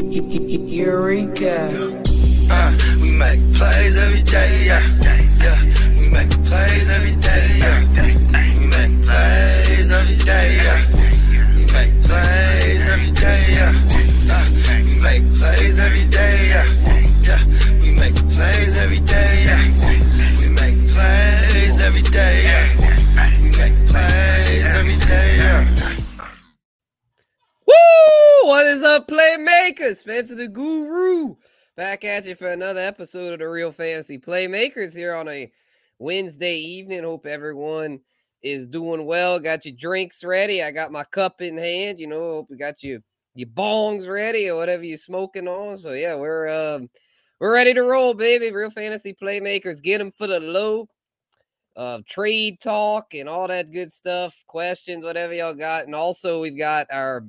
Eureka. Uh, we make plays every day, yeah. Yeah, we make plays every day, playmakers? Spencer the Guru back at you for another episode of the Real Fantasy Playmakers here on a Wednesday evening. Hope everyone is doing well. Got your drinks ready. I got my cup in hand. You know, hope you got your your bongs ready or whatever you're smoking on. So yeah, we're um we're ready to roll, baby. Real Fantasy Playmakers. Get them for the low. Uh, trade talk and all that good stuff, questions, whatever y'all got. And also we've got our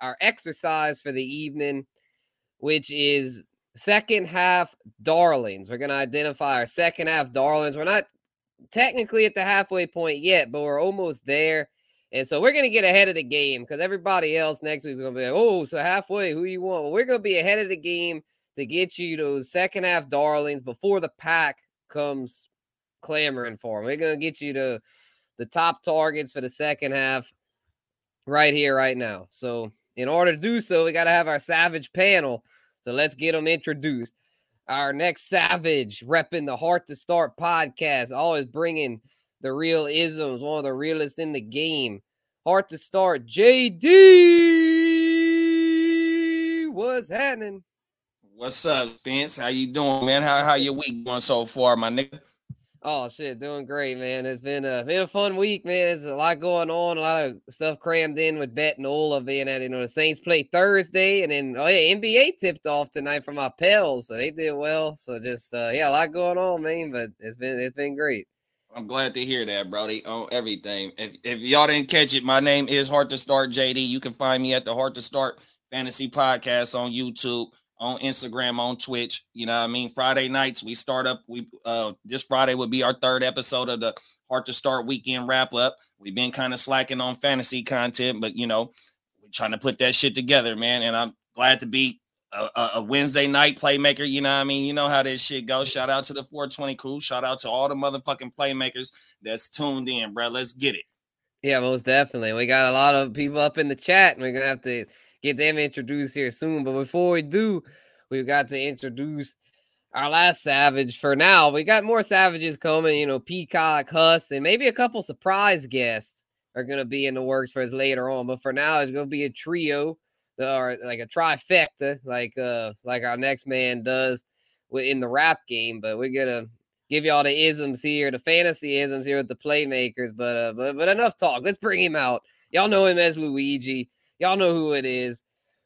our exercise for the evening, which is second half darlings. We're going to identify our second half darlings. We're not technically at the halfway point yet, but we're almost there. And so we're going to get ahead of the game because everybody else next week is going to be like, oh, so halfway, who you want? Well, we're going to be ahead of the game to get you those second half darlings before the pack comes clamoring for them. We're going to get you to the top targets for the second half right here, right now. So in order to do so, we got to have our Savage panel. So let's get them introduced. Our next Savage repping the Heart to Start podcast, always bringing the real isms, one of the realest in the game. Heart to Start, JD. What's happening? What's up, Spence? How you doing, man? How how your week going so far, my nigga? Oh shit, doing great, man. It's been a been a fun week, man. There's a lot going on, a lot of stuff crammed in with Bet and Ola being at you know the Saints play Thursday, and then oh yeah, NBA tipped off tonight for my Pels, so they did well. So just uh yeah, a lot going on, man. But it's been it's been great. I'm glad to hear that, Brody. On everything. If if y'all didn't catch it, my name is Heart to Start JD. You can find me at the Heart to Start Fantasy Podcast on YouTube on Instagram, on Twitch. You know I mean? Friday nights we start up. We uh this Friday would be our third episode of the Heart to Start weekend wrap up. We've been kind of slacking on fantasy content, but you know, we're trying to put that shit together, man. And I'm glad to be a, a, a Wednesday night playmaker. You know I mean? You know how this shit goes. Shout out to the 420 crew. Shout out to all the motherfucking playmakers that's tuned in, bro. Let's get it. Yeah, most definitely. We got a lot of people up in the chat, and we're gonna have to get them introduced here soon. But before we do, we've got to introduce our last savage for now. We got more savages coming, you know, Peacock, Huss, and maybe a couple surprise guests are going to be in the works for us later on. But for now, it's going to be a trio or like a trifecta, like uh like our next man does in the rap game. But we're gonna give you all the isms here, the fantasy isms here with the playmakers. But uh, but but enough talk. Let's bring him out. Y'all know him as Luigi. Y'all know who it is.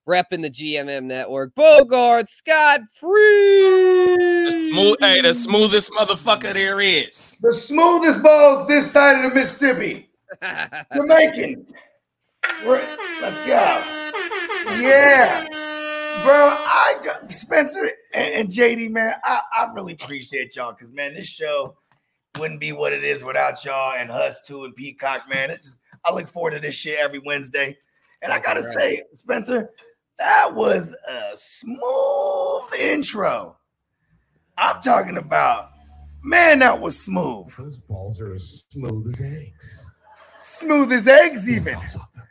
Repping the GMM network. Bogart Scott Free. The smooth, hey, the smoothest motherfucker there is. The smoothest balls this side of the Mississippi. Jamaican. We're, making it. let's go. Yeah. Bro, I got Spencer and, and JD, man. I, I really appreciate y'all because man, this show wouldn't be what it is without y'all and Hus too and Peacock, man. It's just I look forward to this shit every Wednesday. And I gotta say, Spencer, that was a smooth intro. I'm talking about, man, that was smooth. Those balls are as smooth as eggs. Smooth as eggs, even.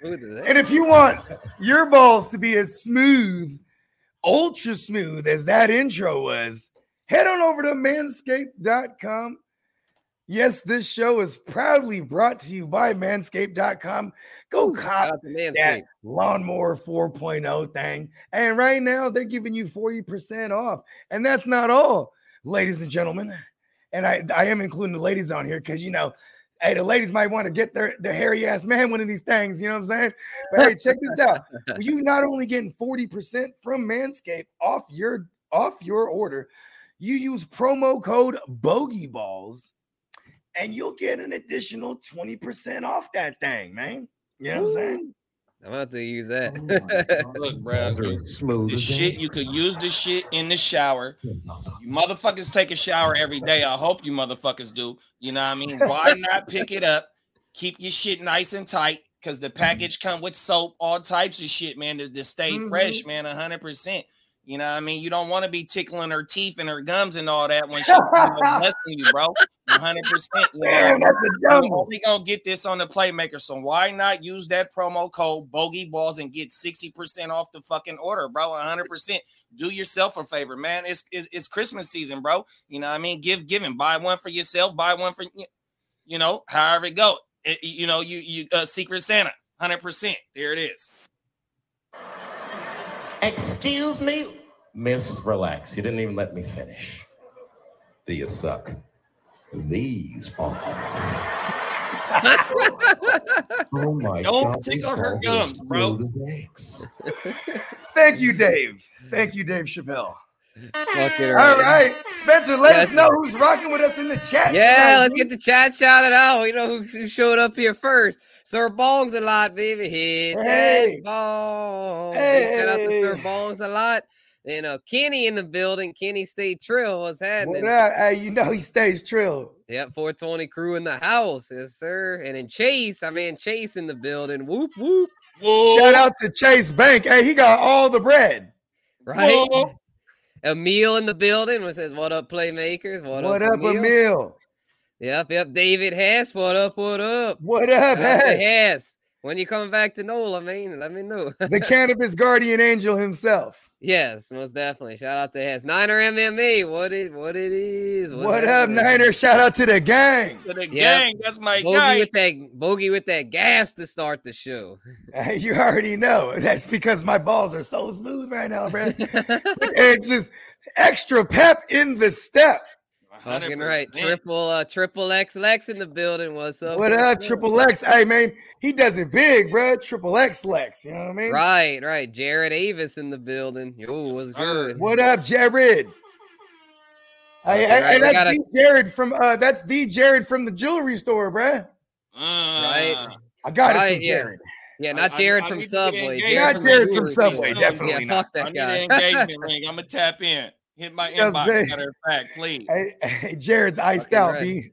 And if you want your balls to be as smooth, ultra smooth as that intro was, head on over to manscaped.com. Yes, this show is proudly brought to you by manscaped.com. Go cop that lawnmower 4.0 thing. And right now, they're giving you 40% off. And that's not all, ladies and gentlemen. And I, I am including the ladies on here because, you know, hey, the ladies might want to get their, their hairy ass man one of these things. You know what I'm saying? But hey, check this out. You not only getting 40% from Manscaped off your off your order, you use promo code Bogey Balls and you'll get an additional 20% off that thing, man. You know what I'm saying? I'm about to use that. Oh Look, bro, smooth the shit you could use the shit in the shower. You motherfuckers take a shower every day. I hope you motherfuckers do. You know what I mean? Why not pick it up? Keep your shit nice and tight. because the package come with soap, all types of shit, man, to, to stay Mhm. fresh, man, hundred percent. You know, what I mean, you don't want to be tickling her teeth and her gums and all that when she's blessing you, bro. Hundred percent. Man, that's a We're only gonna get this on the playmaker, so why not use that promo code Bogey Balls and get sixty percent off the fucking order, bro? hundred percent. Do yourself a favor, man. It's, it's it's Christmas season, bro. You know, what I mean, give giving. Buy one for yourself. Buy one for y- you know, however it go. It- you know, you you uh, Secret Santa, hundred percent. There it is. Excuse me? Miss, relax. You didn't even let me finish. Do you suck? These balls. Oh my Don't god. these tickle her gums, bro. smooth as eggs. Thank you, Dave. Thank you, Dave Chappelle. Fucking All right, Spencer, let Yeah, us know who's rocking with us in the chat. Yeah, tonight, let's get the chat shouted out. You know who, who showed up here first. Sir Bongs a lot, baby. Hit Hey. that bong. Big Shout out to Sir Hey. Bongs a lot. And know, Kenny in the building. Kenny State Trill. What's happening? What up? Hey, you know he stays trill. Yep, 420 crew in the house. Yes, sir. And then Chase, I mean Chase in the building. Whoop whoop. Shout out to Chase Bank. Hey, he got all the bread. Right. Whoa. Emil in the building. What says what up, playmakers? What, What, up, Emil? Emil? Yep, yep. David Hess. What up? What up? What up, Shout Hess? Hess. When you coming back to Nola, man, let me know. the cannabis guardian angel himself. Yes, most definitely. Shout out to Hess. Niner MMA. What it what it is. what's what up. Niner? Shout out to the gang. To the Yep. gang, that's my Bogey guy. with that bogey with that gas to start the show. Hey, you already know. That's because my balls are so smooth right now, bro. it's just extra pep in the step. Fucking right. Triple uh triple X Lex in the building. What's up? What up, Triple X? Hey, man, he does it big, bro. Triple X Lex. You know what I mean? Right, right. Jared Avis in the building. Yo, Yes, what's sir. good? What up, Jared? Hey, Okay, right, that's gotta- the Jared from uh that's the Jared from the jewelry store, bruh. Right. Uh, I got it from. Jared. Yeah, I- not Jared I from need to get Subway. engaged. Not the Jared from Subway, definitely yeah, not. Fuck that I need guy. an engagement ring. I'm gonna tap in. Hit my Yeah, inbox. man. Matter of fact, please. Hey, hey, Jared's iced Fucking out, right. B.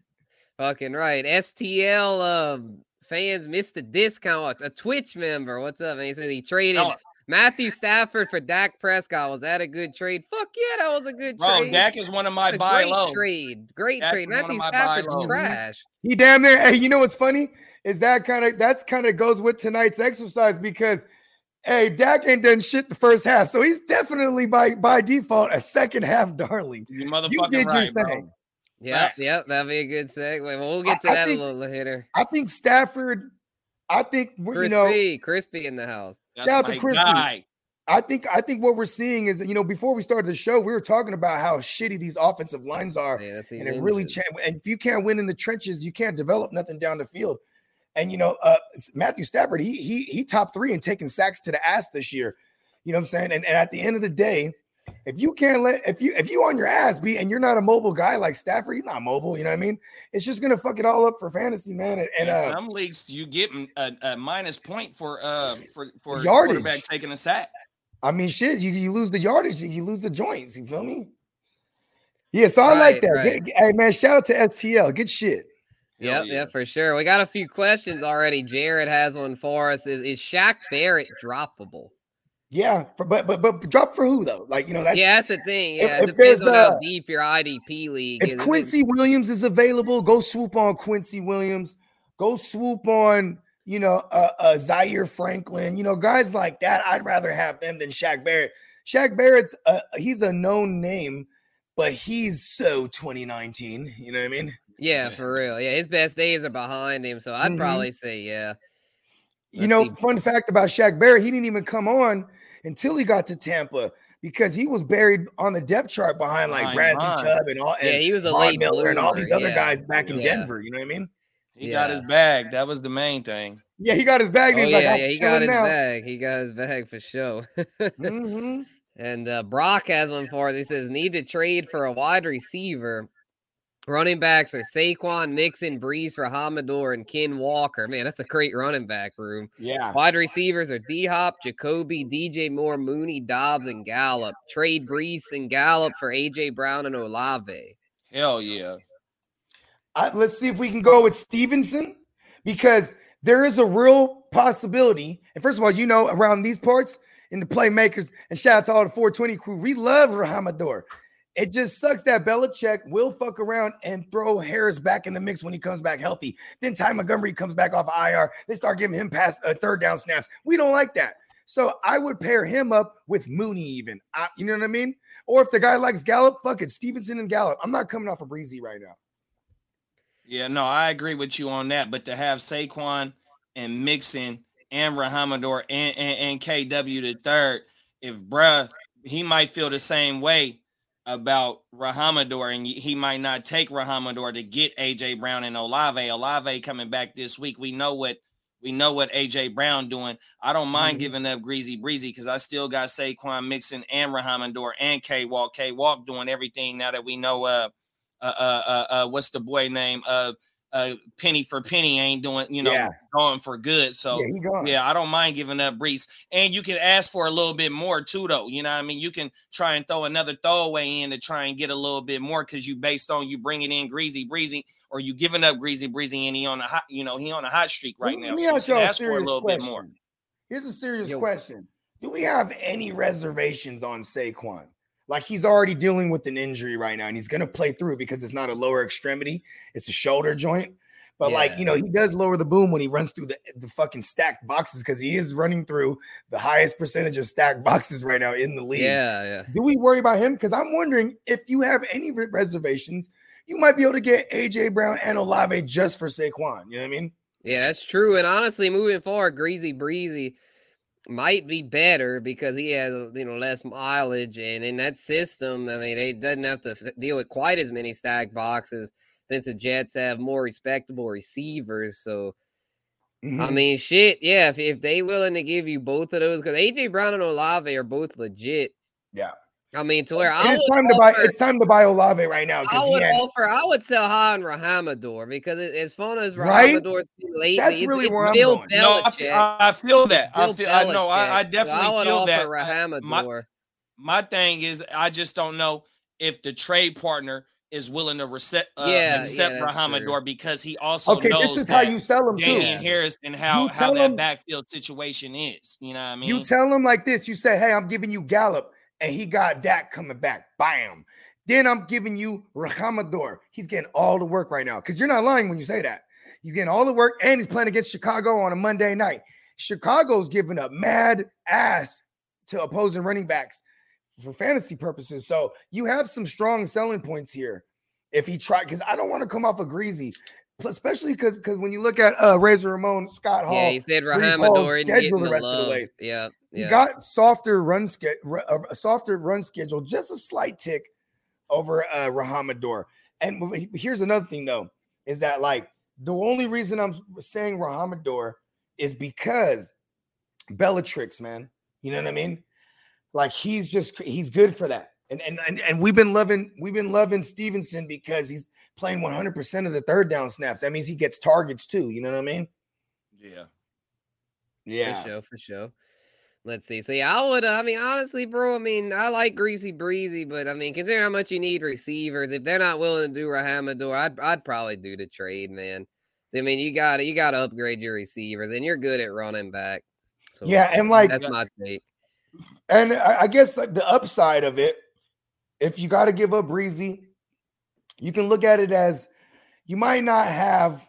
Fucking right. STL um, fans missed a discount. A Twitch member. What's up? man? he said he traded Oh. Matthew Stafford for Dak Prescott. Was that a good trade? Fuck yeah, that was a good Bro, trade. Dak is one of my a buy great low. trade. Great Dak trade. was one of Matthew Stafford's trash. He damn there. Hey, you know what's funny? Is that kind of that's kind of goes with tonight's exercise because hey, Dak ain't done shit the first half. So he's definitely by by default a second half darling. You You motherfucking did right, your bro. thing. Yep, Right. yep. That'd be a good segue. Well, we'll get to I that think- a little later. I think Stafford, I think we're you Crispy, know, crispy in the house. That's Shout out to Crispy. guy. I think I think what we're seeing is that, you know, before we started the show, we were talking about how shitty these offensive lines are. Yeah, and it really ninjas. cha- and if you can't win in the trenches, you can't develop nothing down the field. And you know, uh Matthew Stafford, he he he top three in taking sacks to the ass this year. You know what I'm saying? And, and at the end of the day, if you can't let if you if you on your ass be and you're not a mobile guy like Stafford, he's not mobile. You know what I mean? It's just gonna fuck it all up for fantasy, man. And, and uh, some leagues, you get a, a minus point for uh for for Yardage. quarterback taking a sack. I mean, shit, you, you lose the yardage, you lose the joints. You feel me? Yeah, so I like that. right. Hey man, shout out to STL. Good shit. Hell Yep, yeah. yep, for sure. We got a few questions already. Jared has one for us. Is is Shaq Barrett droppable? Yeah, for, but but but drop for who though? Like you know that's yeah, that's the thing. if- Yeah, it depends there's, on how deep your IDP league if If it- Quincy Williams is available, go swoop on Quincy Williams. Go swoop on you know uh, uh Zaire Franklin. You know guys like that. I'd rather have them than Shaq Barrett. Shaq Barrett's uh, he's a known name, but he's so 2019. You know what I mean? Yeah, for real. Yeah, his best days are behind him. So I'd Mhm. probably say yeah. You Let's know, see. fun fact about Shaq Barrett, he didn't even come on until he got to Tampa because he was buried on the depth chart behind like Behind Bradley Vaughn. Chubb and all and Yeah, he was a Von late Miller and all these other yeah. guys back in Yeah. Denver. You know what I mean? He got his bag. That was the main thing. Yeah, he got his bag. Oh And he's yeah, like, yeah, he got his now. bag. He got his bag for sure. Mhm. And uh, Brock has one for us. He says, need to trade for a wide receiver. Running backs are Saquon, Mixon, Breece for Hamador, and Ken Walker. Man, that's a great running back room. Yeah. Wide receivers are D Hop, Jacoby, DJ Moore, Mooney, Dobbs, and Gallup. Trade Breece and Gallup for AJ Brown and Olave. Hell yeah. I, let's see if we can go with Stevenson because there is a real possibility. And first of all, you know, around these parts in the playmakers, and shout out to all the 420 crew, we love Rhamondre. It just sucks that Belichick will fuck around and throw Harris back in the mix when he comes back healthy. Then Ty Montgomery comes back off IR. They start giving him pass uh, third down snaps. We don't like that. So I would pair him up with Mooney, even. I, you know what I mean? Or if the guy likes Gallup, fuck it, Stevenson and Gallup. I'm not coming off a of breezy right now. Yeah, no, I agree with you on that. But to have Saquon and Mixon and Rhamondre and, and, and KW the third, if bruh, he might feel the same way about Rhamondre, and he might not take Rhamondre to get AJ Brown and Olave. Olave coming back this week. We know what we know what AJ Brown doing. I don't mind mm-hmm. giving up Greasy Breezy because I still got Saquon Mixon and Rhamondre and K Walk. K Walk doing everything now that we know uh uh, uh, uh, uh, what's the boy name? Uh, uh, penny for penny ain't doing, you know, yeah. going for good. So yeah, yeah, I don't mind giving up Breece. And you can ask for a little bit more too, though. You know I mean? You can try and throw another throwaway in to try and get a little bit more because you based on you bringing in Greasy Breezy or you giving up Greasy Breezy and he on a hot, you know, he on a hot streak right now. Let me so ask, you ask for a little question. bit more. Here's a serious Yo. question. Do we have any reservations on Saquon? Like he's already dealing with an injury right now, and he's gonna play through because it's not a lower extremity, it's a shoulder joint. But yeah. like, you know, he does lower the boom when he runs through the, the fucking stacked boxes because he is running through the highest percentage of stacked boxes right now in the league. Yeah, yeah. Do we worry about him? Because I'm wondering if you have any reservations, you might be able to get AJ Brown and Olave just for Saquon. You know what I mean? Yeah, that's true. And honestly, moving forward, Greasy Breezy might be better because he has you know less mileage and in that system i mean he doesn't have to deal with quite as many stack boxes since the jets have more respectable receivers so mm-hmm. i mean shit yeah if, if they willing to give you both of those because aj brown and olave are both legit yeah I mean, to where I it's time to buy. It's time to buy Olave right now. I would had, offer. I would sell high on Rhamondre because it, as fun as Rhamondre's right? been lately, that's it's, really it's where I'm going. No, I feel, I feel that. I feel. I know. I, I definitely so I feel that. Rhamondre. My, my thing is, I just don't know if the trade partner is willing to recept, uh, yeah, accept yeah, Rhamondre because he also okay, knows this is how you sell him Damien too. Harris and how, how that him, backfield situation is. You know what I mean? You tell him like this. You say, "Hey, I'm giving you Gallup and he got Dak coming back. Bam. Then I'm giving you Rhamondre. He's getting all the work right now because you're not lying when you say that. He's getting all the work and he's playing against Chicago on a Monday night. Chicago's giving up mad ass to opposing running backs for fantasy purposes. So you have some strong selling points here. If he tried, because I don't want to come off a greasy, especially because because when you look at uh Razor Ramon, Scott Hall, yeah, he said Rhamondre schedule the rest love. of the way. Yeah, yeah. He got softer run schedule, a softer run schedule, just a slight tick over uh Rhamondre. And here's another thing though, is that like the only reason I'm saying Rhamondre is because Bellatrix, man. You know what I mean? Like he's just he's good for that. And, and and and we've been loving we've been loving Stevenson because he's playing 100% of the third down snaps. That means he gets targets too. You know what I mean? Yeah. Yeah. For sure. For sure. Let's see. So yeah, I would. Uh, I mean, honestly, bro. I mean, I like Greasy Breezy, but I mean, consider how much you need receivers. If they're not willing to do Rhamondre, I'd I'd probably do the trade, man. I mean, you got to you got to upgrade your receivers, and you're good at running back. So yeah, and like that's my take. And I guess like the upside of it if you got to give up Breezy, you can look at it as you might not have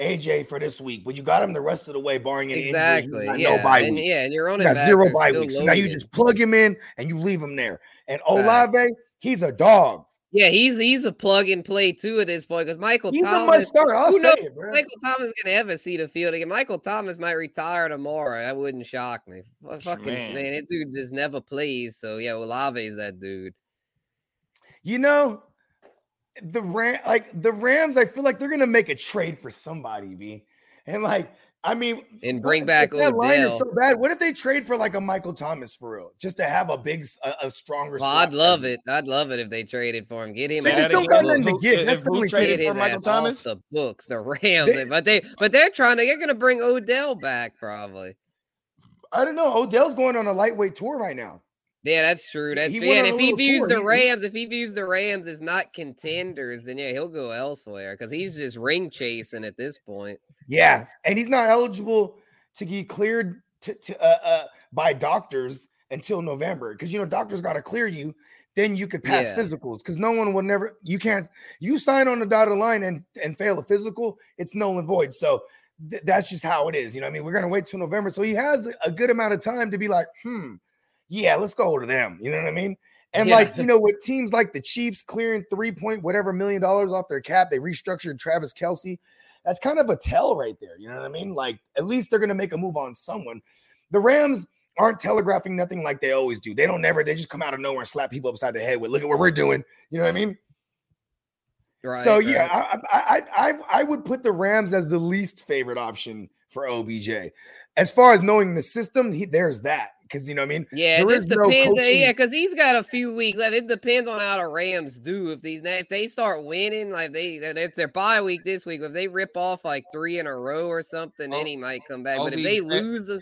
AJ for this week, but you got him the rest of the way, barring any exactly. Injuries, yeah, no bye and, week. yeah, and you're on it. zero bye weeks. So now you just plug him in and you leave him there. And Olave, right. he's a dog. Yeah, he's he's a plug and play too at this point because Michael he's Thomas. start. I'll say knows, it, bro. Michael Thomas is gonna ever see the field again. Michael Thomas might retire tomorrow. That wouldn't shock me. Fucking man, man that dude just never plays. So yeah, Olave is that dude. You know, the Ram like the Rams, I feel like they're gonna make a trade for somebody, B. And like, I mean, and bring back that line is so bad. What if they trade for like a Michael Thomas for real, just to have a big, a, a stronger? Well, I'd love it. I'd love it if they traded for him. Get him. They just don't got nothing to give. That's the only traded for Michael Thomas. The books, the Rams, they, but they, but they're trying to. They're gonna bring Odell back probably. I don't know. Odell's going on a lightweight tour right now. Yeah, that's true. That's true. And if he views tour. the Rams, if he views the Rams as not contenders, then yeah, he'll go elsewhere because he's just ring chasing at this point. Yeah, and he's not eligible to get cleared to, to uh, uh, by doctors until November because you know doctors got to clear you. Then you could pass Yeah. physicals because no one will never. You can't. You sign on the dotted line and and fail a physical, it's null and void. So th- that's just how it is. You know, what I mean, we're gonna wait till November, so he has a good amount of time to be like, hmm, yeah, let's go to them. You know what I mean? And Yeah. like you know, with teams like the Chiefs clearing three point whatever million dollars off their cap, they restructured Travis Kelce. That's kind of a tell right there. You know what I mean? Like at least they're gonna make a move on someone. The Rams aren't telegraphing nothing like they always do. They don't never. They just come out of nowhere and slap people upside the head with, "Look at what we're doing." You know what I mean? Right. so yeah, I, I I I I would put the Rams as the least favorite option for OBJ. As far as knowing the system, he, there's that because you know what I mean. Yeah, it just is no depends. uh, yeah, because he's got a few weeks left. It depends on how the Rams do. If these if they start winning, like they it's their bye week this week. If they rip off like three in a row or something, Oh, then he might come back. But if they OBJ lose, uh,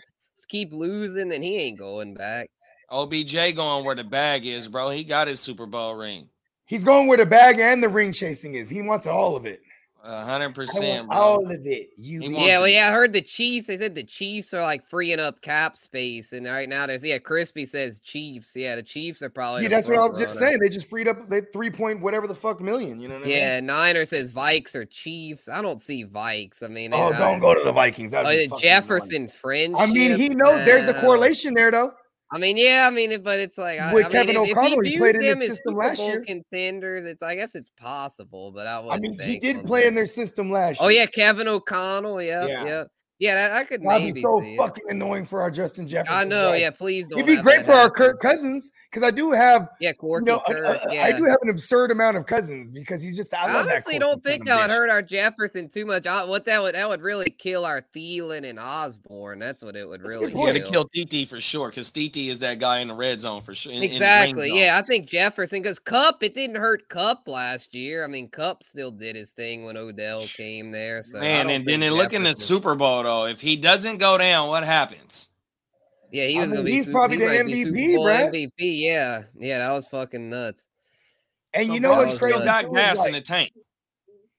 keep losing, then he ain't going back. OBJ going where the bag is, bro. He got his Super Bowl ring. He's going where the bag and the ring chasing is. He wants all of it. A hundred percent. all of it. You He be- wants Yeah, well, yeah, I heard the Chiefs. They said the Chiefs are like freeing up cap space, and right now there's yeah, Crispy says Chiefs. Yeah, the Chiefs are probably yeah, that's what I was just saying. They just freed up they three point whatever the fuck million. You know what I mean? Yeah, Niner says Vikes or Chiefs. I don't see Vikes. I mean, Oh, don't go to the Vikings. That'd Oh, be annoying. Jefferson friendship. I mean, he knows there's a correlation there though. I mean, yeah, I mean, but it's like With I mean, Kevin if, if O'Connell, he he played in them the system Super last Bowl year. contenders, it's I guess it's possible, but I I mean, he did play that. in their system last oh, year. Oh yeah, Kevin O'Connell. Yeah, Yeah. yeah, yeah. That, I could That'd maybe be so see. it. fucking annoying for our Justin Jefferson. I know. guys. Yeah, please don't. It'd be great that for our. Kirk Cousins because I do have, Yeah, you know, Kirk. uh, yeah. I do have an absurd amount of cousins because he's just. I, I love honestly quirky don't think that would hurt our Jefferson too much. I, what that would that would really kill our Thielen and Osborn. That's what it would That's a really good You got to point. kill TT for sure, because TT is that guy in the red zone for sure. in- in the ring Exactly. zone. Yeah, I think Jefferson because Kupp it didn't hurt Kupp last year. I mean, Kupp still did his thing when Odell came there. So Man, and then think they look in the Super Bowl though. If he doesn't go down, what happens? Yeah, he I was mean, gonna be. he's Su- probably he the MVP, Super Bowl bruh. MVP. Yeah, yeah, that was fucking nuts. And So you know Brody what's still crazy? got too is, gas in the tank.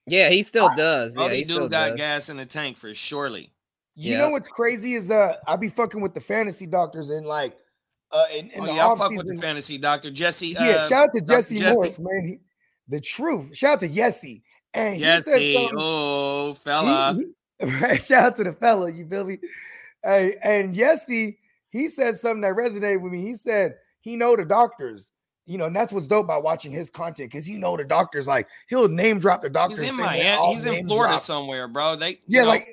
Yeah, he still I- does. Yeah, he do still got does. gas in the tank for surely. You Yeah. know what's crazy is uh I be fucking with the fantasy doctors and like uh in, in oh the yeah, I off fuck with the fantasy doctor Jesse. Yeah, uh, shout out to Jesse, Jesse. Morse, man. He, the truth. Shout out to Jesse. And he said Jesse. Oh, fella. he- he- right, shout out to the fella, you feel me? Hey, and Yessie, he said something that resonated with me. He said he know the doctors, you know, and that's what's dope about watching his content because he know the doctors. Like he'll name drop the doctors. He's in Miami. He's in Florida drop- somewhere, bro. They Yeah, know, like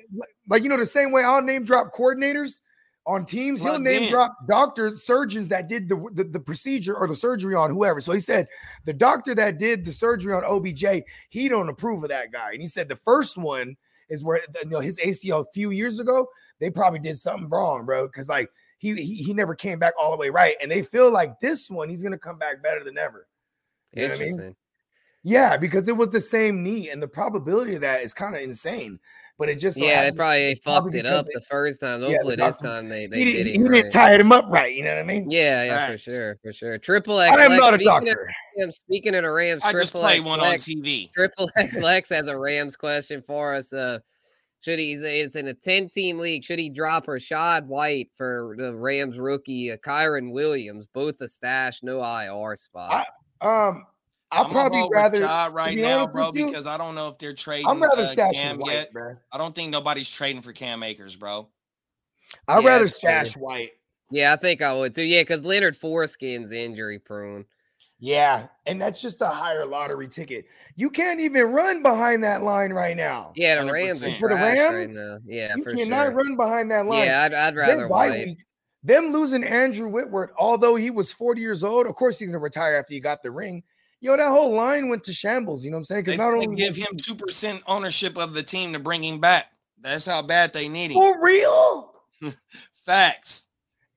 like you know the same way I'll name drop coordinators on teams. He'll Plugged name drop doctors, surgeons that did the, the the procedure or the surgery on whoever. So he said the doctor that did the surgery on OBJ, he don't approve of that guy. And he said the first one is where you know his ACL a few years ago, they probably did something wrong, bro. Because like he, he he never came back all the way right, and they feel like this one he's gonna come back better than ever. You know what I mean? Interesting. Yeah, because it was the same knee, and the probability of that is kind of insane. But it just so yeah, they happened- probably probably fucked it up they- the first time. Yeah, Hopefully, this time they, they he did didn't, it he didn't right. tie him up right. You know what I mean? Yeah, yeah, for sure, for sure. Triple X. I am Lex, not a speaking of doctor. Rams- Speaking of the Rams, I just Triple play X one Lex, on TV. Triple X Lex has a Rams question for us. Uh, should he? It's in a ten-team league. Should he drop Rachaad White for the Rams rookie uh, Kyren Williams? Both a stash, no IR spot. Um, I'll I'm probably rather. Rachaad right be now, bro, because I don't know if they're trading. I'm rather uh, stash Cam White, yet. bro. I don't think nobody's trading for Cam Akers, bro. I'd Yeah, rather that's true. stash White. yeah, I think I would too. Yeah, because Leonard Foreskin's injury prone. Yeah, and that's just a higher lottery ticket. You can't even run behind that line right now. Yeah, the Rams For the trash right Rams. Yeah, you for cannot sure. run behind that line. Yeah, I'd, I'd rather bye White. them losing Andrew Whitworth, although he was 40 years old, of course he's gonna retire after he got the ring. Yo, that whole line went to shambles. You know what I'm saying? They, Because not only give him two percent ownership of the team to bring him back. That's how bad they need him. for real. Facts.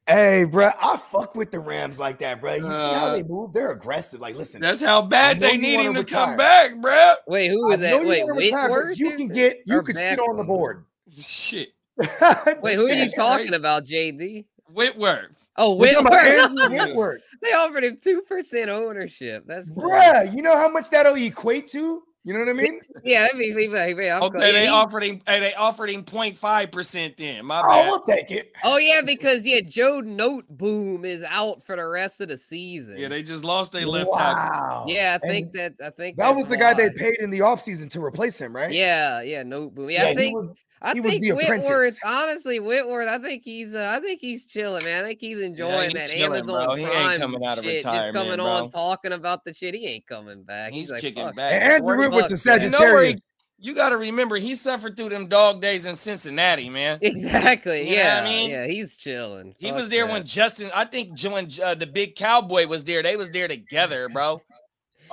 Hey, bro, I fuck with the Rams like that, bro. You see how Uh, they move? They're aggressive. Like, listen, That's how bad they need him to retire. come back, bro. Wait, who was that? Wait, wanna retire, but Whitworth? you can get, you Or could sit on the board. Shit. Wait, who are you talking crazy. about, JD? Whitworth. Oh, We're Whitworth. They offered him two percent ownership. That's funny. Bruh, you know how much that'll equate to You know what I mean? Yeah, that'd be, be, be, be I'm Okay, cool. They he- offered him. Hey, they offered him 0.5 percent. Then my Oh, bad. we'll take it. Oh yeah, because yeah, Joe Noteboom is out for the rest of the season. yeah, they just lost their left tackle. Yeah, I And think that I think that was that's the guy they paid in the offseason to replace him, right? Yeah, yeah, Noteboom. Yeah, I he think was- I he was think the Whitworth. apprentice. Honestly, Whitworth. I think he's. Uh, I think he's chilling, man. I think he's enjoying he that chilling, Amazon bro. He ain't Prime coming out of shit. Just retirement, coming bro. on talking about the shit. He ain't coming back. He's like, kicking fuck back. Andrew 40 Whitworth's a bucks, man. You know he- Sagittarius. You got to remember, he suffered through them dog days in Cincinnati, man. Exactly. You know what I yeah. mean? Yeah. He's chilling. He Fuck was there that. when Justin. I think j- when uh, the big cowboy was there. They was there together, bro.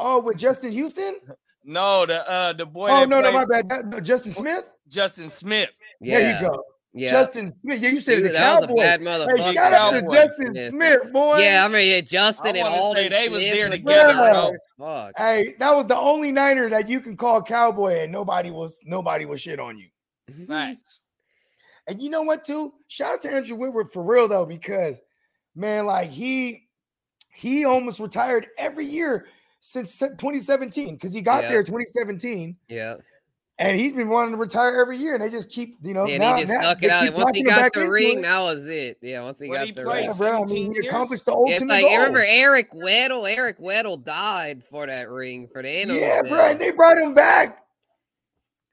Oh, with Justin Houston? No, the uh the boy. Oh that no, no, my bad. That- no, Justin Smith. Justin Smith. Yeah. There you go. Yeah. Justin Smith. Yeah, you said Dude, the that was a cowboy. bad Hey, shout out to Justin Yeah. Smith, boy. Yeah, I mean, yeah, Justin and wanna say Aldon they was Smith there were together, bro. Fuck. Hey, that was the only Niner that you can call cowboy, and nobody was nobody was shit on you. Facts. And you know what, too? Shout out to Andrew Whitworth for real though, because man, like he he almost retired every year since 2017 because he got Yeah. there 2017 Yeah. and he's been wanting to retire every year and they just keep you know and now, he just now stuck they it out. Once he got the ring, that was it. Yeah, once he What'd got he the ring. Yeah, bro, I mean, 17 he years? accomplished the ultimate It's like goal. remember Eric Weddle. Eric Weddle died for that ring for the Anos. yeah, bro, and they brought him back.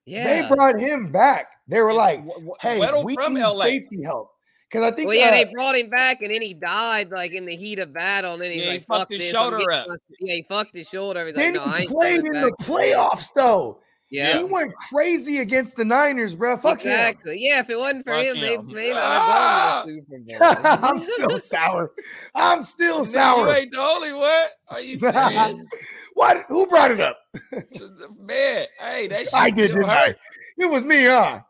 yeah. They brought him back. They were like, W- w- "Hey, Weddle we from need LA. safety help." Because I think, Well, yeah, uh, they brought him back, and then he died like in the heat of battle. And then he's Yeah, he like, fucked "Fuck his this." shoulder up. Yeah, he fucked his shoulder. He's then like, "No, he ain't played coming in the playoffs though. Yeah, He went crazy against the Niners, bro. Fuck him. exactly. Yeah, if it wasn't for Fuck him, they him. may not Ah! have gone to the Super Bowl. I'm still sour. I'm still Nigga, sour. You ain't the only one. Are you serious? what? Who brought it up? Man, hey, that shit I did, still didn't hurt. It was me, huh?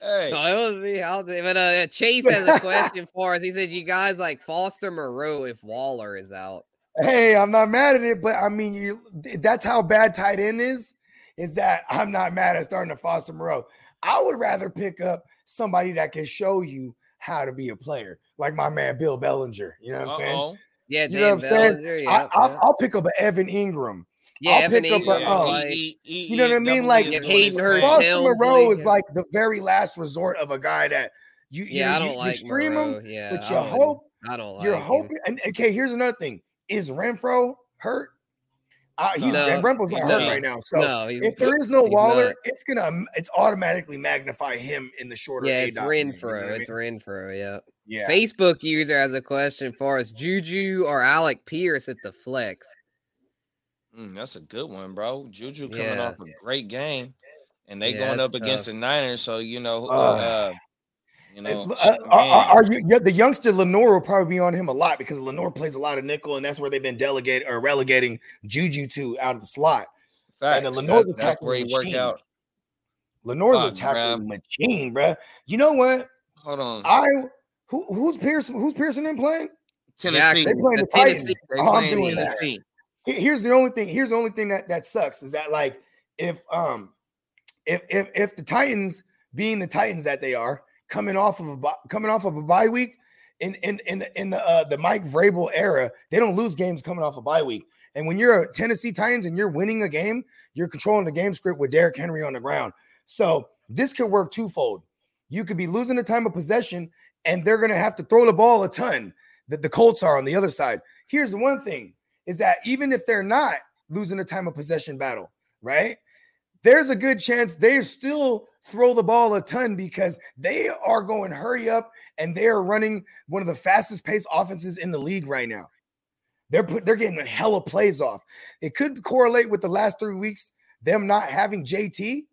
Hey, No, it was me. I'll do- But uh, Chase has a question for us. He said, "You guys like Foster Moreau if Waller is out?" Hey, I'm not mad at it, but I mean, you that's how bad tight end is. Is that I'm not mad at starting to Foster Moreau. I would rather pick up somebody that can show you how to be a player, like my man Bill Bellinger. You know what I'm saying? Yeah, You know what I'm saying? Bellinger, I, yeah, I'll, yeah. I'll pick up an Evan Engram. Yeah, I'll Evan pick up a, Engram, um, like- E- E- you know what I mean? Like, is If doing his Hayden Foster Foster Moreau is like the very last resort of a guy that you, you yeah, I know, don't you, like you stream Moreau. him, Yeah, but you don't- hope I don't like you're hoping. And okay, here's another thing: is Renfrow hurt? Uh, he's No, Renfrow's not he's hurt not. right now. So no, if there is no Waller, not. it's gonna it's automatically magnify him in the shorter. yeah, it's ADOT range, you know Renfrow. I It's mean? Renfrow. Yeah. yeah. Facebook user has a question for us: Juju or Alec Pierce at the flex? Mm, that's a good one, bro. Juju coming Yeah. off a great game, and they Yeah, going up that's against the Niners. So you know, uh, uh, you know, Uh, are, are you yeah, the youngster Lenoir will probably be on him a lot because Lenoir plays a lot of nickel, and that's where they've been delegated or relegating Juju to out of the slot. and the Facts. Lenoir's That- that's attacking where he worked machine. out. Lenoir's a Fuck, tackling machine, bruh. You know what? Hold on, I who who's Pearson? Who's Pearson in playing? Tennessee. They playing the Tennessee. Titans. They Oh, I'm playing doing that. Here's the only thing. Here's the only thing that that sucks is that like if um if if if the Titans being the Titans that they are coming off of a coming off of a bye week in in in the, in the uh, the Mike Vrabel era, they don't lose games coming off a bye week. And when you're a Tennessee Titans and you're winning a game, you're controlling the game script with Derrick Henry on the ground. So this could work twofold. You could be losing the time of possession, and they're going to have to throw the ball a ton. That the Colts are on the other side. Here's the one thing: is that even if they're not losing the time of possession battle, right? There's a good chance they still throw the ball a ton because they are going hurry up and they are running one of the fastest paced offenses in the league right now. They're put, they're getting a hell of plays off. It could correlate with the last three weeks, them not having JT,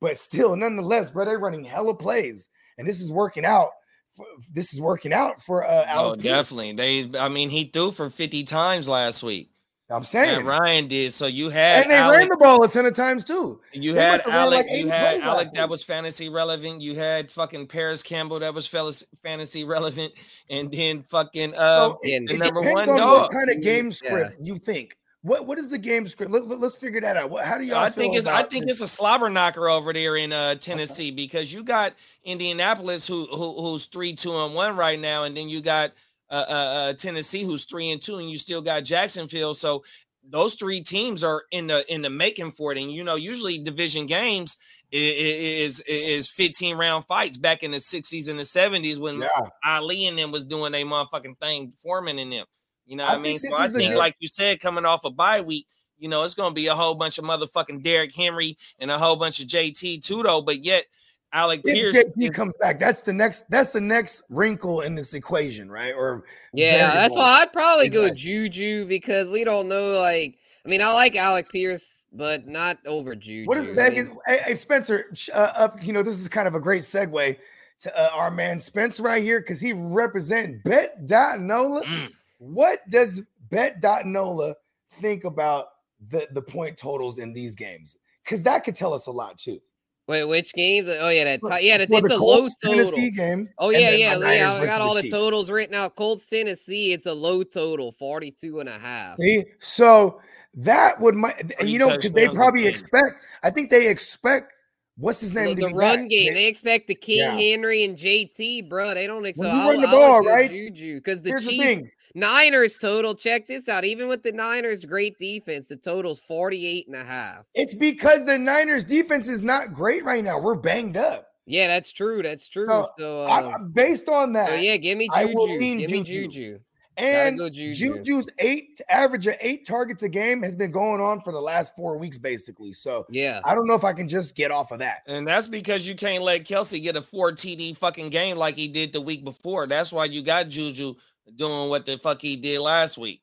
but still, nonetheless, bro, they're running hella plays, and this is working out. For, this is working out for uh, Oh, Pierce. definitely. They, I mean, he threw for 50 times last week. I'm And saying, Ryan did. So you had and they Alec, ran the ball a ton of times too. you they had must Alec, like you had plays Alec that week. was fantasy relevant. You had fucking Parris Campbell that was fantasy relevant, and then fucking uh So and the number one on dog. what kind of He's- game yeah. script you think. What what is the game script? Let, us figure that out. What, how do y'all I think it's I think this? it's a slobber knocker over there in uh Tennessee because you got Indianapolis who, who who's three two and one right now, and then you got uh, uh, uh Tennessee who's three and two, and you still got Jacksonville. So those three teams are in the in the making for it. And you know, usually division games is is 15 round fights back in the 60s and the 70s when Yeah. Ali and them was doing their motherfucking thing, Foreman and them. You know I what I mean? So I think, like you said, coming off a bye week, you know, it's gonna be a whole bunch of motherfucking Derrick Henry and a whole bunch of JT too, though. But yet, Alec Pierce, If JT is- comes back, that's the next. That's the next wrinkle in this equation, right? Or Yeah, that's why I'd probably go Exactly. Juju because we don't know. Like, I mean, I like Alec Pierce, but not over Juju. What I if mean, Vegas? Hey, hey, Spencer, uh, uh, you know this is kind of a great segue to uh, our man Spence right here because he represent Bet Dot Nola. Mm. What does Bet Dot Nola think about the the point totals in these games? Because that could tell us a lot too. Wait, which games? Oh yeah, that For- ti- yeah, that, For it's the a low total. Tennessee game. Oh and yeah, yeah, yeah. I got all the Chiefs. totals written out. Colts, Tennessee, it's a low total, 42 and a half. See, so that would my and you know because they probably game. expect. I think they expect. What's his name? The, the run back. game, They- expect the King Yeah. Henry and JT, bro. They don't expect. When you run the ball, right? Juju because the Here's the Chiefs thing. Niners total. Check this out. Even with the Niners, great defense, the total's 48 and a half. It's because the Niners defense is not great right now. We're banged up. Yeah, that's true. That's true. So, So, I, uh, based on that, so yeah, give me I will Juju. Give me Juju. Juju. And go Juju. Juju's eight average of eight targets a game has been going on for the last four weeks, basically. So Yeah. I don't know if I can just get off of that. And that's because you can't let Kelce get a four TD fucking game like he did the week before. That's why you got Juju doing what the fuck he did last week.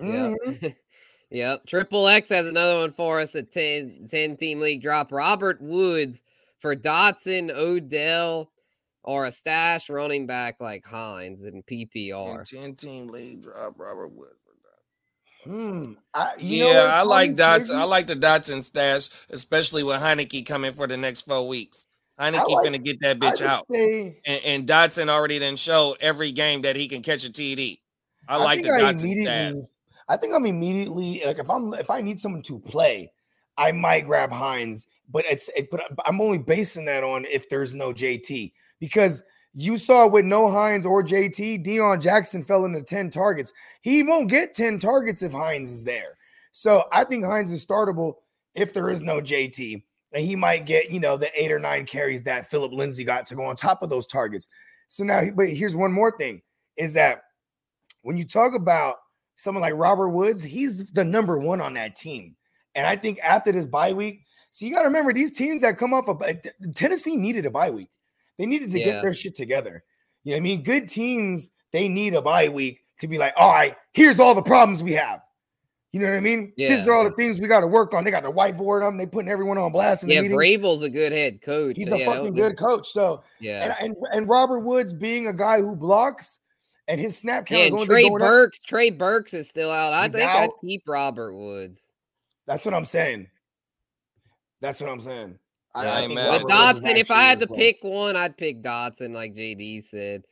Yeah. Mhm. Yep. Triple X has another one for us. A 10, 10 team league drop. Robert Woods for Dotson, Odell, or a stash running back like Hines in PPR. 10 team league drop Robert Wood. Hmm. I, you yeah, what's I like funny, Dotson. I like the Dotson stash, especially with Heinicke coming for the next four weeks. Heinicke like- finna get that bitch out. say- And, and Dotson already done show every game that he can catch a TD. I, like the I Dotson stash. I think I'm immediately like if I'm if I need someone to play, I might grab Hines, but it's it, but I'm only basing that on if there's no JT because you saw with no Hines or JT, Deon Jackson fell into 10 targets. He won't get 10 targets if Hines is there. So I think Hines is startable if there is no JT. And he might get, you know, the eight or nine carries that Phillip Lindsay got to go on top of those targets. So now, but here's one more thing is that when you talk about someone like Robert Woods, he's the number one on that team. And I think after this bye week, so you got to remember these teams that come off of Tennessee needed a bye week. They needed to Yeah. get their shit together. You know what I mean? Good teams, they need a bye week to be like, all right, here's all the problems we have. You know what I mean? These are all the things we got to work on. They got the whiteboard on. They putting everyone on blast in Yeah, meeting. Vrabel's a good head coach. He's a yeah, fucking good coach. So Yeah. and, and and Robert Woods being a guy who blocks and his snap count Yeah, is and only Trey going up. Burks. Trey Burks is still out. I He's think I'd keep Robert Woods. That's what I'm saying. That's what I'm saying. I, Yeah, I I think With at Robert Woods is Dotson, if I had to play. pick one, I'd pick Dotson, like JD said.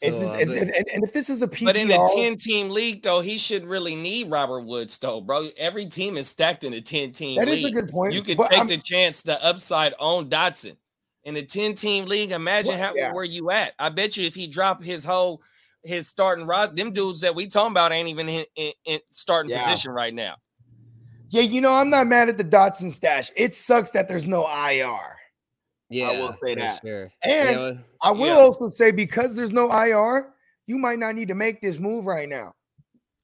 it's So, just, uh, it's, but- and, and if this is a PPR, But in a 10 team league, though, he should really need Robert Woods, though, bro. Every team is stacked in a 10 team that is league. a good point. you could take I'm- the chance, the upside on Dotson. In a 10 team league, imagine Well, how yeah. where you at. I bet you if he dropped his whole his starting rod, them dudes that we talking about ain't even in, in, in starting Yeah. position right now. Yeah, you know, I'm not mad at the Dotson stash. It sucks that there's no IR. yeah, I will say that. Sure. And Yeah, well, I will Yeah. also say because there's no IR, you might not need to make this move right now.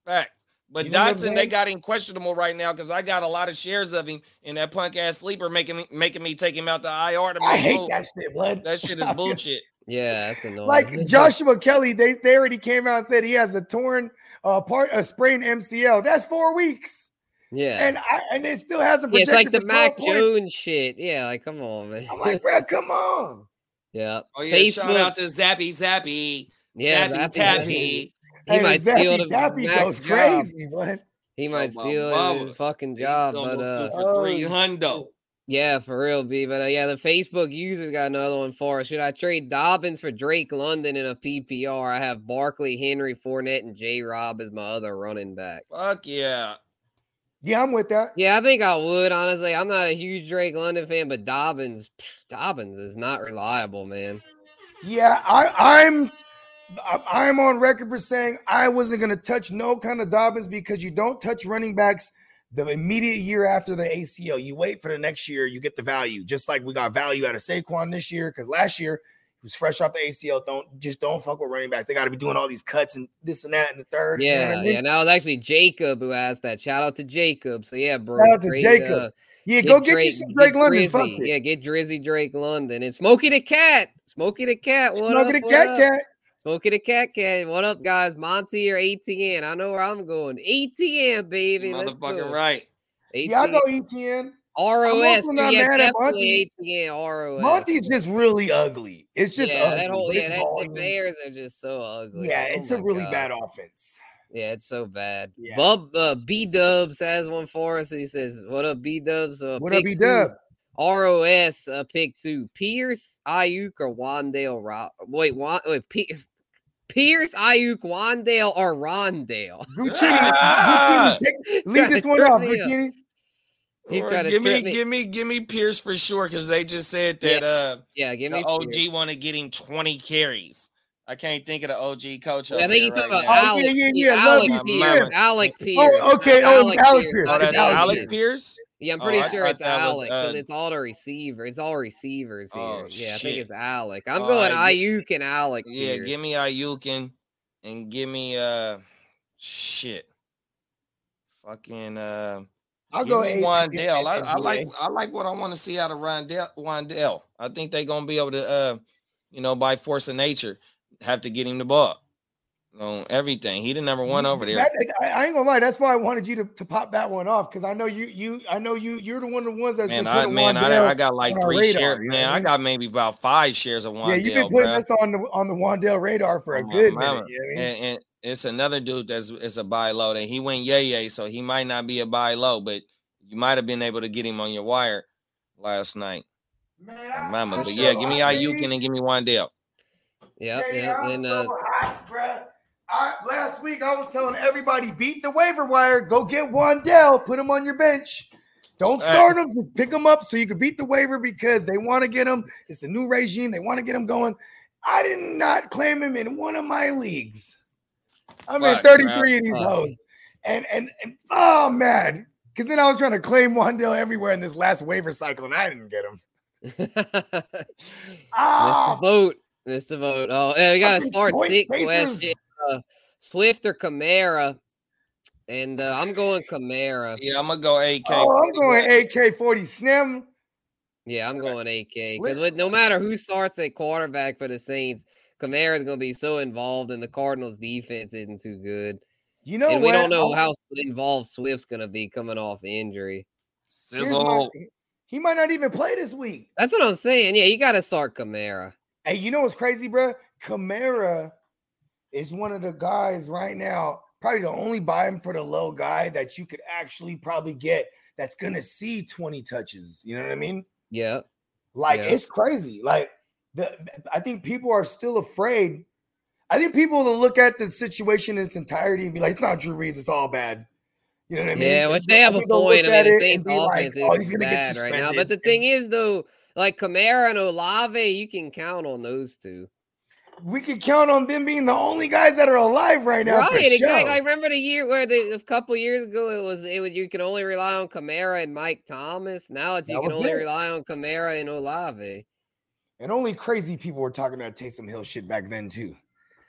Facts. But You know Dotson, they got him questionable right now because I got a lot of shares of him in that punk ass sleeper making me making me take him out the IR to I make hate move. that shit, blood. That shit is bullshit. yeah, that's annoying. Like Joshua Kelley, they, they already came out and said he has a torn uh part a sprained MCL. That's four weeks. Yeah. And I and it still hasn't Yeah, it's like the projected for 12 Mac points. Jones shit. Yeah, like come on, man. I'm like, bro, come on. yeah. Oh yeah, shout out to Zappy Zappy. yeah, Zappy Zappy, Tappy. He Hey, might Zappy steal the Dappy Mac's goes job. crazy, man. He might my steal mama. his fucking He job, but uh, two for three Oh, hundo. yeah, for real, B. But uh, yeah, the Facebook users got another one for us. Should I trade Dobbins for Drake London in a PPR? I have Barkley, Henry, Fournette, and J. Rob as my other running back. Fuck yeah. Yeah, I'm with that. Yeah, I think I would. Honestly, I'm not a huge Drake London fan, but Dobbins, Dobbins is not reliable, man. Yeah, I, I'm I, am on record for saying I wasn't going to touch no kind of Dobbins because you don't touch running backs the immediate year after the ACL. You wait for the next year, you get the value. Just like we got value out of Saquon this year because last year he was fresh off the ACL. Don't just don't fuck with running backs. They got to be doing all these cuts and this and that and the third. Yeah, you know I mean? yeah. Now it's actually Jacob who asked that. Shout out to Jacob. So yeah, bro. Shout out to Jacob. Uh, yeah, go get you some Drake London. Fuck it. Yeah, get Drizzy Drake London and Smokey the Cat. Smokey the Cat. What Smokey up, the Cat up? Cat. Smoking a cat cat. What up, guys? Monty or ATN? I know where I'm going. ATN, baby. Motherfucking right. ATN. Yeah, I go ETN. ROS. Yeah, ATN. ROS. Monty's just really ugly. It's just yeah, ugly, that whole yeah, that, the Bears are just so ugly. Yeah, oh it's a really God. bad offense. Yeah, it's so bad. Yeah. Bub uh, B Dubs has one for us. He says, "What up, B Dubs? Uh, what up, B Dub?" ROS uh, pick two: Pierce, Aiyuk, or Wan'Dale. Ro- wait, Wan- wait, P- Pierce, Aiyuk, Wan'Dale, or Rondale. Guccini, ah! leave this one off, Guccini. He's trying to give me, me, give me, give me Pierce for sure because they just said that. Yeah, uh, yeah give me. OG want to get him twenty carries. I can't think of the OG coach. Yeah, I think he's talking right about Alec. Oh, yeah, yeah, yeah. Alec Pierce. Alec Pierce. Oh, okay. Oh, Alec, Alec Pierce. Oh, that's Alec Pierce. Yeah, I'm pretty oh, sure it's Alec because uh, it's all the receiver. It's all receivers here. Oh, yeah, shit. I think it's Alec. I'm oh, going Aiyuk and Alec. Yeah, Pierce. give me Aiyuk and and give me uh shit. Fucking uh I'll go Wan'Dale. I, I, like I like what I want to see out of. Wan'Dale. I think they're gonna be able to uh you know by force of nature have to get him the ball on everything. He the number one over there. That, I ain't gonna lie. That's why I wanted you to, to pop that one off because I know you you I know you you're the one of the ones that's man. I man, I, I, got like three radar, shares. Man, I got maybe about five shares of Wan'Dale. Yeah, you've been putting this on the on the Wan'Dale radar for a oh, good minute. You know I mean? and, and, it's another dude that's it's a buy low that he went yay yay, so he might not be a buy low, but you might have been able to get him on your wire last night. Man, remember, but yeah, give me Aiyuk and then give me Wan'Dale. Yeah, yeah, and uh, I, last week I was telling everybody beat the waiver wire, go get Wan'Dale, put him on your bench. Don't start him, pick him up so you can beat the waiver because they want to get him. It's a new regime. They want to get him going. I did not claim him in one of my leagues. I'm in 33 of these hoes. And, and and oh man, because then I was trying to claim Wan'Dale everywhere in this last waiver cycle, and I didn't get him. ah, Missed the vote. Missed the vote. Oh, yeah, we got a start sick question uh, Swift or Kamara. And uh, I'm going Kamara. Yeah, I'm gonna go AK. Oh, I'm going AK 40 Snim. Yeah, I'm going AK because no matter who starts at quarterback for the Saints, Kamara is going to be so involved, and the Cardinals' defense isn't too good. You know, and we don't know how involved Swift's going to be coming off injury. Sizzle. he might not even play this week. That's what I'm saying. Yeah, you got to start Kamara. Hey, you know what's crazy, bro? Kamara is one of the guys right now, probably the only buy him for the low guy that you could actually probably get that's gonna see 20 touches. You know what I mean? Yeah. Like yeah. it's crazy. Like the I think people are still afraid. I think people will look at the situation in its entirety and be like, it's not Drew Brees, it's all bad. You know what I mean? Yeah, which they have a point. I mean, the Saints offense like, is oh, bad right now. But the thing is, though, like Kamara and Olave, you can count on those two we can count on them being the only guys that are alive right now. Right, exactly. I remember the year where the, a couple years ago it was it was you can only rely on Kamara and Mike Thomas. Now it's you can only it. rely on Kamara and Olave. And only crazy people were talking about Taysom Hill shit back then too.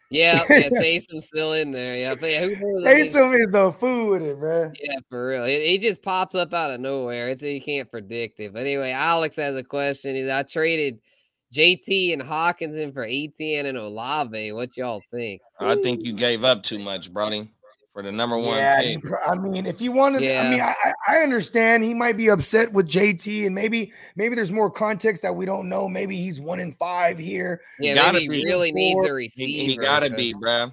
Yeah, yeah, Taysom's still in there. Yeah, but yeah, who? Taysom is a fool with it, bro. Yeah, for real. It, it, just pops up out of nowhere. It's you can't predict it. But anyway, Alex has a question. He's I traded JT and Hockenson for Etienne and Olave. What y'all think? I think you gave up too much, Brody, for the number one yeah, pick. I mean, if you wanted, yeah. I mean, I, I understand he might be upset with JT, and maybe maybe there's more context that we don't know. Maybe he's one in five here. Yeah, maybe he really needs a receiver. He, he gotta be, bro.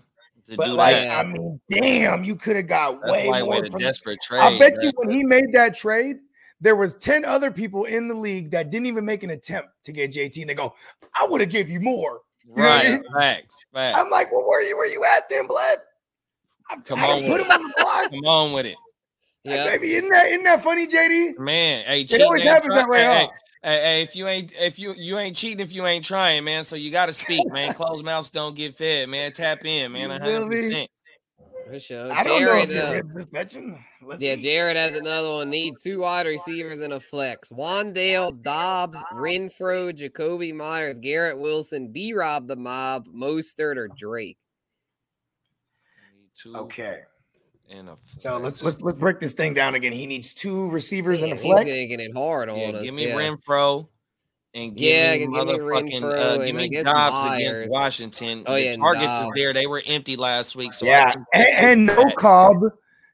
but like, that. I mean, damn, you could have got That's way more from desperate trade. I bet bro. you when he made that trade, there was 10 other people in the league that didn't even make an attempt to get JT and they go, I would have give you more. You right. I mean? Facts, facts. I'm like, well, where you where you at then, blood? Come on, put him on the block. Come on with it. Yeah, baby, isn't that isn't that funny, JD? Man, hey, it always happens that way. Hey, Hey, hey, if you ain't if you you ain't cheating if you ain't trying, man. So you gotta speak, man. Closed mouths don't get fed, man. Tap in, man. You feel One hundred percent. For sure. I don't know if uh, rib is touching. Let's Yeah, see. Jared has another one. Need two wide receivers and a flex. Wan'Dale, Dobbs, Renfrow, Jakobi Meyers, Garrett Wilson, B Rob the Mob, Mostert, or Drake. Two Okay. and a So let's let's let's break this thing down again. He needs two receivers and a Damn, flex. He's making it hard on Yeah, us. give me yeah. Renfrow and give Yeah, me give me motherfucking uh, give me Dobbs Meyers. against Washington. Oh, the yeah, and targets is there. They were empty last week, so yeah, and, and no bad. Cobb,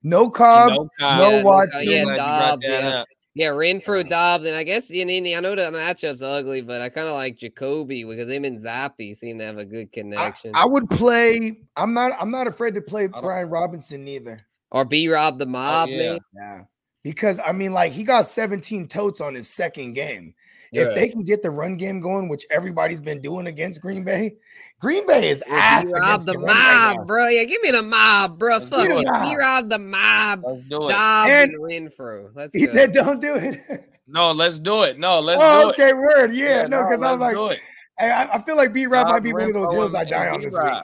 no Cobb, no, Cobb. no Yeah, no Watson. Yeah, glad you brought Dobbs, yeah. Up. Yeah, Renfrow, Dobbs, and I guess in Indy, I know the matchup's ugly, but I kind of like Jakobi because him and Zappe seem to have a good connection. I would play. I'm not. I'm not afraid to play Brian Robinson either. or B Rob the Oh, Mob, yeah. man. Yeah, because I mean, like he got 17 totes on his second game. Yeah. If they can get the run game going, which everybody's been doing against Green Bay, Green Bay is Yeah, ass Rob the the run right Mob, bro. Yeah, give me the Mob, bro. Let's Fuck do it. it. B Rob the Mob, Let's do it. Dobbs And- and Renfrow. Let's He go. said, "Don't do it." No, let's do it. No, let's oh, do it. okay, word. Yeah, no, because I was like, hey, I, I feel like B Rob might be one of those Renfrow, hills I die on this week.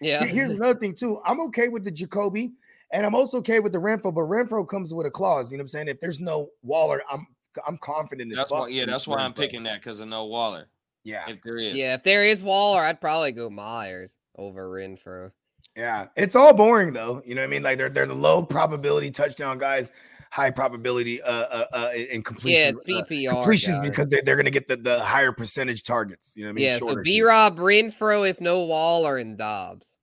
Yeah. Here's another thing too. I'm okay with the Jakobi, and I'm also okay with the Renfrow, but Renfrow comes with a clause. You know what I'm saying? If there's no Waller, I'm I'm confident That's why. Yeah, that's why I'm Renfrow. picking that because of no Waller. Yeah, If there is, Yeah, if there is Waller, I'd probably go Meyers over Renfrow. yeah. It's all boring though. You know what I mean? Like they're they're the low probability touchdown guys, high probability uh uh, uh in Yeah, completion. it's uh, PPR. completions guys. because they're, they're gonna get the, the higher percentage targets. You know what I mean? yeah, so B. Rob Renfrow if no Waller and Dobbs.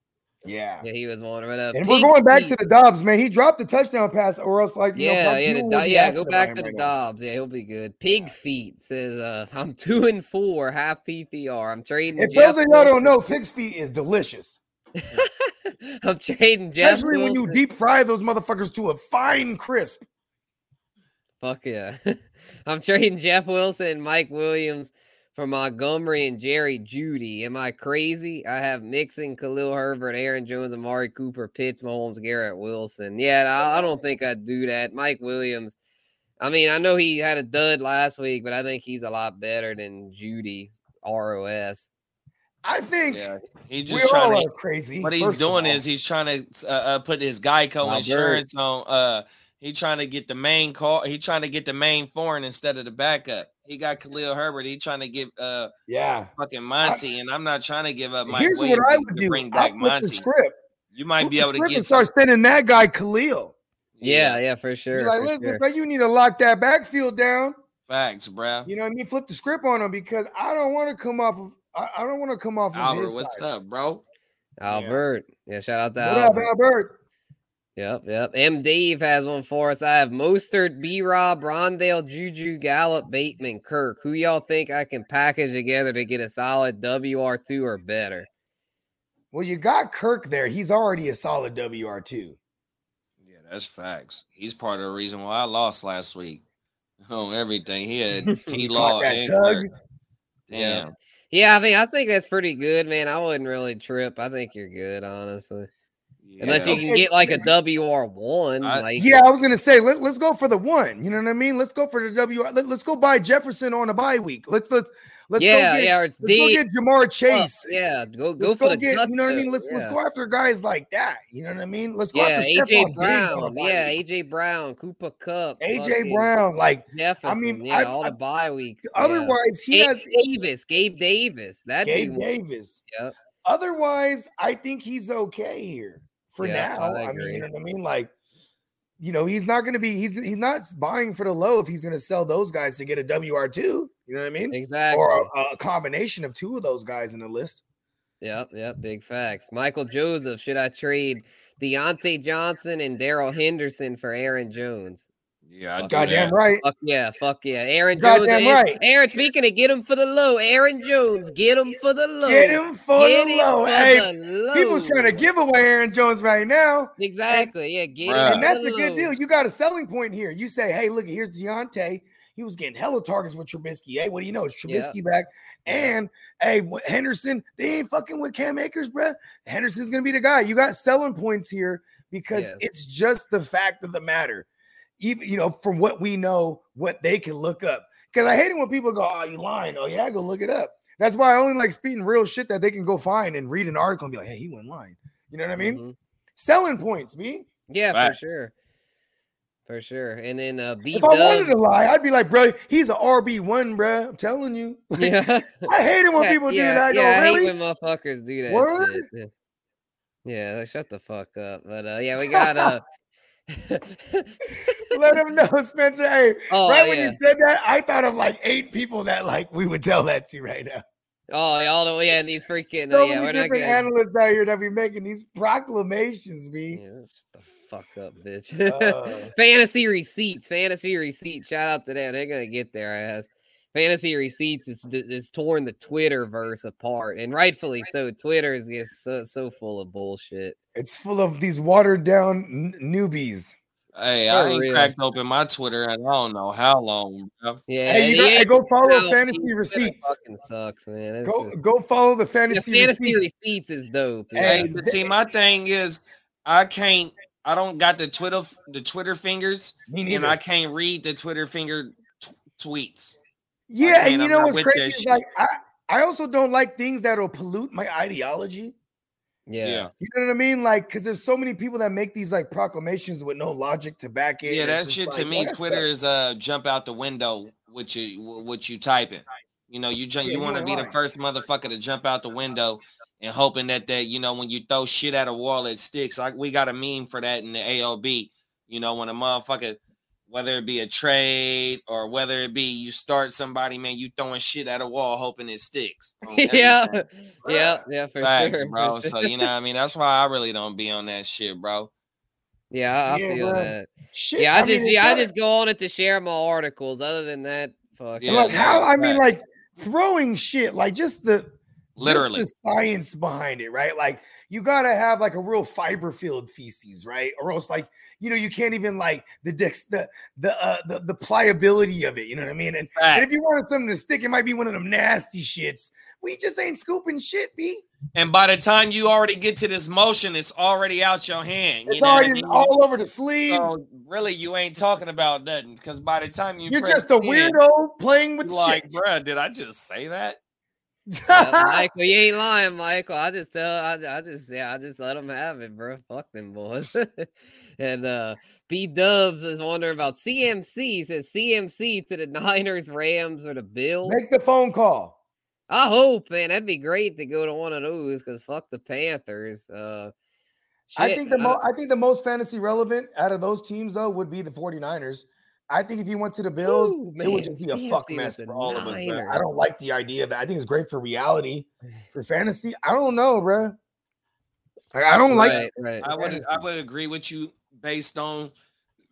Yeah. Yeah, he was one. But, uh, And we're going back to the Dobbs, man. He dropped the touchdown pass, or else, like, you know, yeah, probably yeah, the, people Do- yeah. Go back to the right now. Dobbs. Yeah, he'll be good. Pig's feet says, uh, "I'm two and four, half PPR. I'm trading." If Jeff those of y'all don't know, pig's feet is delicious, I'm trading Jeff. especially when you deep fry those motherfuckers to a fine crisp. Fuck yeah. I'm trading Jeff Wilson Mike Williams for Montgomery and Jerry Jeudy. Am I crazy? I have Mixon, Khalil Herbert, Aaron Jones, Amari Cooper, Pitts, Mahomes, Garrett Wilson. Yeah, I, I don't think I'd do that. Mike Williams. I mean, I know he had a dud last week, but I think he's a lot better than Judy ROS. I think yeah. He we just trying all to are crazy. What he's doing is he's trying to uh, uh, put his Geico Albert. insurance on. Uh, he trying to get the main call. He trying to get the main foreign instead of the backup. He got Khalil Herbert. He trying to give uh yeah. fucking Monty, and I'm not trying to give up Mike Here's Williams what I would do. Bring back flip the Monty. script. You might Flip be the able to get start sending that guy Khalil. Yeah, yeah, for sure. Be like, for listen, sure. bro, you need to lock that backfield down. facts, bro. You know what I mean? Flip the script on him because I don't want to come off of. I, I don't want to come off of Albert, his what's side. up, bro? Albert. Yeah, shout out to What up, Albert. Albert? Yep, yep. M. Dave has one for us. I have Mostert, B. Rob, Rondale, Juju, Gallup, Bateman, Kirk. Who y'all think I can package together to get a solid WR2 or better? Well, you got Kirk there. He's already a solid WR2. Yeah, that's facts. He's part of the reason why I lost last week. On everything, he had T Caught Law and tug. Kirk. Yeah. Damn. Yeah, I mean, I think that's pretty good, man. I wouldn't really trip. I think you're good, honestly. Unless you can Okay. get like a WR1. I- like Yeah, I was gonna say let, let's go for the one. You know what I mean? Let's go for the W. Let, us go buy Jefferson on a bye week. Let's let's let's yeah, go get, yeah, let's go get Ja'Marr Fuck, Chase. yeah, go go Let's for go the get, you know what I mean? Let's let's go after guys like that. You know what I mean? Let's go Yeah, after AJ Stefon Diggs Brown. Yeah, week. AJ Brown, Cooper Kupp, AJ Brown. Like Jefferson. mean, yeah, I- all I- the bye week. yeah. otherwise, he Gabe has Davis, Gabe Davis. That'd Gabe. Davis. Yep. Otherwise, I think he's okay here for Yeah, now. I I, mean, you know what I mean? Like, you know, he's not going to be. He's he's not buying for the low if he's going to sell those guys to get a WR two. You know what I mean? Exactly. Or a, a combination of two of those guys in the list. Yep, yep, big facts. Michael Joseph, should I trade Diontae Johnson and Darrell Henderson for Aaron Jones? Yeah, I do Goddamn that. right. Fuck yeah, fuck yeah. Aaron Jones. Goddamn Aaron, right. Aaron, speaking of get him for the low, Aaron Jones, get him for the low. Get him for Get the him low. for Hey, the people's trying to give away Aaron Jones right now. Exactly. Yeah, get Bruh. him. And for that's the a good low. deal. You got a selling point here. You say, hey, look, here's Diontae. He was getting hella targets with Trubisky. Hey, what do you know? It's Yeah. Trubisky back. And hey, Henderson, they ain't fucking with Cam Akers, bruh. Henderson's gonna be the guy. You got selling points here because Yes. it's just the fact of the matter. Even you know, from what we know, what they can look up. Because I hate it when people go, "Oh, you lying." Oh yeah, go look it up. That's why I only like speaking real shit that they can go find and read an article and be like, "Hey, he went lying." You know what I mean? Mhm. Selling points, me. Yeah, for sure. For sure. And then uh B If I wanted to lie, I'd be like, "Bro, he's an RB one, bro." I'm telling you. Yeah. I hate it when Yeah, people do yeah, that. I go, yeah, I hate really? when motherfuckers do that Word? shit. Yeah. Yeah, like, shut the fuck up. But uh yeah, we got uh Let him know, Spencer. Hey, oh, right when you said that, I thought of like eight people that like we would tell that to right now. Oh, all the yeah, and these freaking So uh, yeah, we're not gonna analysts out here that be making these proclamations, me. yeah, shut the fuck up, bitch. Uh. fantasy receipts, fantasy receipts. Shout out to them. They're gonna get their ass. Fantasy receipts is, is torn the Twitter verse apart, and rightfully so. Twitter is just so so full of bullshit. It's full of these watered down n- newbies. Hey, For I ain't real. cracked open my Twitter and I don't know how long, bro. Yeah, Hey, you got, hey, go follow no, fantasy receipts. Fucking sucks, man. It's Go just- go follow the fantasy. the fantasy, fantasy receipts. receipts is dope. Hey, Hey, yeah. but see, my thing is, I can't. I don't got the Twitter the Twitter fingers, Me and. I can't read the Twitter finger t- tweets. Yeah, can't, and you know what's crazy? that Is shit. like I, I also don't like things that'll pollute my ideology. yeah. You know what I mean? Like, because there's so many people that make these like proclamations with no logic to back it. Yeah, and that it's just shit to me, well, that Twitter sucks. is uh jump out the window what you what you typing. You know, you jump, Yeah, you you want to ain't be the first motherfucker to jump out the window and hoping that that you know when you throw shit at a wall it sticks. Like we got a meme for that in the AOB. You know, when a motherfucker whether it be a trade or whether it be you start somebody, man, you throwing shit at a wall hoping it sticks. yeah, everything. yeah, yeah, for Facts, sure, bro. So you know, what I mean, that's why I really don't be on that shit, bro. yeah, I, I Yeah, feel bro. that. Shit, Yeah, I, mean, just it's yeah, I just go on it to share my articles. Other than that, fuck. Yeah, like how I mean, like throwing shit, like just the Literally. just the science behind it, right? Like you gotta have like a real fiber filled feces, right? Or else, like you know, you can't even like the dex the the uh the, the pliability of it. You know what I mean? And, and if you wanted something to stick, it might be one of them nasty shits. We just ain't scooping shit, b. And by the time you already get to this motion, it's already out your hand. It's You know what I already mean? all over the sleeve. So really, you ain't talking about nothing because by the time you You're just a send, weirdo playing with you're like, shit. bruh, did I just say that? Yeah, Michael, you ain't lying, Michael. I just tell, I, I just, yeah, I just let them have it, bro. Fuck them boys. and uh B Dubs is wondering about CMC. He says CMC to the Niners, Rams, or the Bills. Make the phone call. I hope, man. That'd be great to go to one of those because fuck the Panthers. Uh, I think the I- mo- I think the most fantasy relevant out of those teams though would be the 49ers. I think if you went to the Bills, Ooh, it would just be a fuck mess for the all of us. bro. I don't like the idea of that. I think it's great for reality. For fantasy, I don't know, bro. I, I don't like right, right. I would I would agree with you based on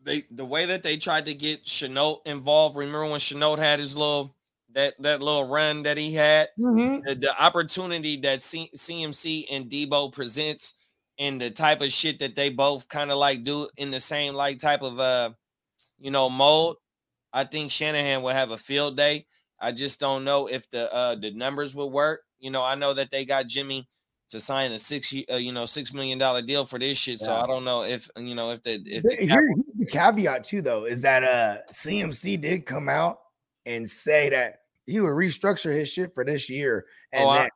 they the way that they tried to get Chenault involved. Remember when Chenault had his little that that little run that he had? Mhm. the, the opportunity that C- CMC and Debo presents and the type of shit that they both kind of like do in the same like type of uh you know mold. I think Shanahan will have a field day. I just don't know if the uh the numbers will work. You know, I know that they got Jimmy to sign a six uh, you know six million dollar deal for this shit. So I don't know if you know if the if the here- here's the caveat too, though, is that uh CMC did come out and say that he would restructure his shit for this year. And Oh, I-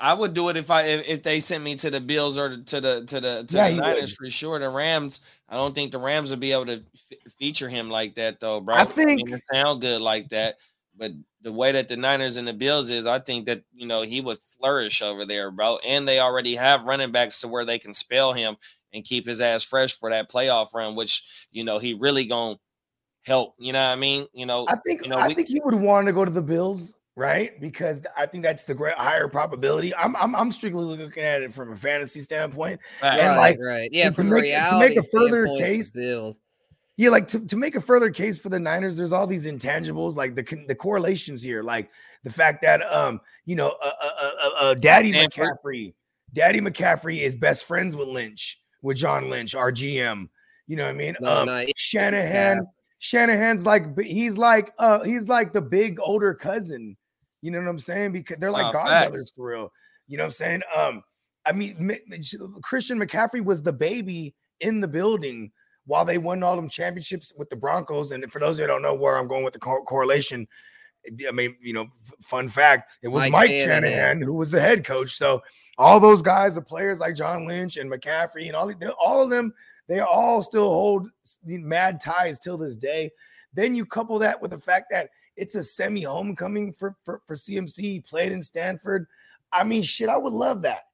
I would do it if I if, if they sent me to the Bills or to the to the to Yeah, the Niners for sure. The Rams, I don't think the Rams would be able to f- feature him like that though, bro. I think- it sound good like that, but the way that the Niners and the Bills is, I think that you know he would flourish over there, bro. And they already have running backs to where they can spell him and keep his ass fresh for that playoff run, which you know he really gonna help. You know what I mean? You know, I think you know, I we- think he would want to go to the Bills, right? Because I think that's the great higher probability. I'm I'm, I'm strictly looking at it from a fantasy standpoint. facts. and, right, like, right. Yeah, and to make a to make a further case- Bills. Yeah, like to, to make a further case for the Niners, there's all these intangibles, like the the correlations here, like the fact that um you know uh, uh, uh, uh, uh Daddy Stanford. McCaffrey, Daddy McCaffrey is best friends with Lynch, with John Lynch, our GM. You know what I mean? No, um, no, yeah, Shanahan, Shanahan's like b- he's like uh he's like the big older cousin. You know what I'm saying? Because they're like Wow, godbrothers for real. You know what I'm saying? Um, I mean, M- Christian McCaffrey was the baby in the building while they won all them championships with the Broncos. And for those that don't know where I'm going with the co- correlation, I mean, you know, f- fun fact, it was Mike Mike, Shanahan. Shanahan. who was the head coach. So all those guys, the players like John Lynch and McCaffrey and all the- all of them, they all still hold the mad ties till this day. Then you couple that with the fact that it's a semi homecoming for, for for CMC. He played in Stanford. I mean, shit, I would love that.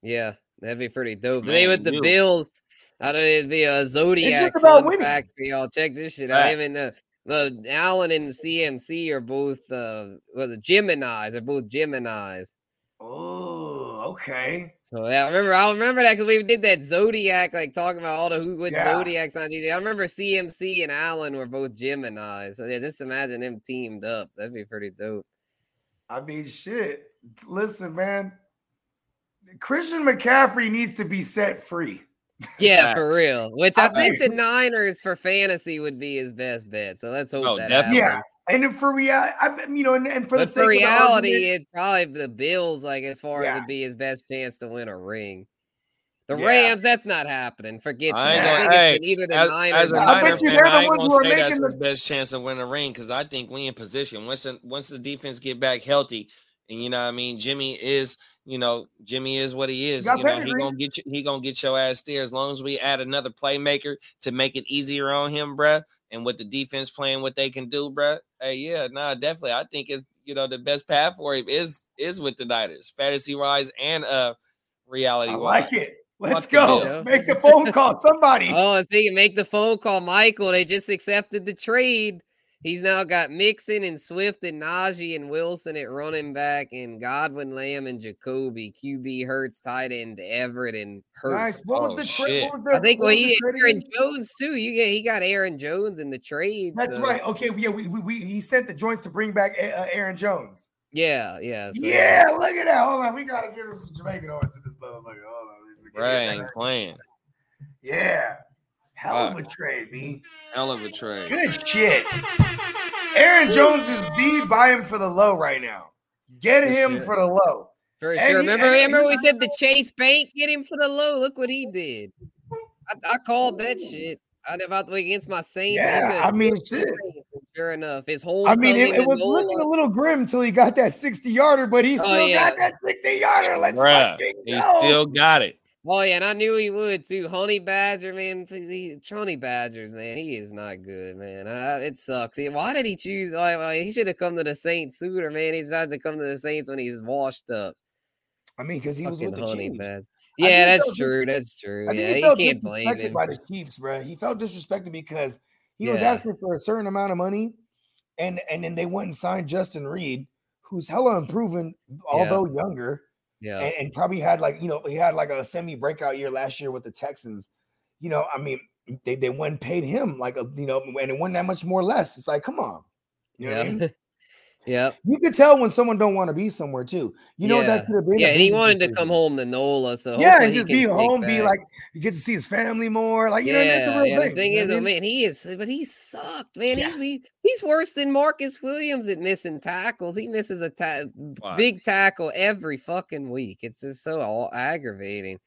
Yeah, that'd be pretty dope. Man, they with the you- Bills, I don't know, it'd be a zodiac just about fun winning. fact for y'all. Check this shit out. Fact. Even uh, the Allen and CMC are both uh was it Gemini's? They're both Gemini's. Oh, okay. So yeah, I remember. I remember that because we did that zodiac, like talking about all the who what Yeah. zodiacs on TV. I remember CMC and Allen were both Gemini's. So yeah, just imagine them teamed up. That'd be pretty dope. I mean, shit. Listen, man. Christian McCaffrey needs to be set free. Yeah, for real. Which I I think the Niners for fantasy would be his best bet. So let's hope Oh, that definitely. happens. Yeah. And for reality, I, you know, and, and for the but sake for of reality, argument- it probably the Bills, like as far as Yeah. would be his best chance to win a ring. The Yeah. Rams, that's not happening. Forget I that. I gonna- think hey, it's been either the As, Niners as a or I bet you fan, they're the ones who are say that's making the- best chance to win a ring because I think we in position. Once the, once the defense get back healthy, and you know what I mean, Jimmy is you know Jimmy is what he is. got You know he pedigree. gonna get you, he gonna get your ass there as long as we add another playmaker to make it easier on him, bruh. And with the defense playing what they can do, bruh. Hey, yeah, nah, definitely. I think it's you know the best path for him is is with the Niners, fantasy wise and uh reality I wise. like it. Let's Fuck go. Bills. Make the phone call. Somebody. Oh, speaking, make the phone call, Michael. They just accepted the trade. He's now got Mixon and Swift and Najee and Wilson at running back and Godwin, Lamb and Jakobi, QB Hurts, tight end Everett and Hurts. nice. What was Oh, the trade? What was the, I think what well, was the he trade Aaron? Jones too. You get he got Aaron Jones in the trade. That's so- right. Okay. Yeah. We, we, we he sent the joints to bring back uh, Aaron Jones. Yeah, yeah. so- Yeah. Look at that. Hold on. We gotta give him some Jamaican orange to this motherfucker. Hold on. Let me get Bruh this ain't out. playing. Yeah. Hell of a trade, me. Hell of a trade. Good shit. Aaron Jones is the buy him for the low right now. Get him sure. for the low. For And sure. he- Remember, remember we said the Chase Bank get him for the low. Look what he did. I, I called that shit. I about to against my Saints. Yeah, I mean, shit. Saints, Sure enough, his whole I mean, it, it was looking a little grim until he got that 60 yarder, but he Oh, still yeah. got that 60 yarder. Let's Bruh, fucking he still got it. Oh yeah, and I knew he would too. Honey Badger, man, please, he, Honey Badgers, man, he is not good, man. Uh, it sucks. He- Why did he choose? Why- he should have come to the Saints sooner, man. He decided to come to the Saints when he's washed up. I mean, because he was with the Honey Chiefs. Badger. I Yeah, he that's felt true. That's true. I Yeah, he felt can't blame disrespected him. by the Chiefs, bro. He felt disrespected because he was asking for a certain amount of money, and and then they went and signed Justin Reid, who's hella improving, although younger, Yeah. and, and probably had like you know he had like a semi breakout year last year with the Texans. You know, I mean, they they went and paid him like a you know, and it wasn't that much more less. It's like, come on, you know what I mean? yeah. You could tell when someone don't want to be somewhere too. You know Yeah. that could have been. Yeah, and he wanted to come home to NOLA, so Yeah, and just be home, be like he gets to see his family more. Like you know, yeah, that's the real yeah. The thing. thing you is, what I mean? man, he is, but he sucked, man. Yeah. He's he, he's worse than Marcus Williams at missing tackles. He misses a ta- Fuck. big tackle every fucking week. It's just so all aggravating.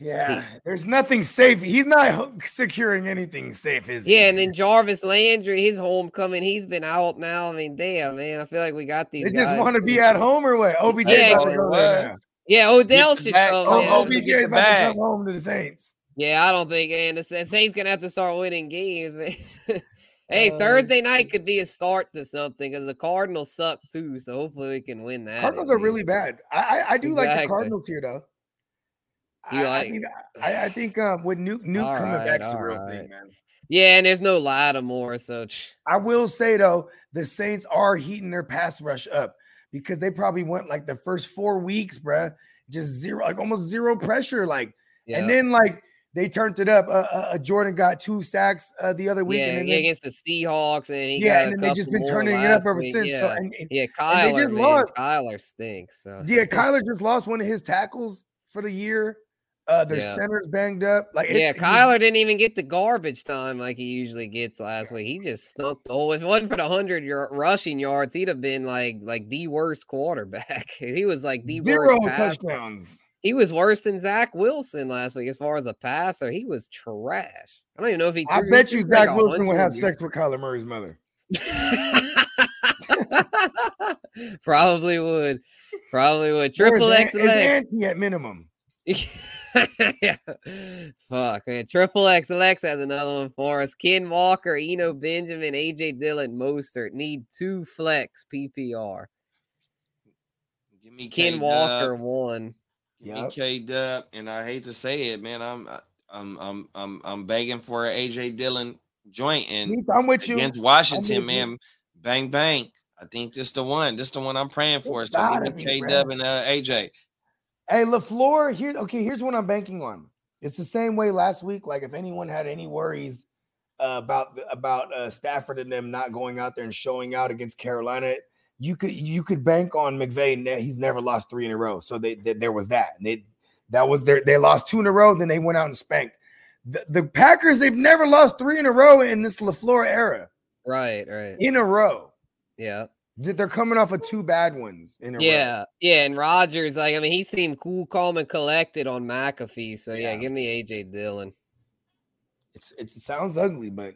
Yeah, there's nothing safe. He's not securing anything safe. Is he? Yeah, and then Jarvis Landry, his homecoming, he's been out now. I mean, damn, man, I feel like we got these. they just want to be at home or what? OBJ Yeah, about to go there now. Yeah, Odell should bag. come. Oh, man. OBJ OBJ is the about to come home to the Saints. Yeah, I don't think, and the Saints gonna have to start winning games, man. hey, Uh, Thursday night could be a start to something because the Cardinals suck too. So hopefully we can win that. Cardinals are really bad. I I, I do like the Cardinals here though. You I, I, like- mean, I, I think um, with Nuke, Nuke All coming right, back's a real right. thing, man. Yeah, and there's no Lattimore, so I will say though, the Saints are heating their pass rush up because they probably went like the first four weeks, bruh, just zero, like almost zero pressure, like, yeah. and then like they turned it up. Uh, uh, uh, Jordan got two sacks uh, the other week, yeah, and yeah, they, against the Seahawks, and he yeah, and then they just been turning it up ever week, since. Yeah, So, and, and- yeah, they just man, lost. Kyler stinks. So yeah, Kyler just lost one of his tackles for the year. Uh, their Yeah. center's banged up. Like, it's, yeah, Kyler didn't even get the garbage time like he usually gets last week. He just snuck. Oh, if it wasn't for the hundred yard rushing yards, he'd have been like like the worst quarterback. he was like the zero touchdowns. He was worse than Zach Wilson last week as far as a passer. He was trash. I don't even know if he. I bet he you threw like Zach Wilson would 100 have sex with Kyler Murray's mother. Probably would. Probably would. Triple aunt- X his Lex. at minimum. yeah. Fuck, man. Triple X Lex has another one for us. Ken Walker, Eno Benjamin, AJ Dillon, Mostert need two flex PPR. Give me Ken K-Dub. Walker one. Yep. K Dub, and I hate to say it, man. I'm I'm I'm I'm I'm begging for an AJ Dillon joint and I'm with you. against Washington, with you. man. Bang bang. I think this the one. This the one I'm praying for. So be, me K. Dub and uh, AJ. Hey, LaFleur, here, okay, here's what I'm banking on. It's the same way last week. Like, if anyone had any worries uh, about about uh, Stafford and them not going out there and showing out against Carolina, you could you could bank on McVay. He's never lost three in a row. So they, they- there was that. And they that was their they lost two in a row. Then they went out and spanked the, the Packers. They've never lost three in a row in this LaFleur era. Right, right. In a row, Yeah. They're coming off of two bad ones in a row. Yeah. Yeah. And Rodgers, like, I mean, he seemed cool, calm, and collected on McAfee. So yeah, Yeah. give me AJ Dillon. It's, it's it sounds ugly, but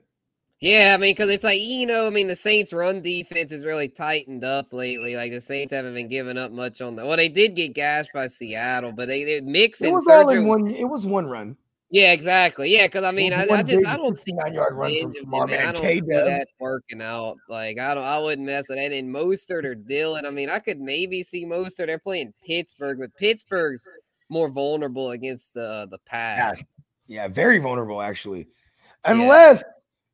Yeah, I mean, because it's like you know, I mean, the Saints' run defense is really tightened up lately. Like the Saints haven't been giving up much on the. Well, they did get gashed by Seattle, but they, they mix it and was all in one. It was one run. Yeah, exactly. Yeah, because I mean, I, I just I don't see nine yard run from, from man, I don't see that working out. Like I don't, I wouldn't mess with that. In Mostert or Dillon, I mean, I could maybe see Mostert. They're playing Pittsburgh, but Pittsburgh's more vulnerable against the the pass. Yes. Yeah, very vulnerable actually. Yeah.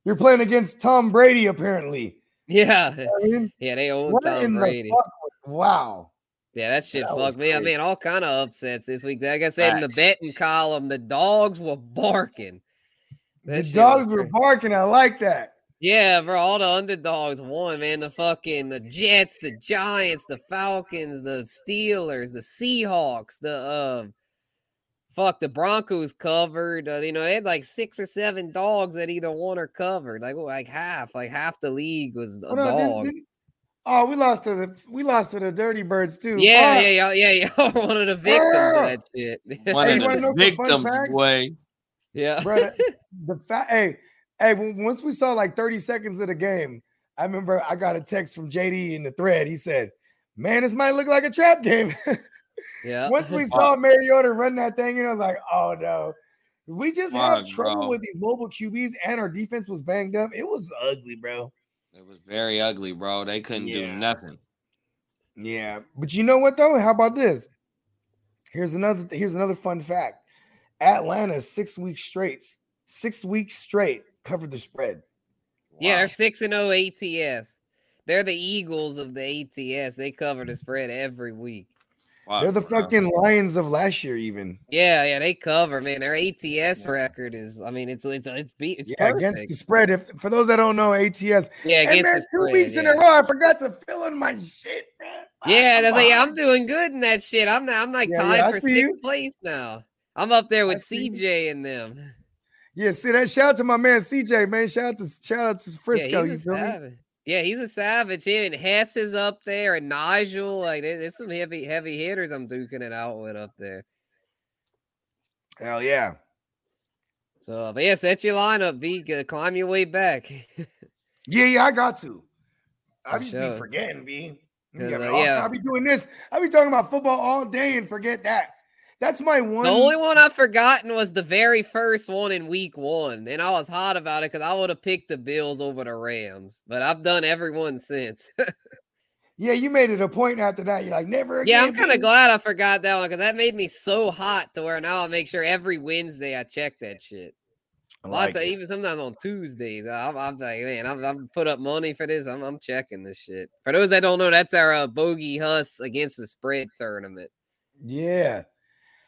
You're playing against Tom Brady, apparently. Yeah, You know I mean? yeah, they own What Tom Brady. Wow. Yeah, that shit That fucked me. I mean, all kind of upsets this week. Like I said in the betting column, the dogs were barking. That the dogs were barking. I like that. Yeah, bro, all the underdogs won, man. The fucking the Jets, the Giants, the Falcons, the Steelers, the Seahawks, the uh fuck the Broncos covered. Uh, you know, they had like six or seven dogs that either won or covered. Like like half, like half the league was a Hold on, didn't- dog. didn't- oh, we lost to the we lost to the Dirty Birds too. Yeah, Fuck. yeah, yeah, yeah, yeah. One of the victims of that shit. One Hey, of the know some fun victims, facts? boy. yeah. bro. The, fact. hey, hey, once we saw like 30 seconds of the game, I remember I got a text from JD in the thread. He said, Man, this might look like a trap game. Yeah. Once we saw Mariota run that thing, and I was like, oh no. We just have trouble bro. with these mobile QBs, and our defense was banged up. It was ugly, bro. It was very ugly, bro. They couldn't do nothing. Yeah, but you know what though? How about this? Here's another. Here's another fun fact. Atlanta six weeks straight, six weeks straight covered the spread. Yeah, they're six and oh zero ATS. They're the Eagles of the ATS. They cover the spread every week. Fuck, They're the bro. fucking Lions of last year, even. Yeah, yeah, they cover. Man, their ATS Yeah. record is. I mean, it's it's it's beat. It's yeah, perfect. against the spread. If for those that don't know, ATS. yeah, Hey, against man, the two spread. weeks in a row, I forgot to fill in my shit, man. Yeah, Come that's like, yeah, I'm doing good in that shit. I'm not, I'm like Yeah, tied yeah, I for see sixth you. place now. I'm up there with see you. CJ and them. Yeah, see that. Shout out to my man CJ, man. Shout out to shout out to Frisco. yeah, you he's a feel me? Yeah, he's a savage. Him and Hess is up there, and Nigel. Like, there's some heavy heavy hitters I'm duking it out with up there. Hell yeah. So, but yeah, set your lineup, B. G- Climb your way back. Yeah, yeah, I got to. I just sure. be forgetting, B. 'Cause, Yeah, uh, yeah. I'll be doing this. I'll be talking about football all day and forget that. That's my one. The only one I've forgotten was the very first one in week one, and I was hot about it because I would have picked the Bills over the Rams, but I've done every one since. yeah, you made it a point after that. You're like, never yeah. I'm kind of glad I forgot that one because that made me so hot to where now I make sure every Wednesday I check that shit. I Lots like of it. even sometimes on Tuesdays, I'm, I'm like, man, I'm, I'm put up money for this. I'm, I'm checking this shit. For those that don't know, that's our uh, bogey Huss against the spread tournament. Yeah.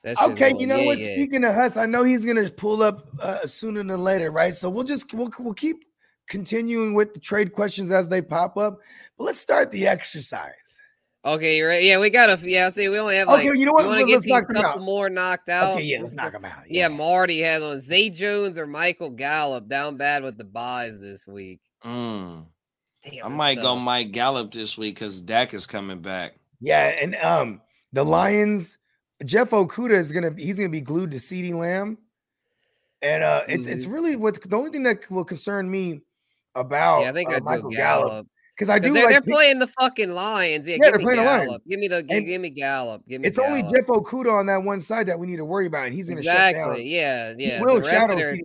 That shit's Okay, you know what? yay, yay. Speaking of Huss, I know he's gonna pull up uh, sooner than later, right? So we'll just we'll we'll keep continuing with the trade questions as they pop up. But let's start the exercise. Okay, you right. Yeah, we got to. Yeah, see, we only have like. Okay, you know what? want to Let's- get let's these knock them couple out. more knocked out. Okay, yeah, let's knock them out. Yeah, Marty has on Zay Jones or Michael Gallup down bad with the buys this week. Mm. Damn, I that's might go. Mike Gallup this week because Dak is coming back. Yeah, and um, the Lions Jeff Okudah is gonna he's gonna be glued to CeeDee Lamb, and uh, it's it's Mhm. really what the only thing that will concern me about yeah, I think uh, I'd Michael Gallup Gallup. because I 'Cause do they're, like they're playing the fucking Lions. Yeah, Yeah, they're playing the Lions. Give me the give, give me Gallup. Give me it's only Jeff Okudah on that one side that we need to worry about, and he's gonna shut down. Exactly. Yeah, yeah. will the rest of their too,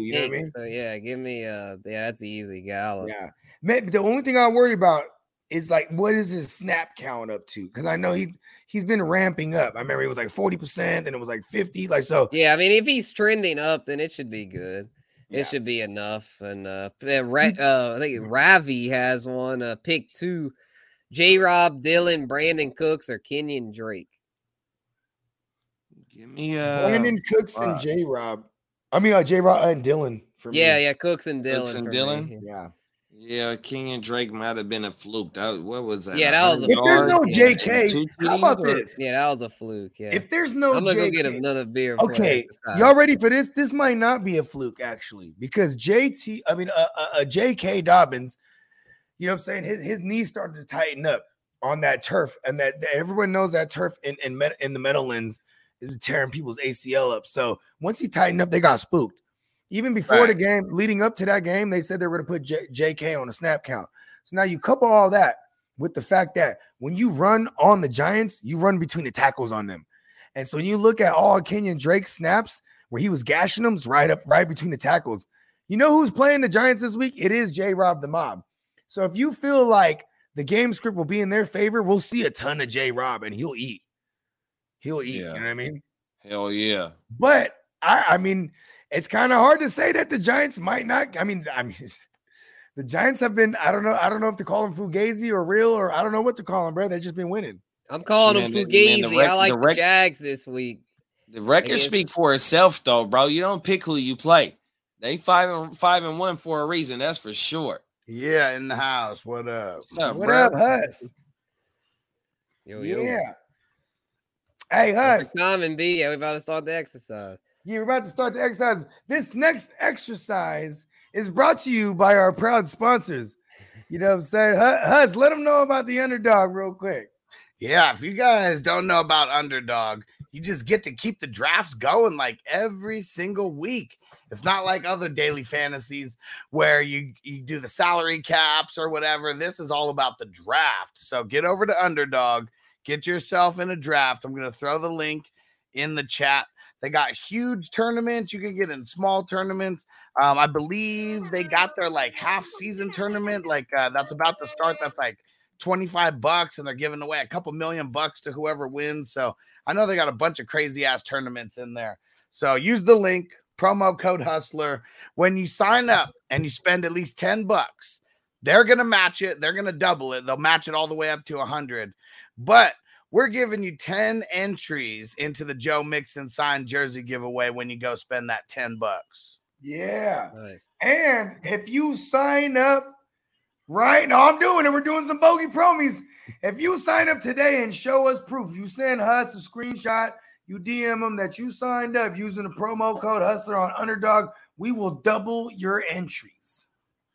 you know what I mean? So yeah, give me uh yeah, that's easy. Gallup. Yeah. Man, the only thing I worry about is like what is his snap count up to? Because I know he he's been ramping up. I remember it was like 40%, then it was like 50. Like so Yeah, I mean, if he's trending up, then it should be good. Yeah. It should be enough. And uh, uh, Ra- uh I think Ravi has one. Uh, pick two: J. Rob, Dillon, Brandin Cooks, or Kenyan Drake. Give me uh Brandon Cooks and. J Rob. I mean uh J Rob and Dillon for me. Yeah, yeah, Cooks and Dillon. Cooks and Dillon. me. Dillon? Yeah. King and Drake might have been a fluke. That what was that? Yeah, that was a 100 If there's no yards? Yeah. JK, how about this? Yeah, that was a fluke. Yeah, If there's no I'm gonna go get another beer. Okay, y'all ready for this? This might not be a fluke actually, because JT, I mean, uh, uh, uh, J.K. Dobbins, you know what I'm saying? His, his knees started to tighten up on that turf, and that, that everyone knows that turf in in, Met, in the Meadowlands is tearing people's ACL up. So once he tightened up, they got spooked. Even before the game, leading up to that game, they said they were going to put J- J.K. on a snap count. So now you couple all that with the fact that when you run on the Giants, you run between the tackles on them. And so when you look at all Kenyan Drake snaps where he was gashing them, right up right between the tackles. You know who's playing the Giants this week? It is J. Rob the Mob. So if you feel like the game script will be in their favor, we'll see a ton of J. Rob and he'll eat. He'll eat. Yeah. You know what I mean? Hell yeah. But I, I mean, it's kind of hard to say that the Giants might not. I mean, I mean, the Giants have been. I don't know. I don't know if to call them fugazi or real or I don't know what to call them, bro. They've just been winning. I'm calling Man, him the- man, the rec- I like the the, Jags this week. The record speak for itself, though, bro. You don't pick who you play. They five and five and one for a reason. That's for sure. Yeah, in the house. What up? What's up, what bro? up, Huss? Yo, yo. Yeah. Hey, Perfect Huss. timing, B. Yeah, we about to start the exercise. We're about to start the exercise. This next exercise is brought to you by our proud sponsors. You know what I'm saying? Hu- Huss, let them know about the underdog real quick. Yeah, if you guys don't know about Underdog, you just get to keep the drafts going like every single week. It's not like other daily fantasies where you, you do the salary caps or whatever. This is all about the draft. So get over to Underdog, get yourself in a draft. I'm going to throw the link in the chat. They got huge tournaments. You can get in small tournaments. Um, I believe they got their like half season tournament, like uh, that's about to start. That's like 25 bucks and they're giving away a couple million bucks to whoever wins. So I know they got a bunch of crazy ass tournaments in there. So use the link, promo code hustler. When you sign up and you spend at least 10 bucks, they're going to match it. They're going to double it. They'll match it all the way up to 100. But we're giving you 10 entries into the Joe Mixon signed jersey giveaway when you go spend that 10 bucks. Yeah. Nice. And if you sign up right now, I'm doing it. We're doing some bogey promies. If you sign up today and show us proof, you send us a screenshot, you DM them that you signed up using the promo code Hustler on Underdog, we will double your entries.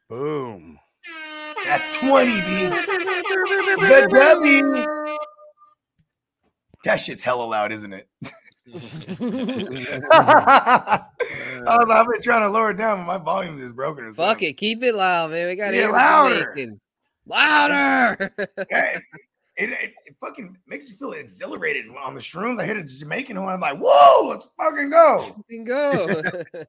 Boom. That's 20, B. The W. That shit's hella loud, isn't it? I was, I've been trying to lower it down, but my volume is broken. Or Fuck it. Keep it loud, man. We got to hear louder. louder. Yeah, it, it, it fucking makes me feel exhilarated on the shrooms. I hit a Jamaican one. I'm like, whoa, let's fucking go. Go.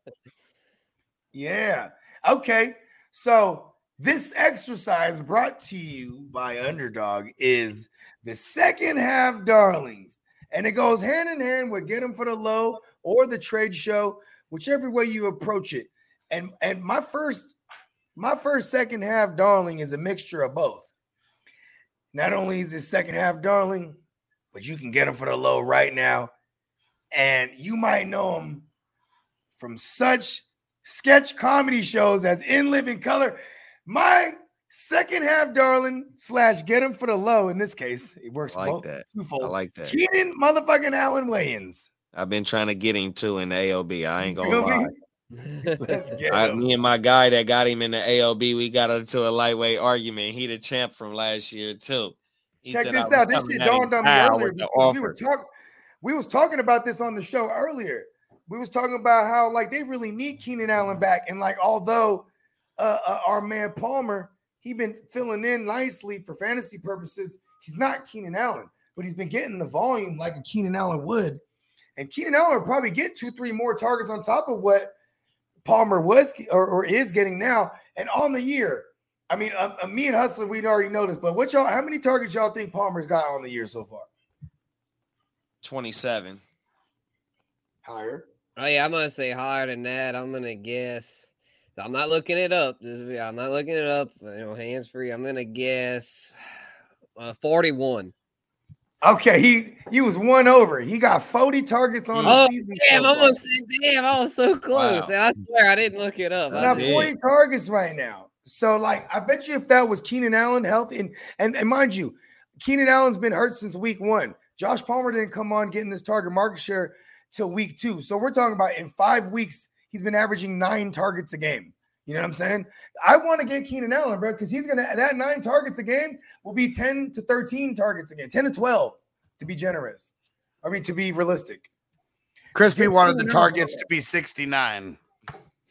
Yeah. Okay. So this exercise brought to you by Underdog is the second half darlings. And it goes hand in hand with get them for the low or the trade show, whichever way you approach it. And and my first my first second half darling is a mixture of both. Not only is this second half darling, but you can get them for the low right now. And you might know them from such sketch comedy shows as In Living Color. My second half darling slash get him for the low. In this case, it works I like both that. twofold. I like that. Keenan motherfucking Allen Wayans. I've been trying to get him too in the AOB. I ain't gonna lie. Let's get I, me and my guy that got him in the AOB, we got into a lightweight argument. He the champ from last year too. He Check this out. This shit dawned on me earlier with the because we were offer. talking. we was talking about this on the show earlier. We was talking about how like they really need Keenan Allen back, and like although uh, uh, our man Palmer he been filling in nicely for fantasy purposes, he's not Keenan Allen, but he's been getting the volume like a Keenan Allen would, and Keenan Allen will probably get two three more targets on top of what Palmer was or, or is getting now, and on the year. I mean, uh, uh, me and Hustler, we'd already noticed, but what y'all, how many targets y'all think Palmer's got on the year so far? 27. Higher. Oh yeah, I'm gonna say higher than that. I'm gonna guess. I'm not looking it up. I'm not looking it up. You know, hands free. I'm gonna guess uh, 41. Okay, he he was one over. He got 40 targets on the oh, season. Damn, so I far. almost damn, I was so close. Wow. And I swear I didn't look it up. I Now 40 targets right now. So, like, I bet you if that was Keenan Allen healthy, and, and and mind you, Keenan Allen's been hurt since week one. Josh Palmer didn't come on getting this target market share till week two. So we're talking about in five weeks, he's been averaging nine targets a game. You know what I'm saying? I want to get Keenan Allen, bro, because he's gonna that nine targets a game will be 10 to 13 targets a game, 10 to 12 to be generous. I mean, to be realistic. Crispy Get wanted the Keenan Allen. targets to be 69.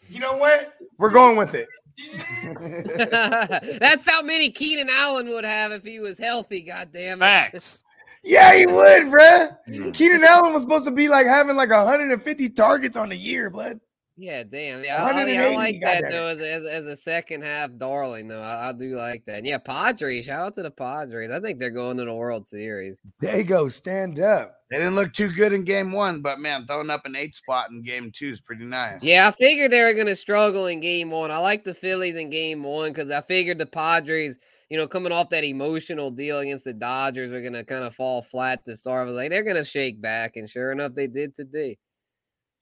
You know what? We're going with it. That's how many Keenan Allen would have if he was healthy. God damn it! Facts. Yeah, he would, bruh. Mm. Keenan Allen was supposed to be like having like 150 targets on the year, blood. Yeah, damn. Yeah, I, I, mean, I like that though as, a- as, as a second half darling though. I, I do like that. And yeah, Padres. Shout out to the Padres. I think they're going to the World Series. They go. Stand up. They didn't look too good in game one, but man, throwing up an eight spot in game two is pretty nice. Yeah, I figured they were going to struggle in game one. I like the Phillies in game one because I figured the Padres, you know, coming off that emotional deal against the Dodgers, were going to kind of fall flat to start. I was like, they're going to shake back. And sure enough, they did today.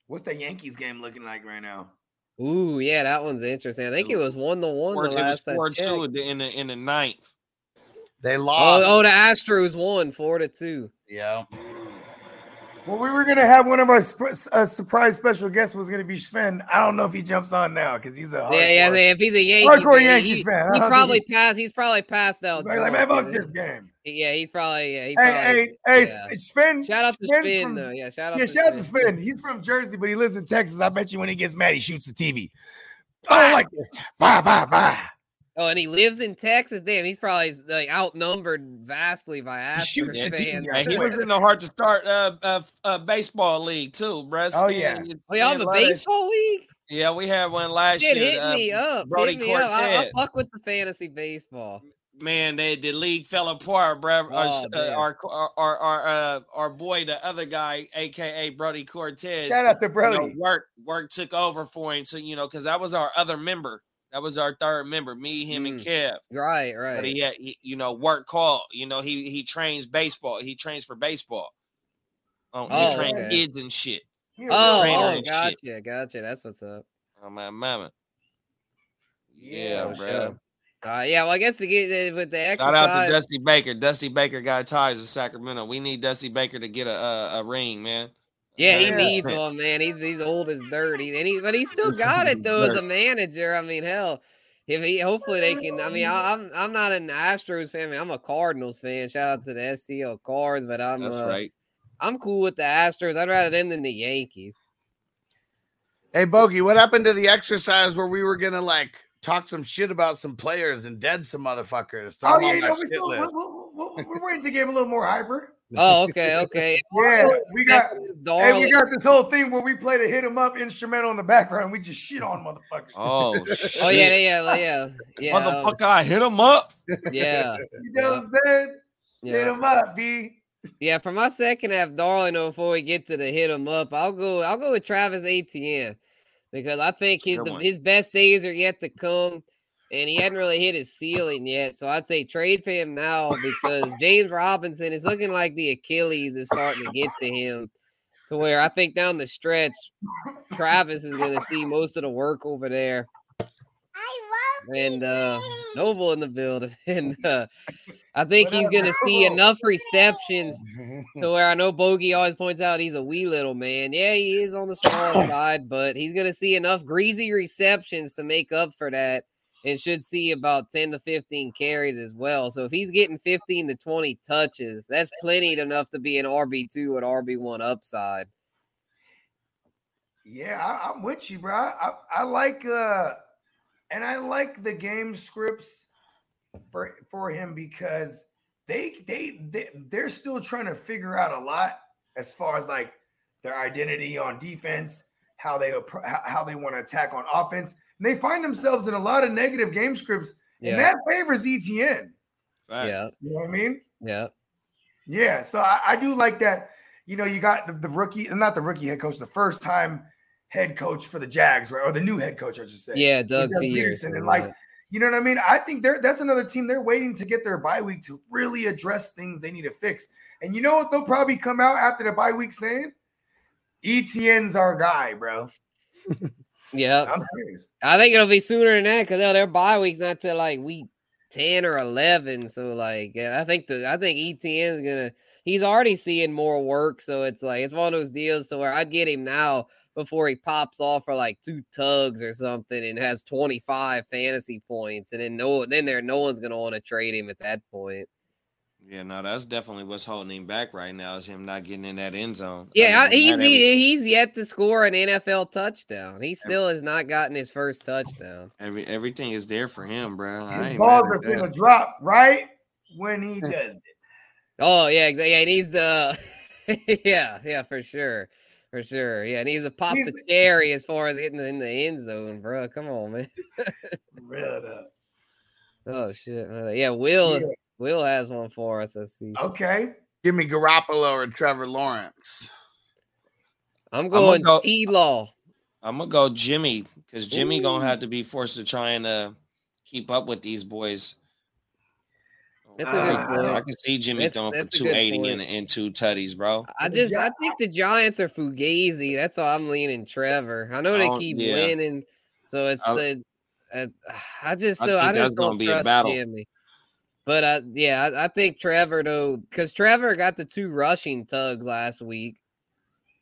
What's the Yankees game looking like right now? Ooh, yeah, that one's interesting. I think it was one to one Four, the last I four checked. two in the, in the ninth. They Oh, oh lost. oh, the Astros won four to two. Yeah. Well, we were gonna have one of our sp- uh, surprise special guests was gonna be Sven. I don't know if he jumps on now because he's a Yeah, yeah. hardcore- If he's a Yankees, Hardcore fan, Yankees he, fan. I he probably he- passed. He's probably passed out. Like, like, man, fuck this game. Yeah, he's probably. Yeah, he Hey, probably, hey, hey, yeah. Sven. Shout out to Sven's Spin from- though. Yeah, shout out. Yeah, to shout out to Sven. He's from Jersey, but he lives in Texas. I bet you when he gets mad, he shoots the TV. I don't like this. Bye, bye, bye. Oh, and he lives in Texas. Damn, he's probably like outnumbered vastly by He shoots Astros the fans. TV. And he was in the hard to start uh, uh, uh baseball league too, bruh. Oh, yeah. Oh, y'all have a baseball league? Yeah, we had one last Shit, year. hit uh, me up. Brody hit me up. I, I fuck with the fantasy baseball. man, they, the league fell apart, bro. Oh, uh, our our our our, uh, our boy, the other guy, aka Brody Cortez, Shout out to you know, Brody. work work took over for him. So you know, because that was our other member. That was our third member, me, him, and Mm. Kev. Right, right. But he had, he, you know, work call. You know, he he trains baseball. He trains for baseball. Um, Oh, he trains okay. kids and shit. He Oh, oh, and shit. gotcha, gotcha. That's what's up. Oh my mama. Yeah, Yeah, bro. sure. Uh, yeah, well, I guess to get uh, with the exercise. Shout out to Dusty Baker. Dusty Baker got ties in Sacramento. We need Dusty Baker to get a a, a ring, man. Yeah, he Yeah. needs one, man. He's he's old as dirt. He, and he but he still got it though as a manager. I mean, hell, if he hopefully they can. I mean, I, I'm I'm not an Astros fan. I'm a Cardinals fan. Shout out to the STL Cards, but I'm That's uh, right. I'm cool with the Astros. I'd rather them than the Yankees. Hey, Bogey, what happened to the exercise where we were gonna like talk some shit about some players and dead some motherfuckers? Throw Oh them yeah, on no, our we still, we're, we're, we're waiting to get a little more hyper. Oh, okay, okay. Yeah, we got. Hey, we got this whole thing where we play the hit 'em up instrumental in the background. We just shit on motherfuckers. Oh, oh shit. Oh yeah, yeah, yeah, yeah. Motherfucker, I hit him up. Yeah, You know what I'm saying? Hit yeah. 'em up, B. Yeah, for my second half, darling, though, before we get to the hit hit 'em up, I'll go. I'll go with Travis Etienne because I think his the, his best days are yet to come, and he hadn't really hit his ceiling yet. So I'd say trade for him now because James Robinson is looking like the Achilles is starting to get to him, to where I think down the stretch, Travis is going to see most of the work over there. And uh Noble in the building, and uh, I think he's going to see enough receptions to where I know Bogey always points out he's a wee little man. Yeah, he is on the small side, but he's going to see enough greasy receptions to make up for that. And should see about 10 to 15 carries as well. So if he's getting 15 to 20 touches, that's plenty enough to be an RB2 with RB1 upside. Yeah, I, am with you, bro. I, I like uh and I like the game scripts for for him because they they, they they're still trying to figure out a lot as far as like their identity on defense, how they how they want to attack on offense. And they find themselves in a lot of negative game scripts, yeah. and that favors ETN. Yeah, you know what I mean. Yeah, yeah. So I, I do like that. You know, you got the, the rookie, not the rookie head coach, the first time head coach for the Jags, right? Or the new head coach, I should say. Yeah, Doug, Doug Pederson. And like, you know what I mean? I think they're that's another team they're waiting to get their bye week to really address things they need to fix. And you know what? They'll probably come out after the bye week saying, ETN's our guy, bro. yeah. I think it'll be sooner than that because their bye week's not till like week 10 or 11. So, like, yeah, I think the I think ETN's gonna he's already seeing more work. So it's like it's one of those deals to where I'd get him now before he pops off for like two tugs or something and has 25 fantasy points. And then no then there no one's gonna want to trade him at that point. Yeah, no, that's definitely what's holding him back right now is him not getting in that end zone. Yeah, he's he, he's yet to score an NFL touchdown. He still has not gotten his first touchdown. Every everything is there for him, bro. His balls are gonna drop right when he does it. Oh yeah, yeah, and he's uh yeah, yeah, for sure. For sure. Yeah, and he's a pop he's, the cherry as far as getting in the end zone, bro. Come on, man. Real up. Oh shit. Uh, yeah, Will yeah. Will has one for us. Let's see. Okay. Give me Garoppolo or Trevor Lawrence. I'm going go, T Law. I'm gonna go Jimmy because Jimmy Ooh. gonna have to be forced to try and uh, keep up with these boys. That's a good uh, point. I can see Jimmy that's, throwing for 280 and, and two tutties, bro. I just I think the Giants are fugazi. That's all I'm leaning Trevor. I know they keep yeah. winning, so it's I, uh, I just so I, I just don't trust Jimmy. But uh, yeah, I, I think Trevor though, because Trevor got the two rushing tugs last week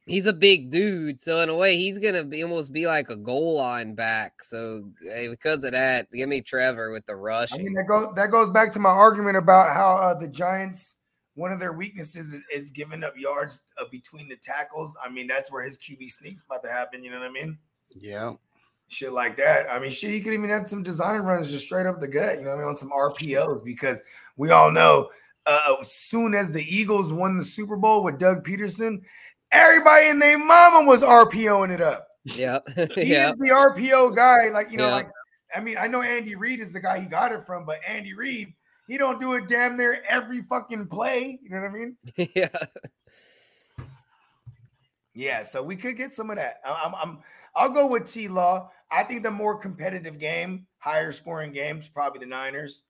he's a big dude, so in a way, he's gonna be almost be like a goal line back. So hey, because of that, give me Trevor with the rush. I mean, that goes that goes back to my argument about how uh, the Giants. One of their weaknesses is, is giving up yards uh, between the tackles. I mean, that's where his QB sneaks about to happen. You know what I mean? Yeah. Shit like that. I mean, shit, he could even have some design runs just straight up the gut. You know what I mean? On some RPOs because we all know uh, as soon as the Eagles won the Super Bowl with Doug Pederson, everybody and their mama was RPOing it up. Yeah. he yeah. is the RPO guy. Like, you know, yeah. like I mean, I know Andy Reid is the guy he got it from, but Andy Reid, he don't do it damn near every fucking play. You know what I mean? yeah. Yeah, so we could get some of that. I'm, I'm I'll go with T Law. I think the more competitive game, higher scoring games, probably the Niners.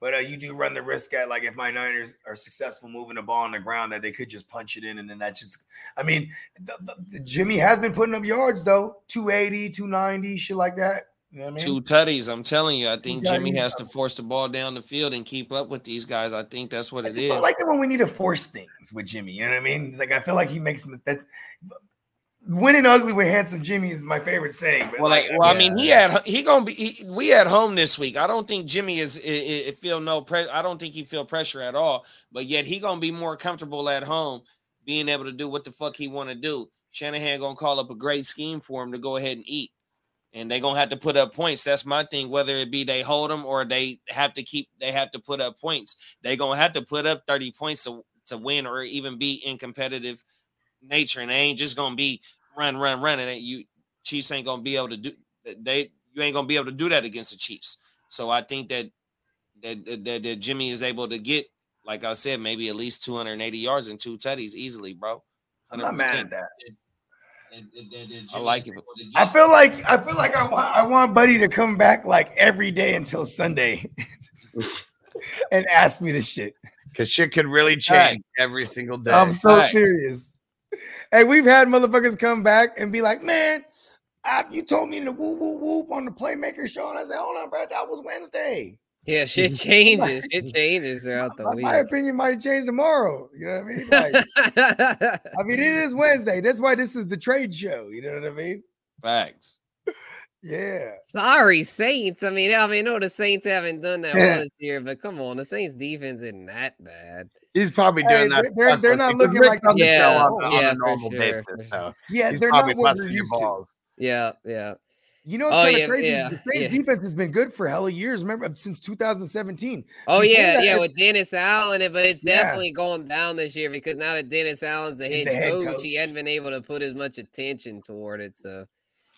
But uh, you do run the risk at like if my Niners are successful moving the ball on the ground that they could just punch it in and then that's just I mean the, the, the Jimmy has been putting up yards though 280 290 shit like that you know what I mean? Two tutties. I'm telling you, I think Jimmy has to force the ball down the field and keep up with these guys. I think that's what I it is. I like it when we need to force things with Jimmy. You know what I mean? like I feel like he makes that's winning ugly with handsome Jimmy is my favorite saying. well, like, well, yeah. I mean, he had he gonna be he, we at home this week. I don't think Jimmy is it, it feel no pressure. I don't think he feel pressure at all. But yet he gonna be more comfortable at home, being able to do what the fuck he want to do. Shanahan gonna call up a great scheme for him to go ahead and eat. And they gonna have to put up points. That's my thing. Whether it be they hold them or they have to keep, they have to put up points. They gonna have to put up thirty points to, to win or even be in competitive nature, and they ain't just gonna be run, run, run, and you Chiefs ain't gonna be able to do they you ain't gonna be able to do that against the Chiefs. So I think that that, that, that Jimmy is able to get, like I said, maybe at least 280 yards and two tutties easily, bro. i am not mad at that. I like it. I feel like I feel like I want I want Buddy to come back like every day until Sunday and ask me this shit. Because shit could really change right. every single day. I'm so right. serious. Hey, we've had motherfuckers come back and be like, man, you told me to whoop whoop whoop on the playmaker show. And I said, hold on, bro, that was Wednesday. Yeah, shit changes. it changes throughout the my, week. My opinion might change tomorrow. You know what I mean? Like, I mean, it is Wednesday. That's why this is the trade show. You know what I mean? Facts. Yeah. Sorry, Saints. I mean, I mean, no, the Saints haven't done that Yeah. well this year, but come on, the Saints defense isn't that bad. He's probably Hey, doing that. they're- they're- they're not looking like on the Yeah, show on, on a normal sure, basis. So Yeah, he's they're probably not what busting we're your used to. Yeah, yeah. You know, it's Oh, kind of yeah, crazy. yeah, the Saints yeah. defense has been good for hella years. Remember, since 2017. Oh Before yeah, that, yeah, with Dennis Allen, it, but it's Yeah. definitely going down this year because now that Dennis Allen's the head, the head coach, coach. he hadn't been able to put as much attention toward it. So Well,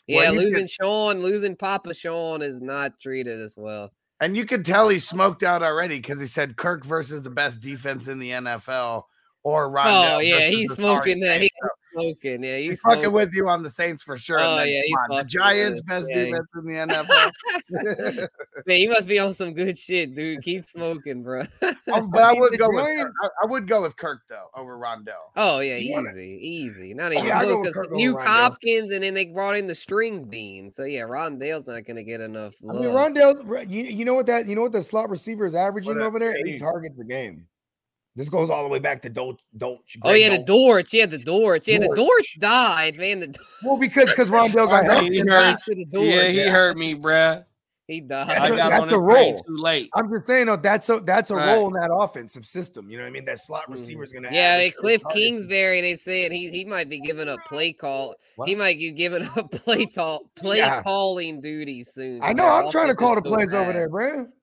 yeah, you losing could- Sean, losing Papa Sean is not treated as well. And you could tell he's smoked out already because he said Kirk versus the best defense in the NFL or Rondale. oh yeah, he's smoking that. Saints. He's smoking. Yeah, He's, he's fucking with you on the Saints for sure. Oh, then, yeah, he's on, the Giants best it. Yeah, defense in the NFL. Man, you must be on some good shit, dude. Keep smoking, bro. Um, but I would the go with Kirk. I, I would go with Kirk though over Rondale. Oh yeah, You wanna- easy, easy. Not Oh, even yeah, close because new Rondale. Hopkins, and then they brought in the string bean. So yeah, Rondale's not gonna get enough I mean, Rondale's. You, you know what that? You know what the slot receiver is averaging What over there? Eight targets a game. This goes all the way back to Dolch. Dolch oh Greg yeah, the Dolch. Dortch. Yeah, the Dortch. Yeah, the Dortch. Dortch died, man. The Well, because because Rondale got Rondale- hurt. He hurt. to the Dortch. Yeah, he hurt me, bruh. He died. That's I a- got that's on a role. too late. I'm just saying, though, that's a that's a Right. role in that offensive system. You know what I mean? That slot receiver is going to. Mm. yeah, they Cliff Kingsbury. They said he he might be giving up play call. What? He might be giving up play call play Yeah. calling duties soon. I know. I'm trying to call the is so plays over there, bro.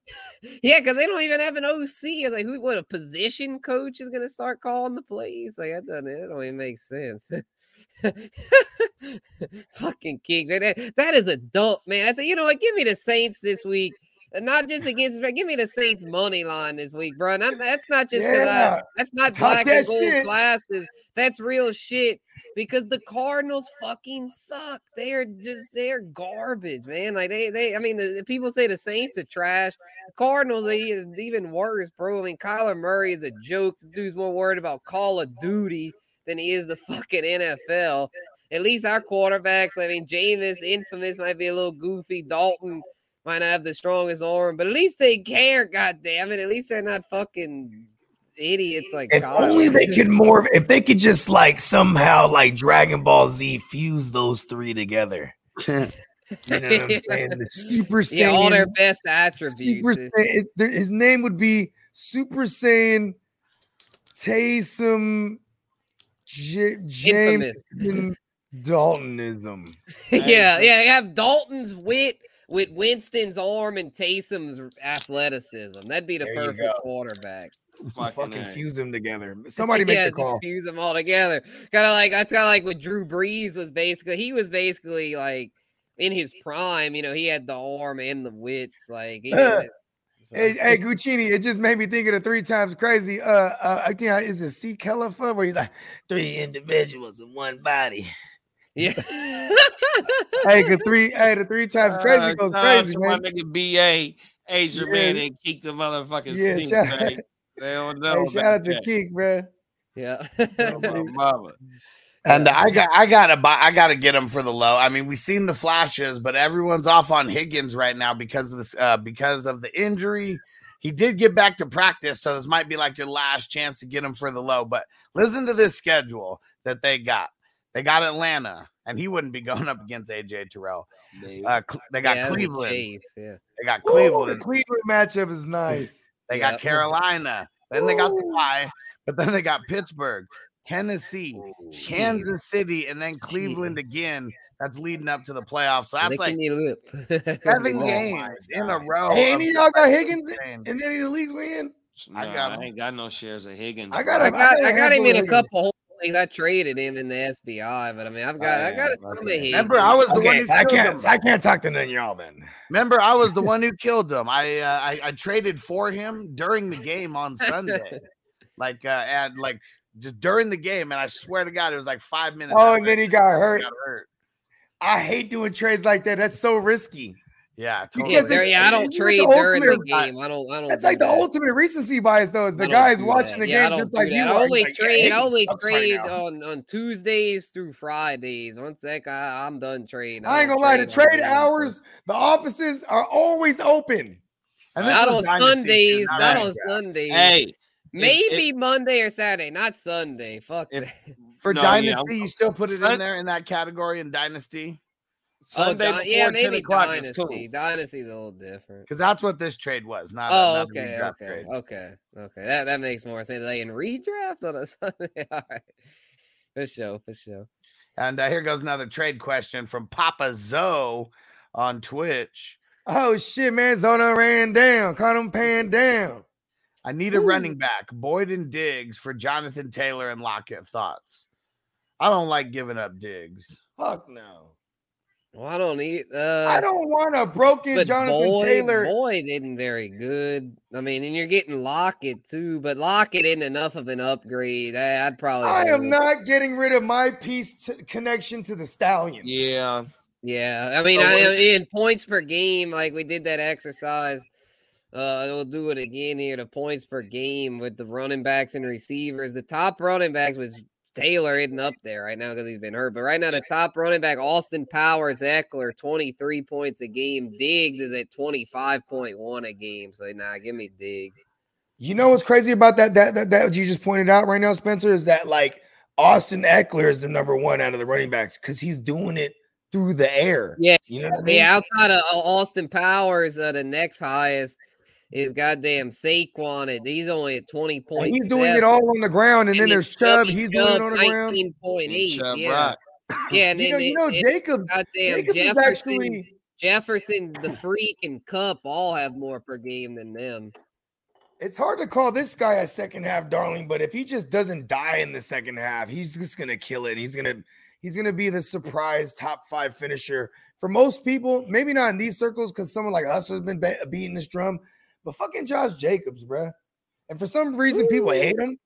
Yeah, because they don't even have an OC. It's like who? What a position coach is gonna start calling the plays? Like that doesn't. That don't even make sense. Fucking King. That, that is a dump, man. I said, you know what? Give me the Saints this week. Uh, not just against, but give me the Saints money line this week, bro. Not, that's not just because Yeah. I. That's not Talk black that and gold shit. glasses. That's real shit. Because the Cardinals fucking suck. They are just they're garbage, man. Like they they. I mean, the, the people say the Saints are trash. The Cardinals are even worse, bro. I mean, Kyler Murray is a joke. The dude's more worried about Call of Duty than he is the fucking NFL. At least our quarterbacks, I mean, Jameis, infamous, might be a little goofy. Dalton might not have the strongest arm, but at least they care, God damn it. At least they're not fucking idiots like If Kyler. only they could more. If they could just like somehow like Dragon Ball Z fuse those three together. You know what I'm saying? The Super Saiyan. Yeah, all their best Super attributes. Saiyan, it- his name would be Super Saiyan Taysom J- Infamous. Daltonism. yeah, yeah, you have Dalton's wit with Winston's arm and Taysom's athleticism. That'd be the There perfect quarterback. Fucking Fucking fuse them together. Somebody make yeah, the call. fuse them all together. Kind of like that's kind of like what Drew Brees was basically. He was basically like in his prime. You know, he had the arm and the wits. Like, he did it. So- Hey, hey, Guccini, it just made me think of the three times crazy. Uh, uh I think I- is it C Califa where he's like three individuals in one body. yeah. Hey, the three, hey, the three times crazy Uh, goes crazy, man. My nigga BA, Asia Yeah. man, and keep the motherfucking Yeah, stink, shout- man. They don't know. Hey, shout out to that. Keek, man. yeah. Oh, my mama. And I got I gotta buy I gotta get him for the low. I mean, we've seen the flashes, but everyone's off on Higgins right now because of this uh because of the injury. He did get back to practice, so this might be like your last chance to get him for the low. But listen to this schedule that they got. They got Atlanta, and he wouldn't be going up against AJ Terrell. Baby. Uh, they got Yeah, that'd be Cleveland. Chase, Yeah. They got Ooh, the Cleveland. Cleveland matchup is nice. They Yeah. got Carolina. Then they got the Ooh. bye, but then they got Pittsburgh, Tennessee, Kansas City, and then Cleveland again. That's leading up to the playoffs. So that's like Licking your lip. seven Oh my games in a row. Hey, of any of y'all got Higgins insane. in any of the leagues we in? I, I got got, him. I ain't got no shares of Higgins. I got. I him. got got I a got him in a couple whole. I traded him in the SBI, but I mean I've got I got yeah, some of okay. his. Remember, I was the one who so I can't. him. I can't talk to none of y'all then. Remember, I was the one who killed him. I, uh, I I traded for him during the game on Sunday, like uh, at like just during the game, and I swear to God, it was like five minutes. Oh, and then he got hurt. got hurt. I hate doing trades like that. That's so risky. Yeah, You totally. can't There, yeah, I don't like the trade during the game. I don't. I don't. That's do like the ultimate recency bias, though. Is the guys watching that. the Yeah, game just like that. you I only He's like, yeah, trade. I only sucks right trade on on Tuesdays through Fridays. Once that guy, I'm done trading. I ain't gonna lie. The trade games. hours, the offices are always open. And this Not on Sundays. not Not right. on Sundays. Hey, Maybe Monday or Saturday, not Sunday. Fuck If- For No, Dynasty, I'm- you still put it Sun- in there in that category in Dynasty. Sunday oh, before yeah, maybe o'clock Dynasty. is cool. Dynasty's a little different. Because that's what this trade was. Not. Oh, not okay, redraft okay, trade. okay, okay. That that makes more sense. They in redraft on a Sunday. All right, for sure, for sure. And uh, here goes another trade question from Papa Zoe on Twitch. Oh shit, man. Zona ran down. Caught him pan down. I need a running back, Boyd and Diggs for Jonathan Taylor and Lockett. Thoughts? I don't like giving up Diggs. Fuck no. Well, I don't need. Uh, I don't want a broken Jonathan Boyd, Taylor. Boyd isn't very good. I mean, and you're getting Lockett too, but Lockett isn't enough of an upgrade. I, would probably. I am with- not getting rid of my piece to connection to the stallion. Yeah. Yeah, I mean, So I, in points per game, like we did that exercise. Uh, we'll do it again here. The points per game with the running backs and receivers. The top running backs was Taylor isn't up there right now because he's been hurt. But right now, the top running back, Austin Powers, Ekeler, 23 points a game. Diggs is at 25.1 a game. So nah, give me Diggs. You know what's crazy about that that that, that you just pointed out right now, Spencer, is that like Austin Ekeler is the number one out of the running backs because he's doing it through the air. Yeah. You know I mean? Yeah, outside of uh, Austin Powers, uh, the next highest is goddamn Saquon. and He's only at 20 And points. he's doing it all on the ground, and, then there's Chubb. Chubby He's doing it on the ground. 19.8. Chubb yeah. Rock. Yeah, and You then know, you it- know, it- Jacobs. goddamn Jacobs is Jefferson, actually Jefferson, the freak, and Kupp all have more per game than them. it's hard to call this guy a second half darling, but if he just doesn't die in the second half, he's just gonna kill it. He's gonna he's gonna be the surprise top five finisher for most people. Maybe not in these circles because someone like us has been be- beating this drum, but fucking Josh Jacobs, bro. And for some reason, people hate him.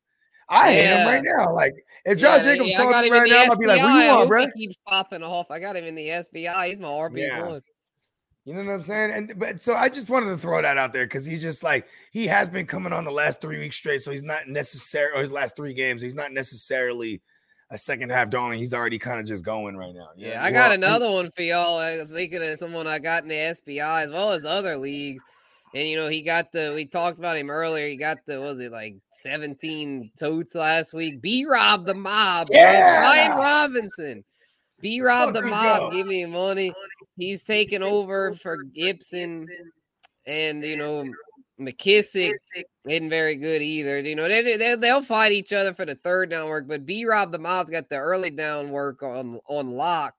I hate him right now. Like if Josh Yeah, Jacobs yeah, calls me right now, I'll be like, "What SBI. you want, bruh?" He keeps popping off. I got him in the SBI. He's my RB Yeah. one. You know what I'm saying? And but so I just wanted to throw that out there because he's just like he has been coming on the last three weeks straight. So he's not necessary or his last three games. He's not necessarily a second half darling. He's already kind of just going right now. Yeah, know? I got and- another one for y'all. uh, Speaking of someone I got in the SBI as well as other leagues. And you know, he got the we talked about him earlier. He got the was it like 17 totes last week. B Rob the mob. Yeah! Brian Robinson. B Rob the mob, give me money. He's taking over for Gibson and you know McKissic isn't very good either. You know, they, they they'll fight each other for the third down work, but B Rob the Mob's got the early down work on on lock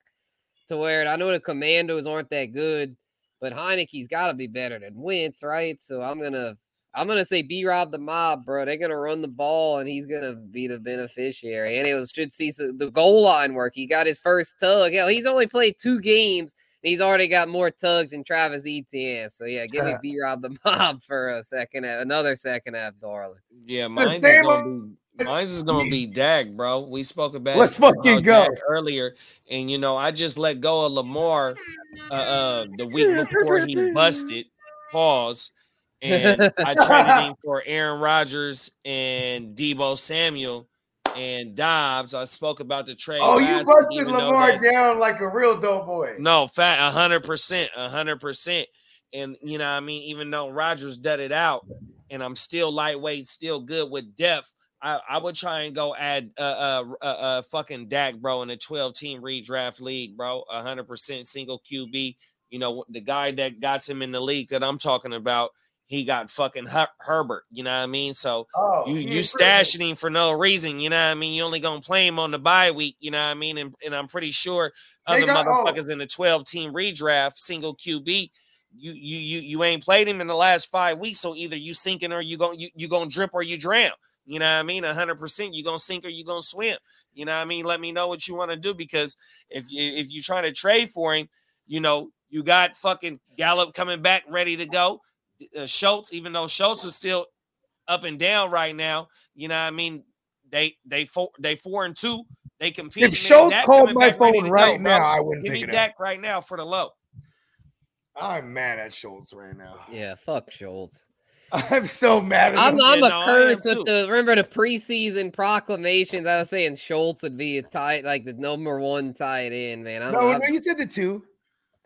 to where I know the commandos aren't that good, but Heinicke's got to be better than Wentz, right? So I'm gonna I'm gonna say B Rob the Mob, bro. They're gonna run the ball and he's gonna be the beneficiary. And it was should see some, the goal line work. He got his first tug. Hell, he's only played two games. and He's already got more tugs than Travis Etienne. So yeah, give me B Rob the Mob for a second, half- another second half, darling. Yeah, mine's gonna be mine's is gonna be Dak, bro. We spoke about Let's fucking go. Earlier, and you know I just let go of Lamar uh, uh the week before he busted. Pause. And I traded him for Aaron Rodgers and Deebo Samuel and Dobbs. I spoke about the trade. Oh, you busted Lamar that- down like a real dope boy. no, fat a hundred percent, a hundred percent. And you know, I mean, even though Rodgers did it out, and I'm still lightweight, still good with depth. I, I would try and go add uh uh uh, uh fucking Dak, bro, in a 12 team redraft league, bro. a hundred percent single QB. You know, the guy that got him in the league that I'm talking about, he got fucking Her- Herbert. You know what I mean? So Oh, you you stashing him for no reason, you know what I mean? You only gonna play him on the bye week, you know what I mean? And, and I'm pretty sure other got- oh. motherfuckers in the 12 team redraft, single QB, you you you you ain't played him in the last five weeks. So either you sinking or you going you, you gonna drip or you drown. You know what I mean? hundred percent, You're gonna sink or you're gonna swim. You know what I mean? Let me know what you want to do because if you if you're trying to trade for him, you know, you got fucking Gallup coming back ready to go. Uh, Schultz, even though Schultz is still up and down right now, you know what I mean? They they four they four and two. They compete. If Schultz called my phone right now, I wouldn't Give pick me it up. Dak right now for the low. I'm mad at Schultz right now. Yeah, fuck Schultz. I'm so mad at I'm. I'm Yeah, a no, curse with the remember the preseason proclamations. I was saying Schultz would be a tight, like the number one tight end, man. I'm, No, I'm- no, you said the two.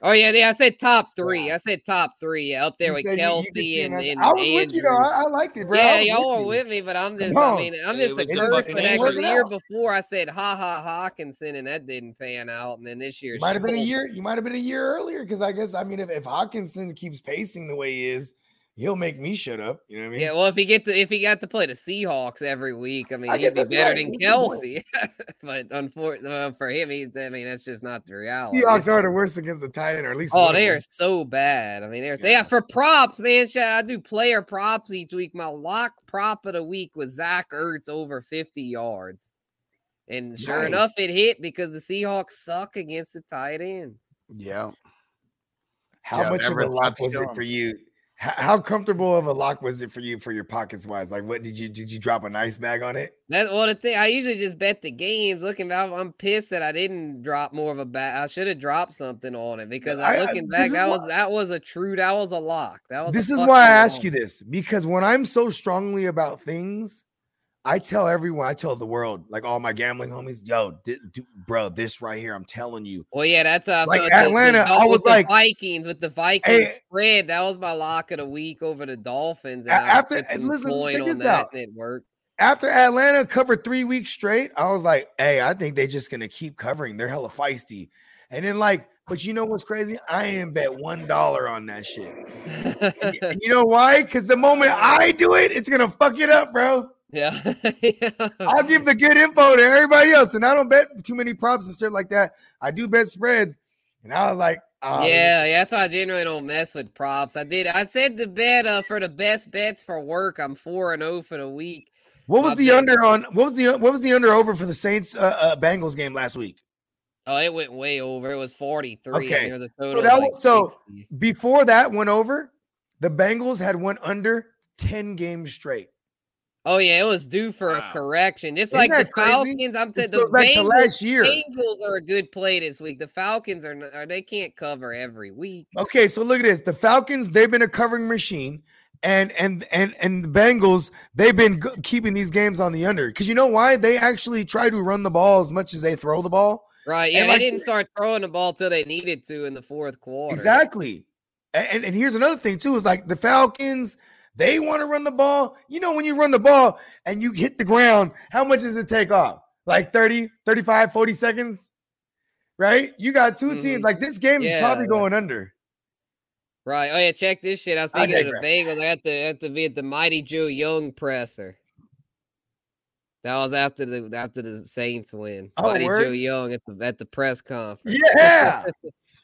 Oh yeah, yeah. I said top three. I said top three. Yeah, up there You with said you- you Kelce and, him as- and I was with you though. I, I liked it, bro. Yeah, y'all with were with me, but I'm just. I mean, I'm just was a curse. But ain't actually, the year before I said ha ha Hockenson, and that didn't pan out. And then this year, Might have been a year. You might have been a year earlier because I guess I mean if, if Hockenson keeps pacing the way he is, he'll make me shut up. You know what I mean? Yeah, well, if he get to if he got to play the Seahawks every week, I mean, I he'd guess be that's better right. than That's a good point. Kelce. but unfortunately uh, for him, he's I mean, that's just not the reality. Seahawks are the worst against the tight end, or at least Oh, one of they them. are so bad. I mean, they're Yeah. yeah. For props, man, I do player props each week. My lock prop of the week was Zach Ertz over 50 yards, and sure Nice. enough, it hit because the Seahawks suck against the tight end. Yeah. How Yeah, much of never a lock was it for you? How, comfortable of a lock was it for you for your pockets wise? Like, what did you did you drop a nice bag on it? That's well, the thing. I usually just bet the games. Looking back, I'm pissed that I didn't drop more of a bet. I should have dropped something on it because I- I, I- looking back, that why- was that was a true. That was a lock. That was. This is why I ask you this because when I'm so strongly about things, I tell everyone, I tell the world, like all my gambling homies, yo, di- do- bro, this right here, I'm telling you. Well, yeah, that's I Like the- the Atlanta, I was the like- Vikings with the Vikings Hey- spread. That was my lock of the week over the Dolphins. And after- listen, check this out. it worked. After Atlanta covered three weeks straight, I was like, hey, I think they're just gonna keep covering. They're hella feisty. And then, like, but you know what's crazy? I ain't bet one dollar on that shit. And, and you know why? Because the moment I do it, it's gonna fuck it up, bro. yeah, I'll give the good info to everybody else, and I don't bet too many props and shit like that. I do bet spreads, and I was like, oh, yeah, yeah. That's why I generally don't mess with props. I did. I said the bet uh, for the best bets for work. I'm four and zero for the week. What was the under on? What was the what was the under over for the Saints uh, uh, Bengals game last week? Oh, it went way over. It was 43. Okay. There was a total that of like so- Before that went over, the Bengals had went under ten games straight. Oh yeah, it was due for Wow. a correction. Just Isn't like the crazy? Falcons, I'm saying the goes back to Bengals, last year. Bengals are a good play this week. The Falcons are, are they can't cover every week. Okay, so look at this. The Falcons, they've been a covering machine. And and and and the Bengals, they've been keeping these games on the under because you know why? They actually try to run the ball as much as they throw the ball. Right. Yeah, And they like- didn't start throwing the ball till they needed to in the fourth quarter. Exactly. And, and here's another thing too is like the Falcons, they want to run the ball. You know, when you run the ball and you hit the ground, how much does it take off? Like 30, 35, 40 seconds? Right? You got 2 teams. Mhm. Like this game is probably yeah. going under. Right. Oh yeah, check this shit. I was I speaking of the. Bengals. I had to had to be at the Mighty Joe Young presser. That was after the after the Saints win. Oh, Mighty Joe? Young at the at the press conference. Yeah.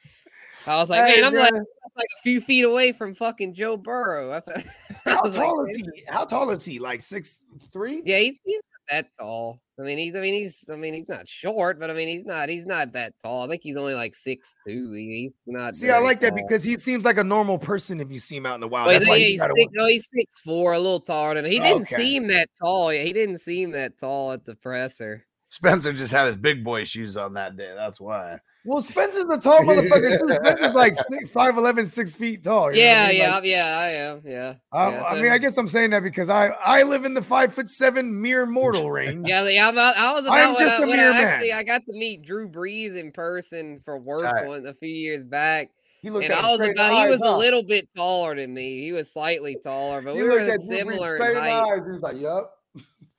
I was like, Hey, man, I'm like, like a few feet away from fucking Joe Burrow. I, thought- I how was like, tall is man, he? How tall is he? Like six three? Yeah, he's he's not that tall. I mean, he's I mean he's I mean he's not short, but I mean he's not he's not that tall. I think he's only like six two. He's not. See, I very like that because he seems like a normal person if you see him out in the wild. Well, That's he's, why yeah, you he's gotta six, no, he's six four, a little taller than he didn't Okay. seem that tall. Yeah, he didn't seem that tall at the presser. Spencer just had his big boy shoes on that day. That's why. Well, Spencer's a tall motherfucker. too. Spencer's like 5'11, 6 feet tall. you know I Yeah, mean? yeah, Like, yeah, I am. Yeah, I, yeah, I so- mean, I guess I'm saying that because I I live in the five foot seven mere mortal range. yeah, yeah. I'm, I was about I'm just I, a mere I man. actually I got to meet Drew Brees in person for work Tight. one a few years back, He looked and I was straight in the about he eyes, was a little bit taller than me. He was slightly taller, but He we were at Drew Brees similar in in height. eyes. He was like, "Yup."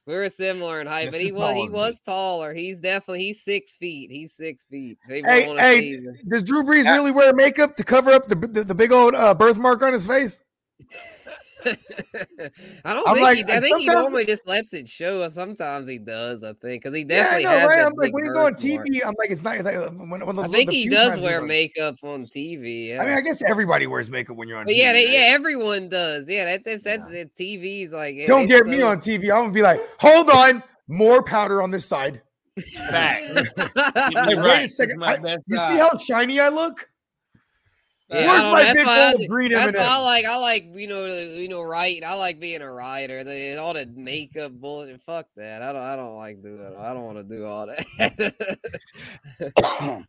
We were similar in height, Just but he was he as me. was taller. He's definitely he's six feet. He's six feet. He Hey, hey, does Drew Brees really wear makeup to cover up the the, the big old uh, birthmark on his face? I don't I'm think like, he, I think he normally just lets it show. Sometimes he does. I think because he Yeah, I definitely know, has right? that I'm like, when he's on birthmark. TV, I'm like, it's not. It's like, uh, when, when the, I think the he does wear on- makeup on TV. Yeah. I mean, I guess everybody wears makeup when you're on. but TV, yeah, they, right? yeah, everyone does. Yeah, that's that's, that's it. TV's like Don't it's get me on TV. I'm gonna be like, hold on, more powder on this side. Back. Like, wait a second, I- You see how shiny I look? Yeah, Where's I my that's big why I bowl of green That's why I M&Ms? like. I like you know you know right. I like being a writer. The, all the makeup bullshit. Fuck that. I don't. I don't like doing. it. I don't want to do all that.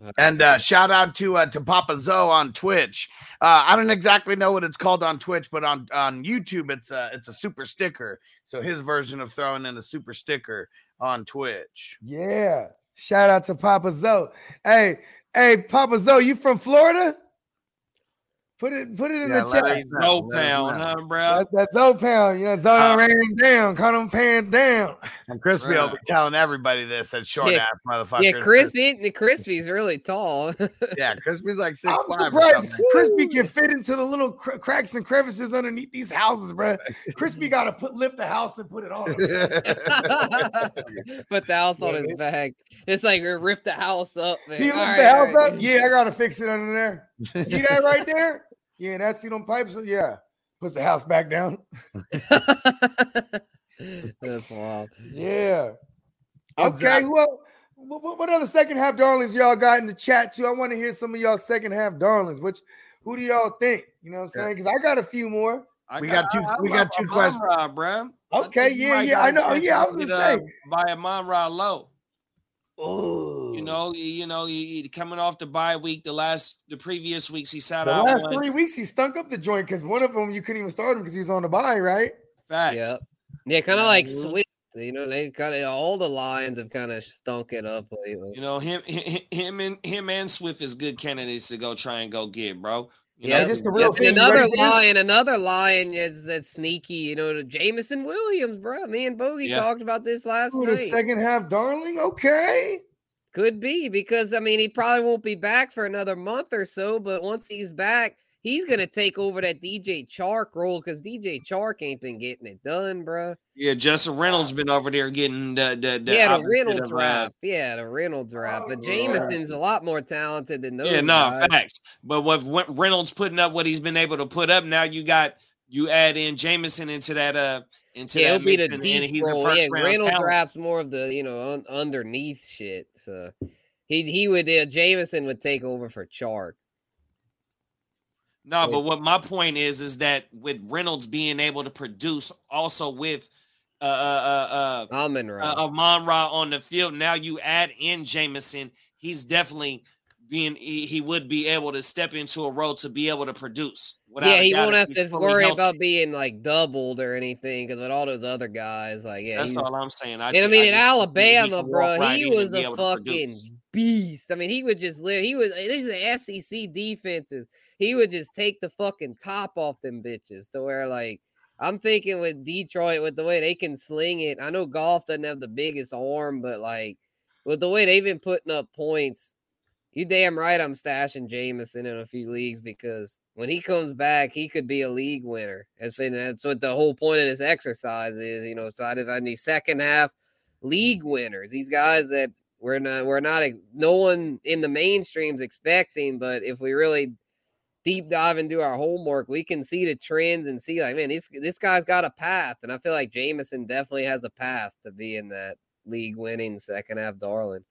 and uh, shout out to uh, to Papa Zoe on Twitch. Uh, I don't exactly know what it's called on Twitch, but on on YouTube, it's a it's a super sticker. So his version of throwing in a super sticker on Twitch. Yeah. Shout out to Papa Zoe. Hey, hey, Papa Zoe, you from Florida? Put it put it in Yeah, the let chat. us know. No pound, huh, bro? That's that's O pound. You know, Zion Uh, ran down, caught him paying down. And Crispy will be telling everybody this that short Yeah. ass motherfucker. Yeah, crispy. The crispy's really tall. Yeah, Crispy's like six I'm surprised Crispy can fit into the little cr- cracks and crevices underneath these houses, bro. Crispy got to put lift the house and put it on. Put the house on his back. It's like rip the house up. Man. He All lifts right, the house all right. up. Yeah, I gotta fix it under there. See that right there? Yeah, that's see them pipes. Uh, yeah, puts the house back down. That's wild. Yeah. Okay. Exactly. Who else? What, what- what other second half darlings y'all got in the chat too? I want to hear some of y'all second half darlings. Which who do y'all think? You know what I'm saying? Because I got a few more. I We got two- we got two questions. bro. Okay, yeah, yeah, I know. Oh, yeah, I was gonna say. by a mom rod low. Oh, You know, you, you know, you, you coming off the bye week, the last, the previous weeks he sat the out. last one. three weeks he stunk up the joint because one of them you couldn't even start him because he was on the bye, right? Facts. Yeah. Yeah, kind of like Mhm. Swift. You know, they kind of all the Lions have kind of stunk it up lately. You know, him, him, him and him and Swift is good candidates to go try and go get, bro. You Yeah, know, just the real Yes, thing. Another ready lion, another lion is that sneaky. You know, the Jameson Williams, bro. Me and Bogey Yeah. talked about this last Ooh, the night. second half darling. Okay. Could be because I mean he probably won't be back for another month or so, but once he's back, he's gonna take over that DJ Chark role because DJ Chark ain't been getting it done, bro. yeah, Justin Reynolds been over there getting the the, the yeah, the Reynolds uh, rap. Yeah, the Reynolds rap. But Oh, Jameson's a lot more talented than those Yeah, no guys. facts. But what Reynolds putting up, what he's been able to put up, now you got you add in Jameson into that uh into Yeah, that it'll be the mix, and- deep he's a role. first Yeah, Reynolds talent. rap's more of the you know un- underneath shit. So he he would uh, Jameson would take over for Chark. No, but what my point is is that with Reynolds being able to produce also with uh uh uh Amon uh, Ra. uh Amon Ra on the field, now you add in Jameson, he's definitely being he, he would be able to step into a role to be able to produce. yeah, he won't have to worry healthy. about being like doubled or anything because with all those other guys, like yeah, That's all I'm saying. I, and I mean, in he- he Alabama, bro, right he was a fucking beast. I mean, he would just live. He was these are SEC defenses. He would just take the fucking top off them bitches to where like I'm thinking with Detroit with the way they can sling it. I know Goff doesn't have the biggest arm, but like with the way they've been putting up points, you damn right I'm stashing Jameson in a few leagues because when he comes back, he could be a league winner. That's what the whole point of this exercise is, you know, side of any second half league winners. These guys that we're not we're not no one in the mainstream's expecting, but if we really deep dive and do our homework, we can see the trends and see like, man, this this guy's got a path, and I feel like Jameson definitely has a path to be in that league winning second half darling.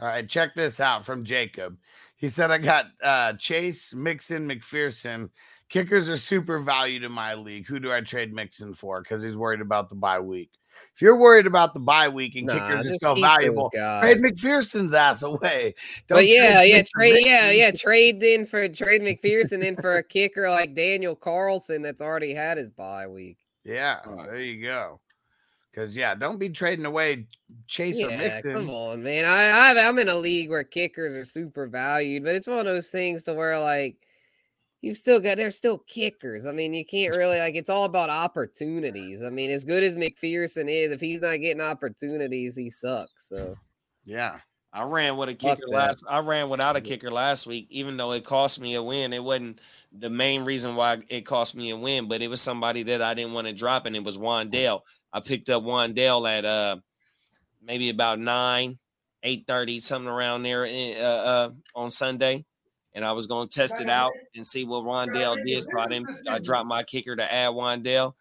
All right, check this out from Jacob. He said, I got uh, Chase, Mixon, McPherson. Kickers are super valued in my league. Who do I trade Mixon for? Because he's worried about the bye week. If you're worried about the bye week and Nah, kickers are just still keep those valuable, trade McPherson's ass away. Don't But yeah, trade yeah, Mixon. trade, yeah, yeah, trade in for trade McPherson in for a kicker like Daniel Carlson that's already had his bye week. Yeah, Right. there you go. Because yeah, don't be trading away Chase or Yeah, Mixon. come on, man. I, I I'm in a league where kickers are super valued, but it's one of those things to where like you've still got they're still kickers. I mean, you can't really like it's all about opportunities. I mean, as good as McPherson is, if he's not getting opportunities, he sucks. So Yeah. I ran with a kicker last. I ran without a kicker last week, even though it cost me a win. It wasn't the main reason why it cost me a win, but it was somebody that I didn't want to drop, and it was mm. Wan'Dale. I picked up Wan'Dale at uh maybe about nine, eight thirty, something around there in, uh, uh, on Sunday, and I was gonna test it out and see what Wan'Dale did. So I didn't. I dropped my kicker to add Wan'Dale,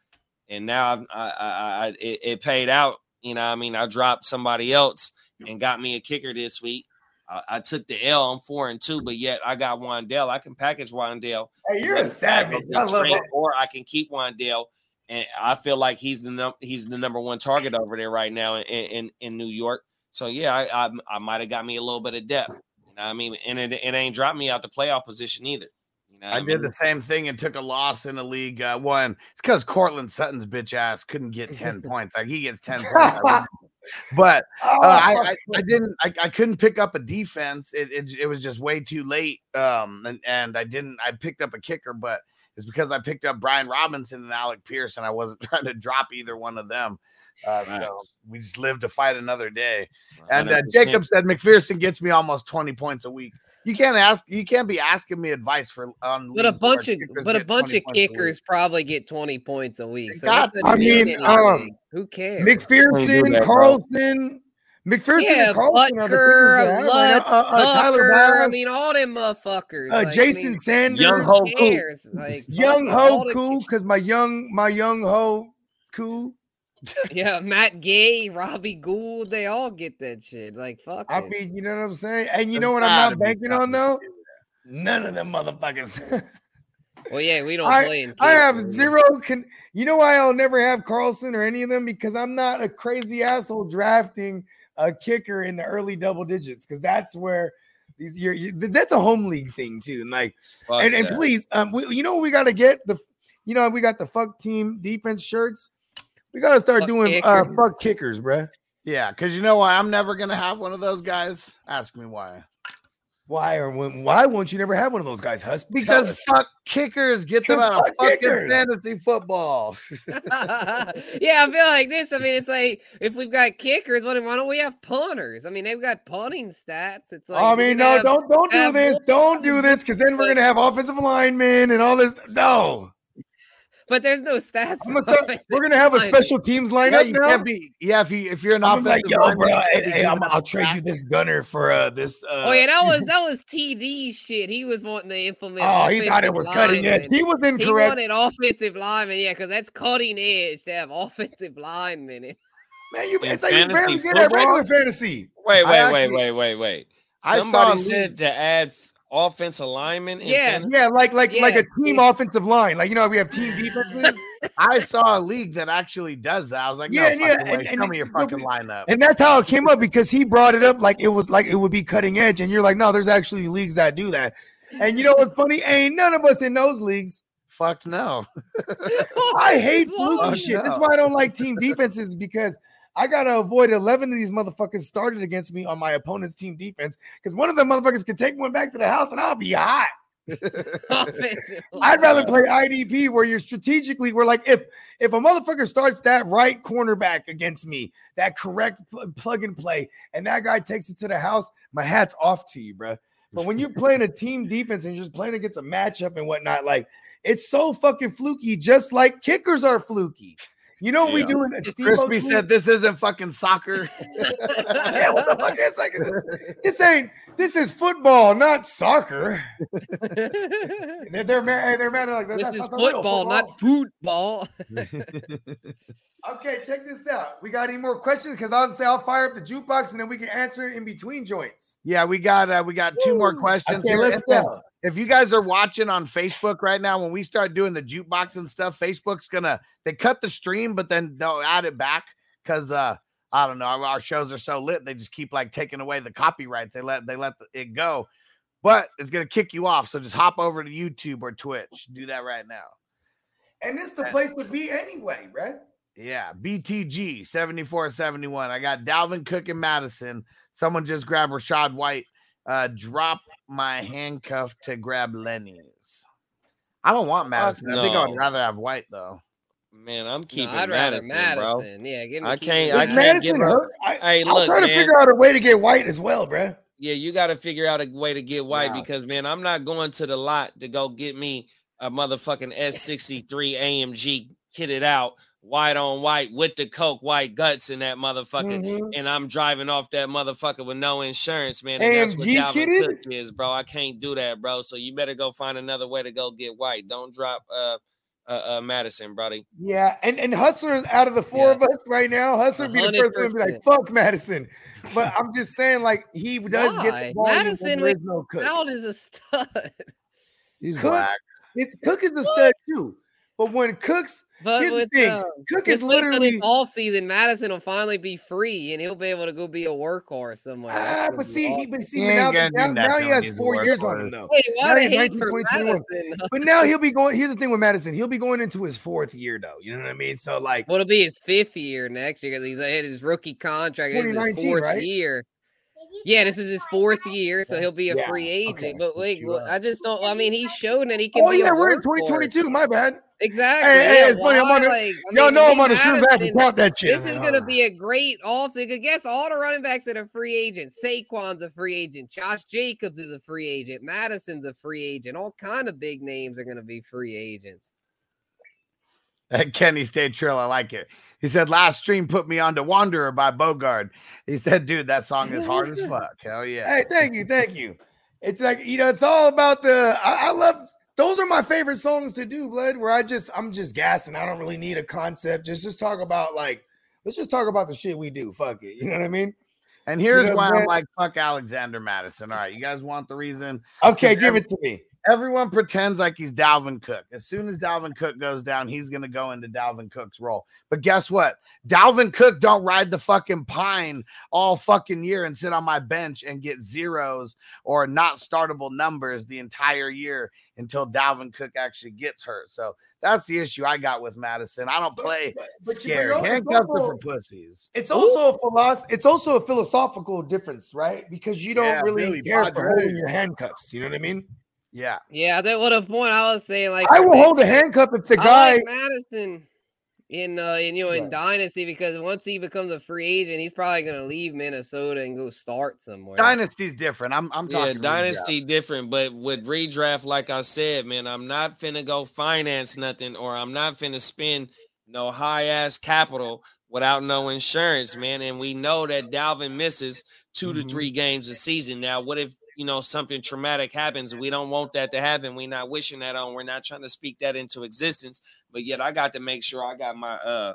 and now I, I, I, I it, it paid out. You know, I mean, I dropped somebody else and got me a kicker this week. I, I took the L. I'm four and two, but yet I got Wan'Dale. I can package Wan'Dale. Hey, you're a savage. I love it. Or I can keep Wan'Dale, and I feel like he's the num- he's the number one target over there right now in in, in New York. So yeah, I I, I might have got me a little bit of depth. You know what I mean, and it, it ain't dropped me out the playoff position either. You know, what I mean? did the same thing and took a loss in a league. Uh, one, it's because Courtland Sutton's bitch ass couldn't get 10 points. Like he gets 10 points. But Oh, uh, I. I, I didn't I, I couldn't pick up a defense. It, it it was just way too late. Um and, and I didn't I picked up a kicker, but it's because I picked up Brian Robinson and Alec Pierce, and I wasn't trying to drop either one of them. Uh, Right. so we just lived to fight another day. And uh, Jacob said McPherson gets me almost 20 points a week. You can't ask you can't be asking me advice for on But a bunch of but a bunch of points a week. kickers probably get 20 points a week. So got that to. doesn't I mean, mean um, who cares? McPherson. Carlson, McPherson, yeah, and Carlson are the Butker, kickers that have right Lutz, now. Uh, uh, Tyler Tucker, I mean, all them motherfuckers. uh, like, I Jason mean, Sanders, Young who Ho Cool. Like, Young Ho the cool because my young my young Ho cool. Yeah, Matt Gay, Robbie Gould, they all get that shit. Like, fuck I it. mean, you know what I'm saying? And you There's know what I'm not banking on though? None of them motherfuckers. well, yeah, we don't I- play in I have kickers. zero. Con- you know why I'll never have Carlson or any of them because I'm not a crazy asshole drafting a kicker in the early double digits because that's where these you're, you that's a home league thing too. And like, Fuck and, and that. please, um, we, you know what we got to get the, you know, we got the fuck team defense shirts. We got to start Fuck doing uh, kickers. fuck kickers, bruh. Yeah, because you know why I'm never gonna have one of those guys. Ask me why. Why or when, why won't you never have one of those guys, Huss? Because us. fuck kickers, get them out of fucking kickers. fantasy football. yeah, I feel like this. I mean, it's like if we've got kickers, why don't, why don't we have punters? I mean, they've got punting stats. It's like I mean, no, have- don't don't do this. Don't do this because then we're gonna have offensive linemen and all this. No, but there's no stats. I'm gonna start, we're gonna have a special teams yeah, lineup you now. can't be. Yeah, if you if you're an I'm offensive like, yo, lineman, bro, you hey, hey, I'm, I'll trade you this gunner for uh this. Uh, Oh yeah, that was that was TD shit. He was wanting to implement. oh, he thought it offensive was cutting edge. He was incorrect. He wanted offensive linemen, yeah, because that's cutting edge to have offensive linemen. in- Man, you it's like you barely get that regular fantasy. Wait, I wait, actually- wait, wait, wait, wait. Somebody a said to add f- offensive linemen. in Yeah. fantasy? Yeah, like like like a team offensive line. Like you know, we have team defenses, I saw a league that actually does that. I was like, no, Yeah, yeah, way. and- and Show me your it- fucking lineup. and that's how it came up because he brought it up like it was like it would be cutting edge, and you're like, no, there's actually leagues that do that. And you know what's funny? Ain't none of us in those leagues. Fuck no. I hate fluky Fuck shit. This is why I don't like team defenses because I gotta avoid 11 of these motherfuckers started against me on my opponent's team defense because one of them motherfuckers could take one back to the house and I'll be hot. I'd rather play IDP where you're strategically we're like if if a motherfucker starts that right cornerback against me, that correct pl- plug and play, and that guy takes it to the house, my hat's off to you, bro. But when you're playing a team defense and you're just playing against a matchup and whatnot, like it's so fucking fluky, just like kickers are fluky. You know what we do in at Steve Crispy said this isn't fucking soccer. yeah, what the fuck is like this? This ain't this is football, not soccer. They're they're mad, they're mad like this that's is not the real football, not football. Okay, check this out. We got any more questions? Because I'll say I'll fire up the jukebox and then we can answer in between joints. Yeah, we got uh, we got two more questions. Okay, let's go. If you guys are watching on Facebook right now, when we start doing the jukebox and stuff, Facebook's gonna they cut the stream, but then they'll add it back because uh I don't know, our, shows are so lit, they just keep like taking away the copyrights. They let they let the, it go, but it's gonna kick you off. So just hop over to YouTube or Twitch. Do that right now. And it's the place to be anyway, right? Yeah, BTG 7471. I got Dalvin Cook and Mattison. Someone just grabbed Rachaad White. Uh, drop my handcuff to grab Lenny's. I don't want Mattison. I think I would rather have White though. Man, I'm No, keeping I'd rather Mattison, bro. Yeah, give me. I can't- I can't Mattison give up. hurt, I, Hey, I'll look, try to man. figure out a way to get white as well, bruh. Yeah, you got to figure out a way to get white Yeah. because man, I'm not going to the lot to go get me a motherfucking S63 AMG kitted out, white on white with the coke white guts in that motherfucker, Mhm. and I'm driving off that motherfucker with no insurance, man. And that's what AMG Dalvin? Cook is, bro. I can't do that, bro. So you better go find another way to go get white. Don't drop uh uh, uh Mattison, buddy. Yeah, and and Hustler is out of the four Yeah. of us right now. Hustler be the first one to be like, "Fuck Mattison," but I'm just saying, like he does get the volume Mattison there is no Cook. Out is a stud. He's Cook- black. It's Cook is the stud too. But when Cooks, But here's the thing, uh, Cook is literally literally. this off season, Mattison will finally be free and he'll be able to go be a workhorse somewhere. Ah, but be see, he, awesome. but see, He but now, now, now he has four years on him though. Wait, why Now the hate for Mattison? But now he'll be going. Here's the thing with Mattison. He'll be going into his fourth year though. You know what I mean? So like, Well, it'll be his fifth year next year because he's ahead his rookie contract. This his fourth right? year. Yeah, this is his fourth year, so he'll be a Yeah, free agent. okay. But wait, well. I just don't. I mean, he's shown that he can. oh be yeah, a we're in 2022. My bad. Exactly. Hey, hey, yeah, it's funny, I'm on it. like, I Y'all mean, know I'm on the shoes. I have to Mattison- count that shit. This is going to be a great offseason. I guess all the running backs that are free agents. Saquon's a free agent. Josh Jacobs is a free agent. Mattison's a free agent. All kind of big names are going to be free agents. Kenny stayed trill. I like it. He said, "Last stream put me on to Wanderer by Bogard." He said, "Dude, that song is hard as fuck." Hell yeah. Hey, thank you, thank you. It's like you know, it's all about the. I, I love those are my favorite songs to do, blood. Where I just I'm just gassing. I don't really need a concept. Just just talk about like let's just talk about the shit we do. Fuck it. You know what I mean? And here's know, why I'm like, "Fuck Alexander Mattison." All right, you guys want the reason? Okay, give it to me. Everyone pretends like he's Dalvin Cook. As soon as Dalvin Cook goes down, he's going to go into Dalvin Cook's role. But guess what? Dalvin Cook don't ride the fucking pine all fucking year and sit on my bench and get zeros or not startable numbers the entire year until Dalvin Cook actually gets hurt. So that's the issue I got with Mattison. I don't play But- scared. Handcuffs are for pussies. It's also a philosoph- It's also a philosophical difference, right? Because you don't Yeah, really Billy care for holding your handcuffs. You know what I mean? Yeah. Yeah, that what a point I was saying. Like I will for hold a handcuff if the I guy. like Mattison in uh in you know in Right. dynasty because once he becomes a free agent, he's probably gonna leave Minnesota and go start somewhere. Dynasty's different. I'm I'm Yeah, talking redraft. dynasty different, but with redraft, like I said, man, I'm not finna go finance nothing, or I'm not finna spend no high ass capital without no insurance, man. And we know that Dalvin misses 2 to Mhm. three games a season. Now, what if you know something traumatic happens? We don't want that to happen. We're not wishing that on. We're not trying to speak that into existence. But yet, I got to make sure I got my uh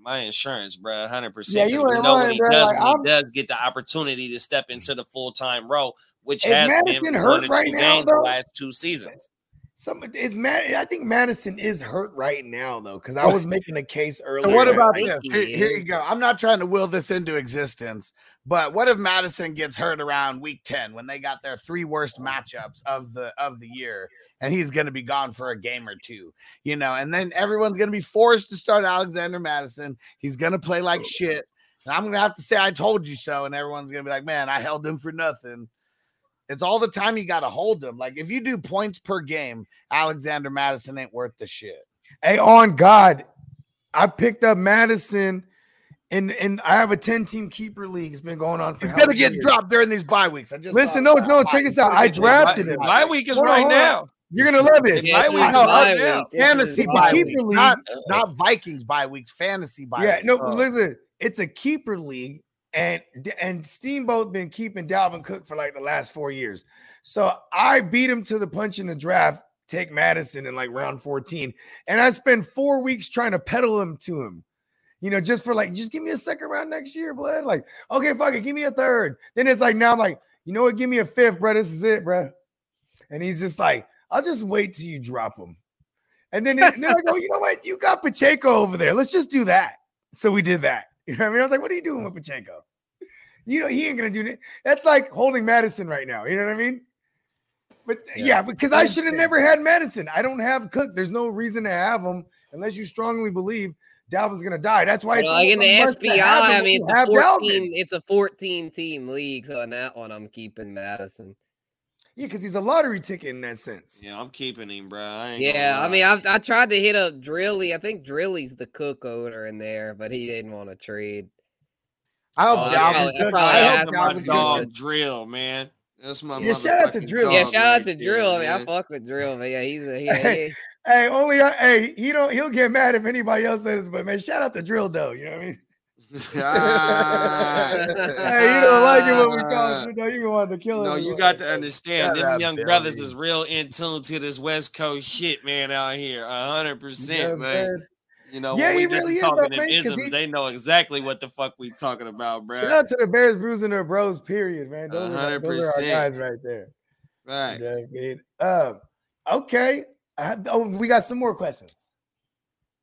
my insurance, bro, hundred Yeah, percent. you we know when he bro. does Like, when I'm- he does get the opportunity to step into the full time role, which Is has Mattison been hurt one or two right now, games the though? last two seasons. Some is Mad. I think Mattison is hurt right now though, because I was making a case earlier. And what about this? Here, here you go. I'm not trying to will this into existence, but what if Mattison gets hurt around week 10 when they got their three worst matchups of the of the year and he's going to be gone for a game or two, you know, and then everyone's going to be forced to start Alexander Mattison. He's going to play like shit. And I'm going to have to say I told you so and everyone's going to be like, "Man, I held him for nothing." It's all the time you got to hold him. Like if you do points per game, Alexander Mattison ain't worth the shit. Hey, on God, I picked up Mattison, and and I have a ten team keeper league. It's been going on. For He's gonna get years. dropped during these bye weeks. I just Listen, thought no, about no, it. check this out. I drafted My, him. my week is Hold right on. now. You're gonna love this. Week bye right week. now. Fantasy bye bye week. week, league. not not uh, Vikings bye weeks. Fantasy bye. Yeah, weeks. no, Oh. listen, it's a keeper league, and and Steamboat been keeping Dalvin Cook for like the last four years. So I beat him to the punch in the draft. Take Mattison in like round 14, and I spent four weeks trying to peddle him to him. You know, just for like, just give me a second round next year, blood. Like, okay, fuck it, give me a third. Then it's like now I'm like, you know what? Give me a fifth, bro. This is it, bro. And he's just like, I'll just wait till you drop him. And then, and then I go, you know what? You got Pacheco over there. Let's just do that. So we did that. You know what I mean? I was like, what are you doing with Pacheco? You know, he ain't gonna do that. That's like holding Mattison right now. You know what I mean? But yeah, Yeah. because I should have never had Mattison. I don't have Cook. There's no reason to have him unless you strongly believe Dalvin's gonna die. That's why it's Well, like in the a must to SBI, have I mean, it's a 14, it's a 14 team league. So in that one, I'm keeping Mattison. Yeah, because he's a lottery ticket in that sense. Yeah, I'm keeping him, bro. I ain't Yeah, I mean. I I tried to hit up Drilly. I think Drilly's the cook owner in there, but he didn't want to trade. I hope Oh, I Dalvin probably- I Cook- probably I hope asked That's my Dalvin to Cook do dog this. drill, man. That's my Yeah, shout out to motherfucking Drill. Yeah, dog shout out right to there, Drill. I mean, I fuck with Drill, but yeah, he's a he, Hey, only I, hey, he don't he'll get mad if anybody else says, but man, shout out to Drill though. You know what I mean? Ah. Hey, you don't like it when we call him, though. You even wanted to kill him. No, you got to understand, Shout them young Billy. brothers is real in tune to this West Coast shit, man, out here. A hundred percent, man. You know, Yeah, when we he really is, talking though, them isms, he- they know exactly what the fuck we talking about, bro. Shout out to the Bears bruising their bros, period, man. Those, are, those are our guys right there. Right. Yeah, man. Um, okay. I have- oh, we got some more questions.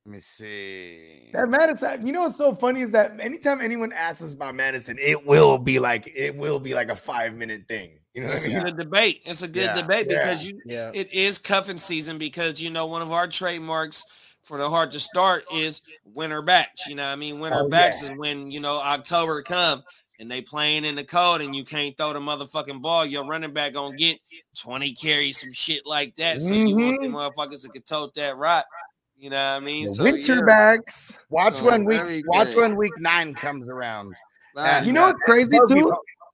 Let me see. That Mattison, you know what's so funny is that anytime anyone asks us about Mattison, it will be like it will be like a five minute thing. You know what It's I a mean? good debate. It's a good Yeah. debate Yeah. because you Yeah. it is cuffing season because you know one of our trademarks for the hard to start is winter backs. You know, what I mean, winter Oh, backs yeah. is when you know October come and they playing in the cold and you can't throw the motherfucking ball. Your running back gonna get twenty carries, some shit like that. So you want the motherfuckers that can tote that rock. You know what I mean? The So, winter yeah. backs. Watch Oh, when week watch good. when week nine comes around. Right. You know what's crazy Bogey, too?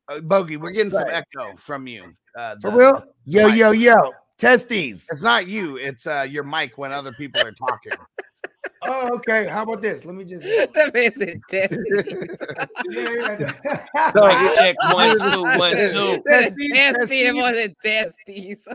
uh, Bogey, we're getting some echo from you. Uh, For the- real? Yo, Mike. yo, yo. Testes. It's not you. It's uh, your mic when other people are talking. Oh, okay. How about this? Let me just. that man's intense. Mic check one two one two. Testes, Testy testes. it wasn't testes.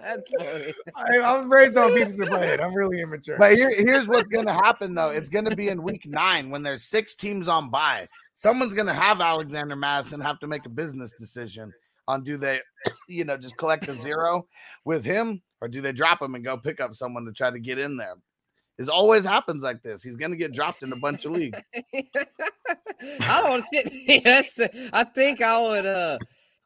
That's funny. I, I was raised on Beavis and Butthead. I'm really immature. But here, here's what's going to happen though. It's going to be in week nine when there's six teams on bye. Someone's going to have Alexander Mattison have to make a business decision on do they, you know, just collect a zero with him or do they drop him and go pick up someone to try to get in there. It always happens like this. He's going to get dropped in a bunch of leagues. I don't shit. Yes, I think I would. Uh,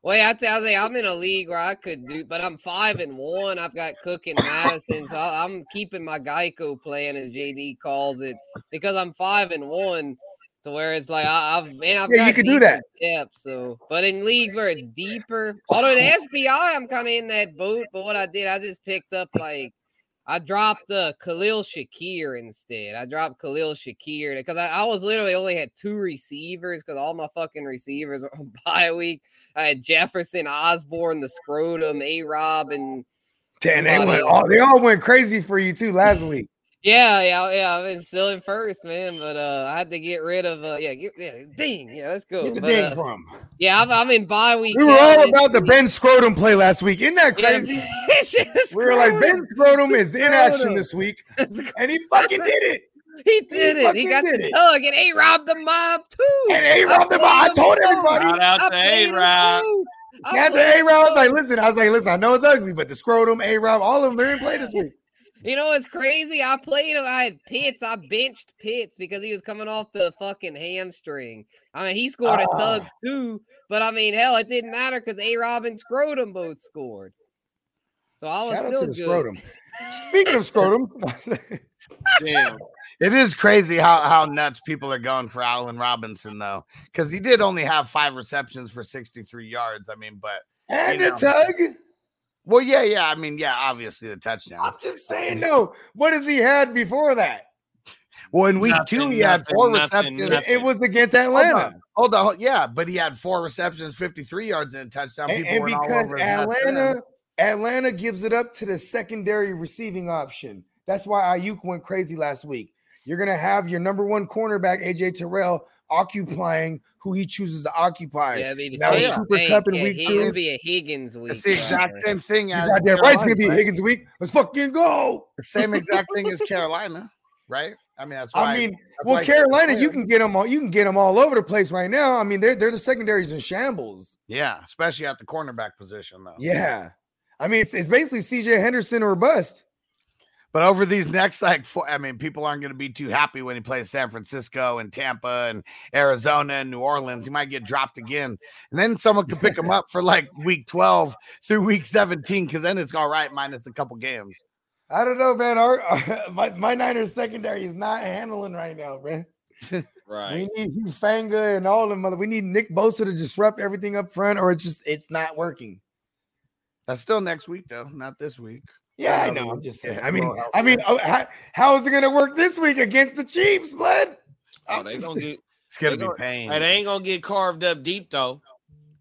wait, I tell you, I'm in a league where I could do, but I'm five and one. I've got Cook and Mattison, so I- I'm keeping my Geico plan, as JD calls it, because I'm five and one. To where it's like I, I've man, I've Yeah, you got can do that. decent Depth, so, but in leagues where it's deeper, although the SBI, I'm kind of in that boat. But what I did, I just picked up like I dropped uh, Khalil Shakir instead. I dropped Khalil Shakir because I, I was literally only had two receivers because all my fucking receivers were on bye week. I had Jefferson, Osborn, the Scrotum, A Rob, and Damn, they went all they all went crazy for you too last week. Yeah, yeah, yeah. I've been still in first, man. But uh, I had to get rid of uh, yeah, get, yeah, ding, yeah, let's go. Get the But, ding uh, from. yeah, I'm, I'm in bye week. We were all this about the. Ben Scrotum play last week. Isn't that crazy? shit, We were like, Ben Scrotum is in action this week, and he fucking did it. He did it. He got did the it. tug and A Rob the mob too. And A I Rob, the mob. I told both. everybody. Shout out I to played A Rob. both. I Yeah, to A Rob, I was like, listen, I was like, listen, I know it's ugly, but the Scrotum, A Rob, all of them, they're in play this week. You know it's crazy? I played him. I had Pitts. I benched Pitts because he was coming off the fucking hamstring. I mean, he scored a tug Ah. too, but I mean, hell, it didn't matter because A Rob and Scrotum both scored. So I was Shout out still good. Scrotum. Speaking of Scrotum, Damn. It is crazy how, how nuts people are going for Allen Robinson, though, because he did only have five receptions for 63 yards. I mean, but and You a know. tug. Well, yeah, yeah. I mean, yeah, obviously the touchdown. I'm just saying, no. What has he had before that? Well, in week Nothing, two, he had four nothing, receptions. nothing. It was against Hold Atlanta. on, hold on, yeah, but he had four receptions, 53 yards, and a touchdown. And, People and went all because over his nuts then. Atlanta, Atlanta gives it up to the secondary receiving option. That's why Aiyuk went crazy last week. You're gonna have your number one cornerback AJ Terrell occupying who he chooses to occupy. Yeah, I mean, That was Tank- Cooper Tank, Kupp in yeah, week he- two. It'll be a Higgins week. It's the exact right? same thing as goddamn right, it's gonna be right? Higgins week. Let's fucking go. The same exact thing as Carolina, right? I mean, that's why. I mean, that's well, why I said Carolina, you can get them all. You can get them all over the place right now. I mean, they're they're the secondaries in shambles. yeah, especially at the cornerback position, though. Yeah, I mean, it's, it's basically C.J. Henderson or bust. But over these next like four, I mean, people aren't going to be too happy when he plays San Francisco and Tampa and Arizona and New Orleans. He might get dropped again, and then someone could pick him up for like week twelve through week seventeen because then it's all right minus a couple games. I don't know, man. Our, my, my Niners secondary is not handling right now, man. Right. We need Hufanga and all them mother. We need Nick Bosa to disrupt everything up front, or it's just it's not working. That's still next week though, not this week. Yeah, I know. I'm just saying. I mean, I mean, oh, how, how is it going to work this week against the Chiefs, blood? Oh, they just- gonna get It's gonna be gonna- pain. Hey, they ain't gonna get carved up deep though.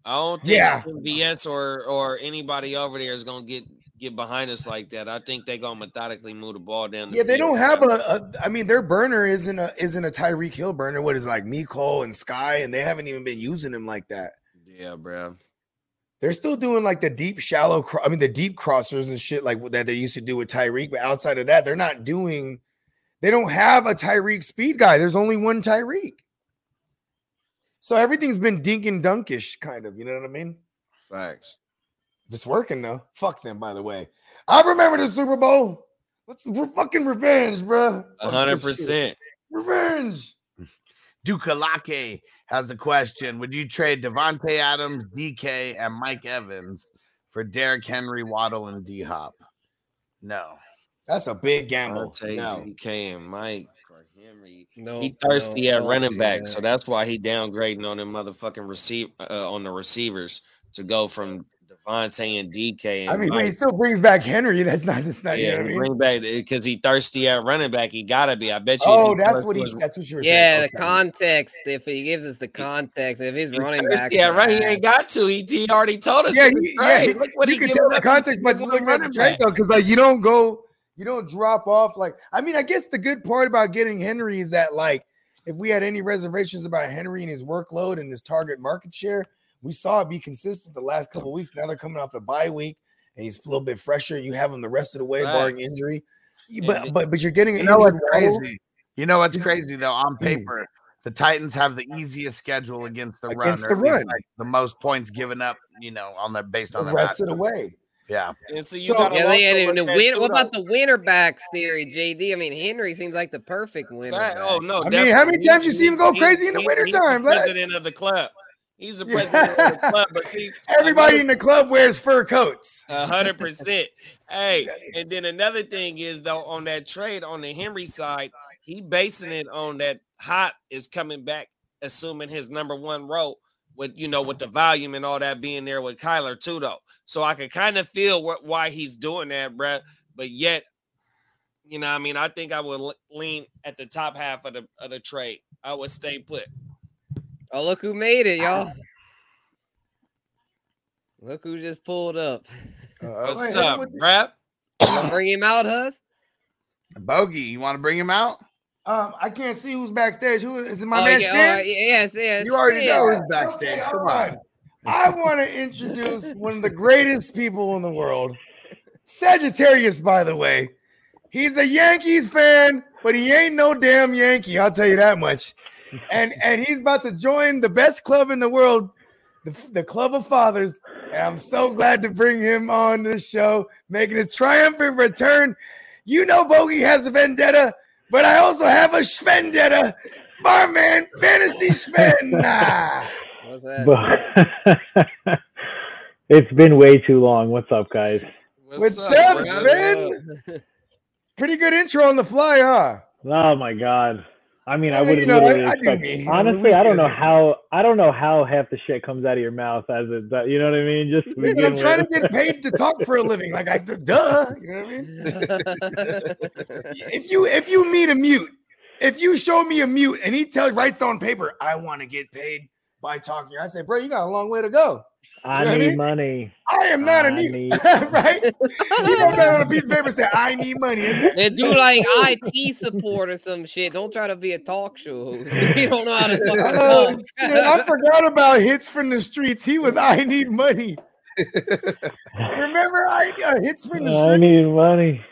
I don't think Yeah. MVS or or anybody over there is gonna get get behind us like that. I think they're gonna methodically move the ball down. The Yeah, they field. don't have a, a. I mean, their burner isn't a isn't a Tyreek Hill burner. What is it, like Miko and Sky, and they haven't even been using him like that. Yeah, bro. They're still doing like the deep, shallow. Cro- I mean, the deep crossers and shit like that they used to do with Tyreek. But outside of that, they're not doing. They don't have a Tyreek speed guy. There's only one Tyreek. So everything's been dink and dunkish, kind of. You know what I mean? Facts. If it's working though, fuck them. By the way, I remember the Super Bowl. Let's fucking revenge, bro. Hundred percent. Revenge. Dukalake has a question. Would you trade Davante Adams, DK, and Mike Evans for Derrick Henry, Waddle, and D Hop? No. That's a big gamble. I'll take No. DK and Mike or Henry. No, He thirsty no, at don't running back, that. so that's why he downgrading on them motherfucking receive uh, on the receivers to go from Davante and DK. And I mean, when he still brings back Henry, that's not. That's not. you know yeah, what I mean? bring back eh, because he thirsty at running back. He gotta be. I bet you. Oh, that's first what was he's. That's what you were Yeah, saying. Yeah, the context. If he gives us the context, if his he's running back, thirsty at run, he ain't got to. He, he already told us. Yeah, in the he, yeah. trade. Look what you he can giving tell the context by just a looking at the running back. though, because like you don't go, you don't drop off. Like I mean, I guess the good part about getting Henry is that like if we had any reservations about Henry and his workload and his target market share, we saw it be consistent the last couple weeks. Now they're coming off the bye week and he's a little bit fresher. You have him the rest of the way, barring injury. But but but you're getting You know what's injured Waddle crazy? You know what's crazy though? On Mm. paper, the Titans have the easiest schedule against the run. Against or the at run. like the most points given up. You know, on the based on the the rest of the way. Yeah, And so you So- gotta Yeah, they also had look the win. What about the winner backs theory, JD? I mean, Henry seems like the perfect winner. Fact- back. Oh no! I mean, how many definitely. times you see him go He's- crazy in the he's- he's wintertime, the lad? President of the club. He's the Yeah. president of the club. But see, Everybody in the club wears fur coats. A hundred percent. Hey, and then another thing is though on that trade on the Henry side, he basing it on that Hot is coming back, assuming his number one role with you know with the volume and all that being there with Kyler too though. So I could kind of feel what why he's doing that, bruh. But yet, you know, I mean, I think I would lean at the top half of the of the trade. I would stay put. Oh, look who made it, y'all. Ah. Look who just pulled up. Uh, What's wait, up, what- bruh? You gonna bring him out, Huss? Bogey, you want to bring him out? Um, I can't see who's backstage. Who is it? My oh, man yeah, Stan? oh, uh, yes, yes. You already Stan. know who's backstage. Okay, Come hold on. I want to introduce one of the greatest people in the world, Sagittarius. By the way, he's a Yankees fan, but he ain't no damn Yankee. I'll tell you that much. And and he's about to join the best club in the world, the, the Club of Fathers. And I'm so glad to bring him on this show, making his triumphant return. You know, Bogey has a vendetta, but I also have a Schvendetta. Barman Fantasy Sven. What's that? It's been way too long. What's up, guys? What's up, bruh? Sven? Pretty good intro on the fly, huh? Oh my god. I mean, I Yeah, would you know, literally I do expect. me. I mean, Honestly, I don't know how. I don't know how half the shit comes out of your mouth as it. You know what I mean? Just to Listen, I'm trying to get paid to talk for a living. Like I duh. You know what I mean? If you if you meet a mute, if you show me a mute and he tells writes on paper, I want to get paid by talking, I say, bro, you got a long way to go. I You know what I need mean? money. I am not a I mute, need- right? You don't got on a piece of paper and say, I need money. They do like IT support or some shit. Don't try to be a talk show host. you don't know how to fucking Oh, talk. shit, I forgot about hits from the streets. He was I need money. Remember I uh, hits from the streets. I need money.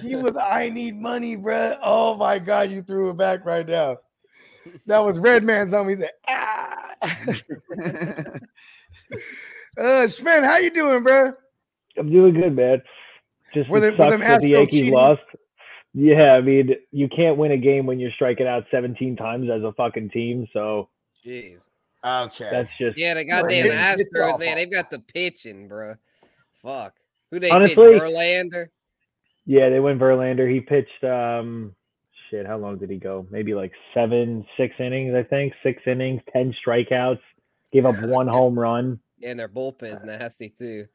He was I need money, bruh. Oh my god, you threw it back right now. That was Redman's on me. He said, ah. Uh Sven, how you doing, bruh? I'm doing good, man. Just Were it them- were that the Yankees cheating? lost. Yeah, I mean, you can't win a game when you're striking out 17 times as a fucking team. So Jeez. Okay. that's just Yeah, the goddamn it- Astros, man. They've got the pitching, bro. Fuck. Who they Honestly- pitch? Verlander? Yeah, they went Verlander. He pitched um shit, how long did he go? Maybe like seven, six innings, I think. Six innings, ten strikeouts, gave up one home run. Yeah, and their bullpen's nasty too.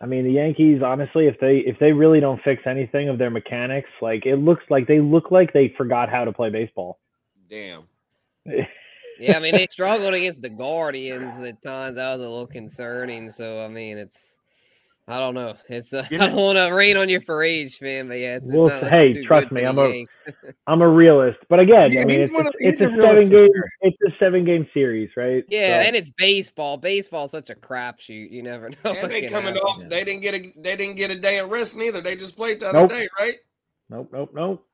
I mean, the Yankees, honestly, if they if they really don't fix anything of their mechanics, like it looks like they look like they forgot how to play baseball. Damn. Yeah, I mean they struggled against the Guardians at times. That was a little concerning. So I mean, it's I don't know. It's uh, You I don't want to rain on your parade, man, but yeah, it's, it's Well, not looking hey, too trust good me, I'm the a- Yanks. I'm a realist, but again, Yeah, I mean, it's, one a, of- it's a a seven game sure. it's a seven game series, right? Yeah, So- and it's baseball. Baseball's such a crapshoot. You never know. And they coming happen. off. They didn't get a. They didn't get a day of rest neither. They just played the other Nope. day, right? Nope, nope, nope.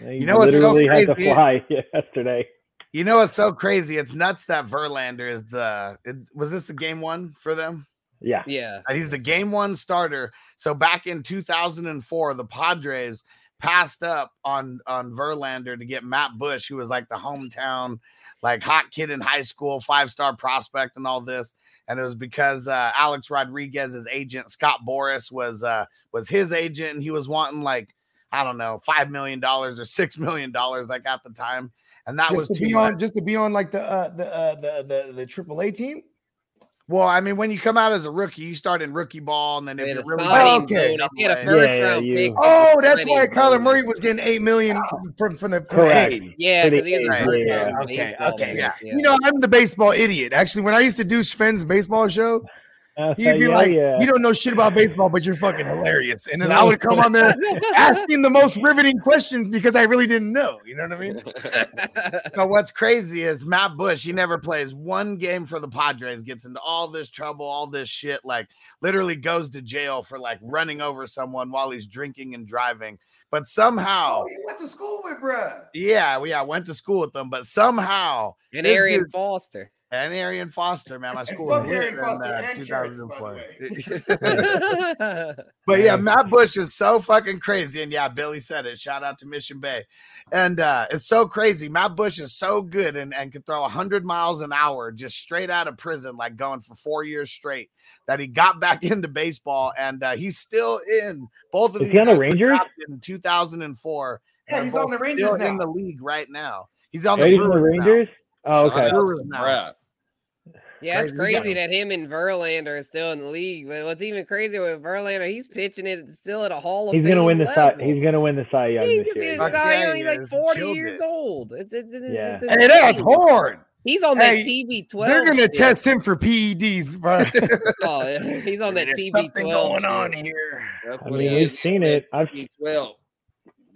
They You know what's so literally had to crazy? fly yesterday. You know what's so crazy? It's nuts that Verlander is the. It, was this the game one for them? Yeah. Yeah. Uh, He's the game one starter. So back in 2004, the Padres passed up on on Verlander to get Matt Bush, who was like the hometown, like hot kid in high school, five star prospect, and all this. And it was because uh, Alex Rodriguez's agent Scott Boras was uh, was his agent, and he was wanting like I don't know five million dollars or six million dollars like at the time, and that just was to be on, just to be on like the uh, the uh, the the the AAA team. Well, I mean, when you come out as a rookie, you start in rookie ball, and then if you're a really signing okay. bonus. He had a first yeah, round you- pick. Oh, that's why Kyler. Murray was getting eight million ah. from from the from the Correct. Yeah, because he was a A's, first yeah, okay, baseball okay. Yeah. yeah. You know, I'm the baseball idiot. Actually, when I used to do Sven's baseball show, he'd be yeah, like, yeah. "You don't know shit about baseball, but you're fucking hilarious." And then I would come on there asking the most riveting questions because I really didn't know. You know what I mean? So what's crazy is Matt Bush, he never plays one game for the Padres, gets into all this trouble, all this shit, like literally goes to jail for like running over someone while he's drinking and driving. But somehow, oh, you went to school with, bruh. yeah, we I went to school with them, but somehow and This Arian dude- Foster. And Arian Foster, man, my And school fuck Arian Foster uh, and carrots, by the 2004. But yeah, Matt Bush is so fucking crazy. And yeah, Billy said it. Shout out to Mission Bay. And uh it's so crazy. Matt Bush is so good and, and can throw 100 miles an hour just straight out of prison, like going for four years straight, that he got back into baseball. And uh he's still in both of Is these he on the Rangers? in 2004. Yeah, he's on the both Rangers still now. in the league right now. He's on Yeah, the, he's on the Brewers now. Rangers. Oh, okay. out to Brewers now. Brad. Yeah, it's Crazy. Crazy that him and Verlander are still in the league. But what's even crazier with Verlander, he's pitching it still at a Hall of He's gonna win the Cy. He's gonna win the Cy Young He this could be year. the Cy yeah, Young. He's like 40 years it. old. It's, it's, it's, Yeah. it's Hey, that's insane. hard. He's on that Hey, TB12. They're gonna test him for PEDs, bro. Oh, yeah. he's on that There's TB12. something going on here. That's I what mean, it we've seen it. I've B12.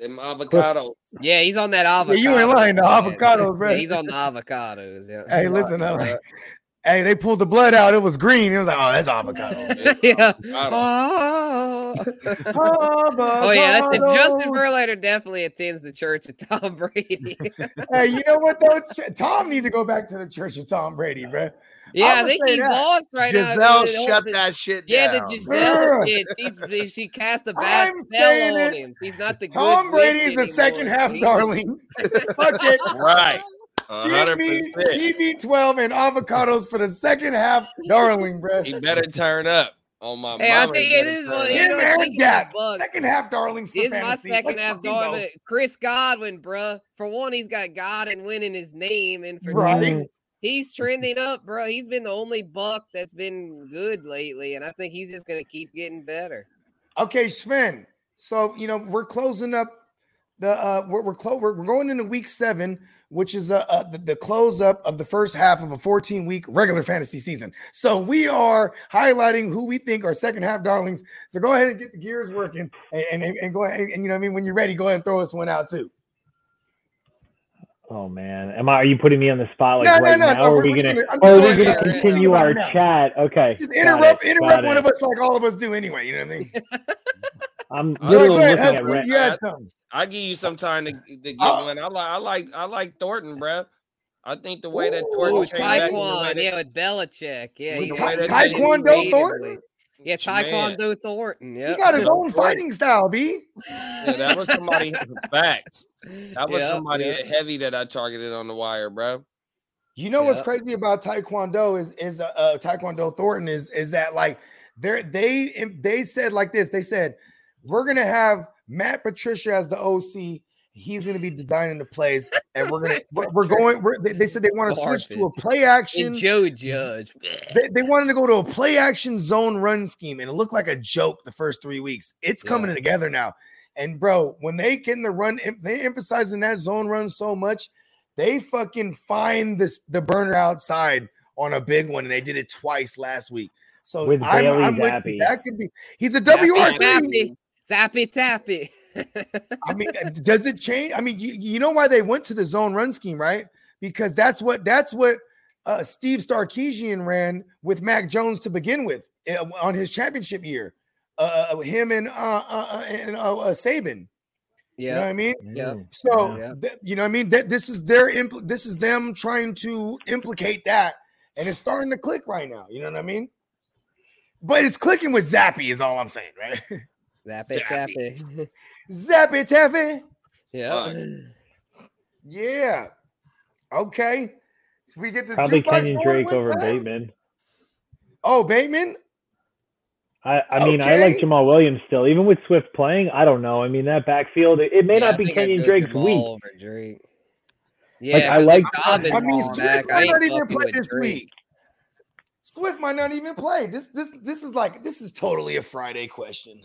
Them avocados. Yeah, he's on that avocado. you ain't lying, the man. avocados, bro. Yeah, he's on the avocados. Yeah. Hey, listen, Bruh. hey, they pulled the blood out. It was green. It was like, oh, that's avocado. yeah. Avocado. Oh. oh yeah, that's if Justin Verlander definitely attends the church of Tom Brady. Hey, you know what though? Tom needs to go back to the church of Tom Brady, bro. Yeah, I would think say he's that. lost right now. Gisele shut the- that shit down. Yeah, down. the Gisele Bruh. shit. She, she cast a bad I'm spell on it. him. He's not the good Tom Brady is witch the second half darling. Fuck it. Right. A Give hundred me percent. TB12 and avocados for the second half darling, bro. He better turn up on my Hey, I think it is it better is turn one- you know, and speaking of second half darling. This is my second Let's half darling. Chris Godwin, bruh. For one, he's got God and win in his name, and for Right. two, he's trending up, bro. He's been the only buck that's been good lately, and I think he's just gonna keep getting better. Okay, Sven. So you know we're closing up the uh we're we're, clo- we're, we're going into week seven, which is uh, uh the, the close up of the first half of a 14 week regular fantasy season. So we are highlighting who we think are second half darlings. So go ahead and get the gears working and and, and go ahead and you know I mean when you're ready, go ahead and throw us one out too. Oh man, am I? Are you putting me on the spot like No, no, right no, now? no, or are we're we just gonna? gonna are oh, we gonna- gonna yeah, yeah, continue our now. chat? Okay. Just interrupt it, interrupt one it. of us like all of us do anyway. You know what I mean? I'm All right, literally Go ahead, looking at. Husky, Red- you had something. I give you some time to, to get Oh. one. I like I like I like Thornton, bro. I think the way that Ooh, Thornton Ooh, came back, and the way Taekwondo, that- yeah, with Belichick, yeah, With he's the way been that- winning Taekwondo. Thornton? Yeah, Man. Taekwondo Thornton. Yeah, He got his own fighting style, B. yeah, that was somebody facts. That was Yeah, somebody yeah. heavy that I targeted on the wire, bro. You know what's crazy about Taekwondo is is uh, uh, Taekwondo Thornton is is that like they they they said like this. They said we're gonna have Matt Patricia as the OC. He's gonna be designing the plays, and we're gonna we're, we're going. We're, they, they said they want to switch to a play action. And Joe Judge. They, they wanted to go to a play action zone run scheme, and it looked like a joke the first three weeks. It's coming Yeah. together now. And bro, when they get in the run, em- they emphasizing that zone run so much, they fucking find this the burner outside on a big one, and they did it twice last week. So With I'm, Bailey I'm with you. That could be. He's a Zappy, WR three. tappy, zappy, tappy. I mean, uh, does it change? I mean, you, you know why they went to the zone run scheme, right? Because that's what that's what uh, Steve Sarkisian ran with Mac Jones to begin with uh, on his championship year. Uh, him and uh, uh, uh, and uh, uh, Saban. You know what yeah, I mean? Yeah. Mm. So Yeah. th- you know what I mean? That this is their impl- this is them trying to implicate that, and it's starting to click right now. You know what I mean? but it's clicking with Zappe, is all I'm saying, right? Zappy tappy. Zappy Taffy. yeah. Yeah. Okay. So we get this Probably jukebox Kenyan Drake over time? Bateman. Oh, Bateman. I, I mean, I like Jamaal Williams still, even with Swift playing. I don't know. I mean, that backfield, it, it may Yeah, not be think I'd Kenyan Drake's Jamal week. over Drake. Yeah, I 'cause if like- Dobbins I mean, Swift back, might not even play this Drake. week. Swift might not even play. This this this is like this is totally a Friday question.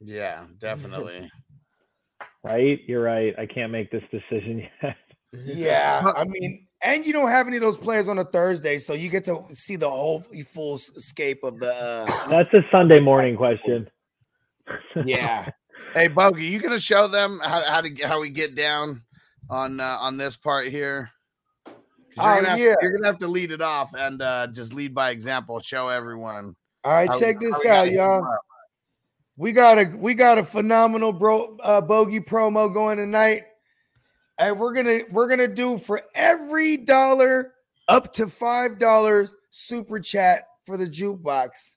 Yeah, definitely. Right? You're right. I can't make this decision yet. Yeah, I mean, and you don't have any of those players on a Thursday, so you get to see the whole full escape of the. Uh, That's a Sunday morning question. yeah, Hey, Bogey, you gonna show them how, how to how we get down on uh, on this part here? You're, Oh, gonna have, yeah. you're gonna have to lead it off and uh, just lead by example. Show everyone. All right, how- check how this out, y'all. them up. We got a we got a phenomenal bro uh, bogey promo going tonight, and we're gonna we're gonna do for every dollar up to five dollars super chat for the jukebox.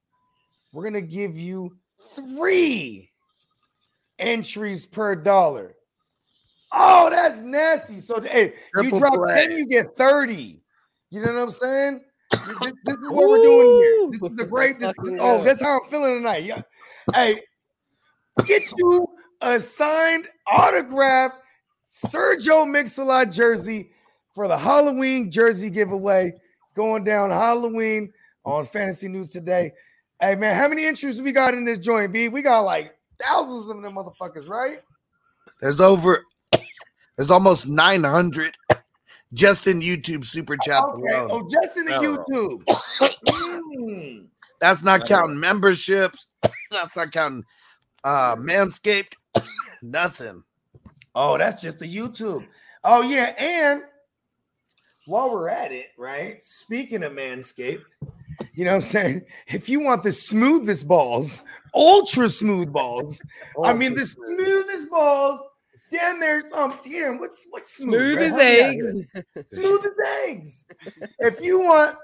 We're gonna give you three entries per dollar. Oh, that's nasty. So hey, Triple you drop play. 10, you get 30. You know what I'm saying? This, this is what we're doing here. This is the great. This, oh, that's how I'm feeling tonight. Yeah. Hey, get you a signed autograph Sergio Mix-a-Lot jersey for the Halloween jersey giveaway. It's going down Halloween on Fantasy News today. Hey man, how many entries we got in this joint, B? We got like thousands of them motherfuckers, right? There's over. There's almost 900 just in YouTube super chat Okay. alone. Oh, just in the Thorough. YouTube. Mm. That's not counting memberships. That's not counting uh Manscaped. Nothing. Oh, that's just the YouTube. Oh, yeah. And while we're at it, right? Speaking of Manscaped, you know what I'm saying? If you want the smoothest balls, ultra smooth balls, I mean, the smoothest balls, damn, there's um, damn, what's what's smooth? Smooth bro? as Help me out eggs. here. Smooth as eggs. If you want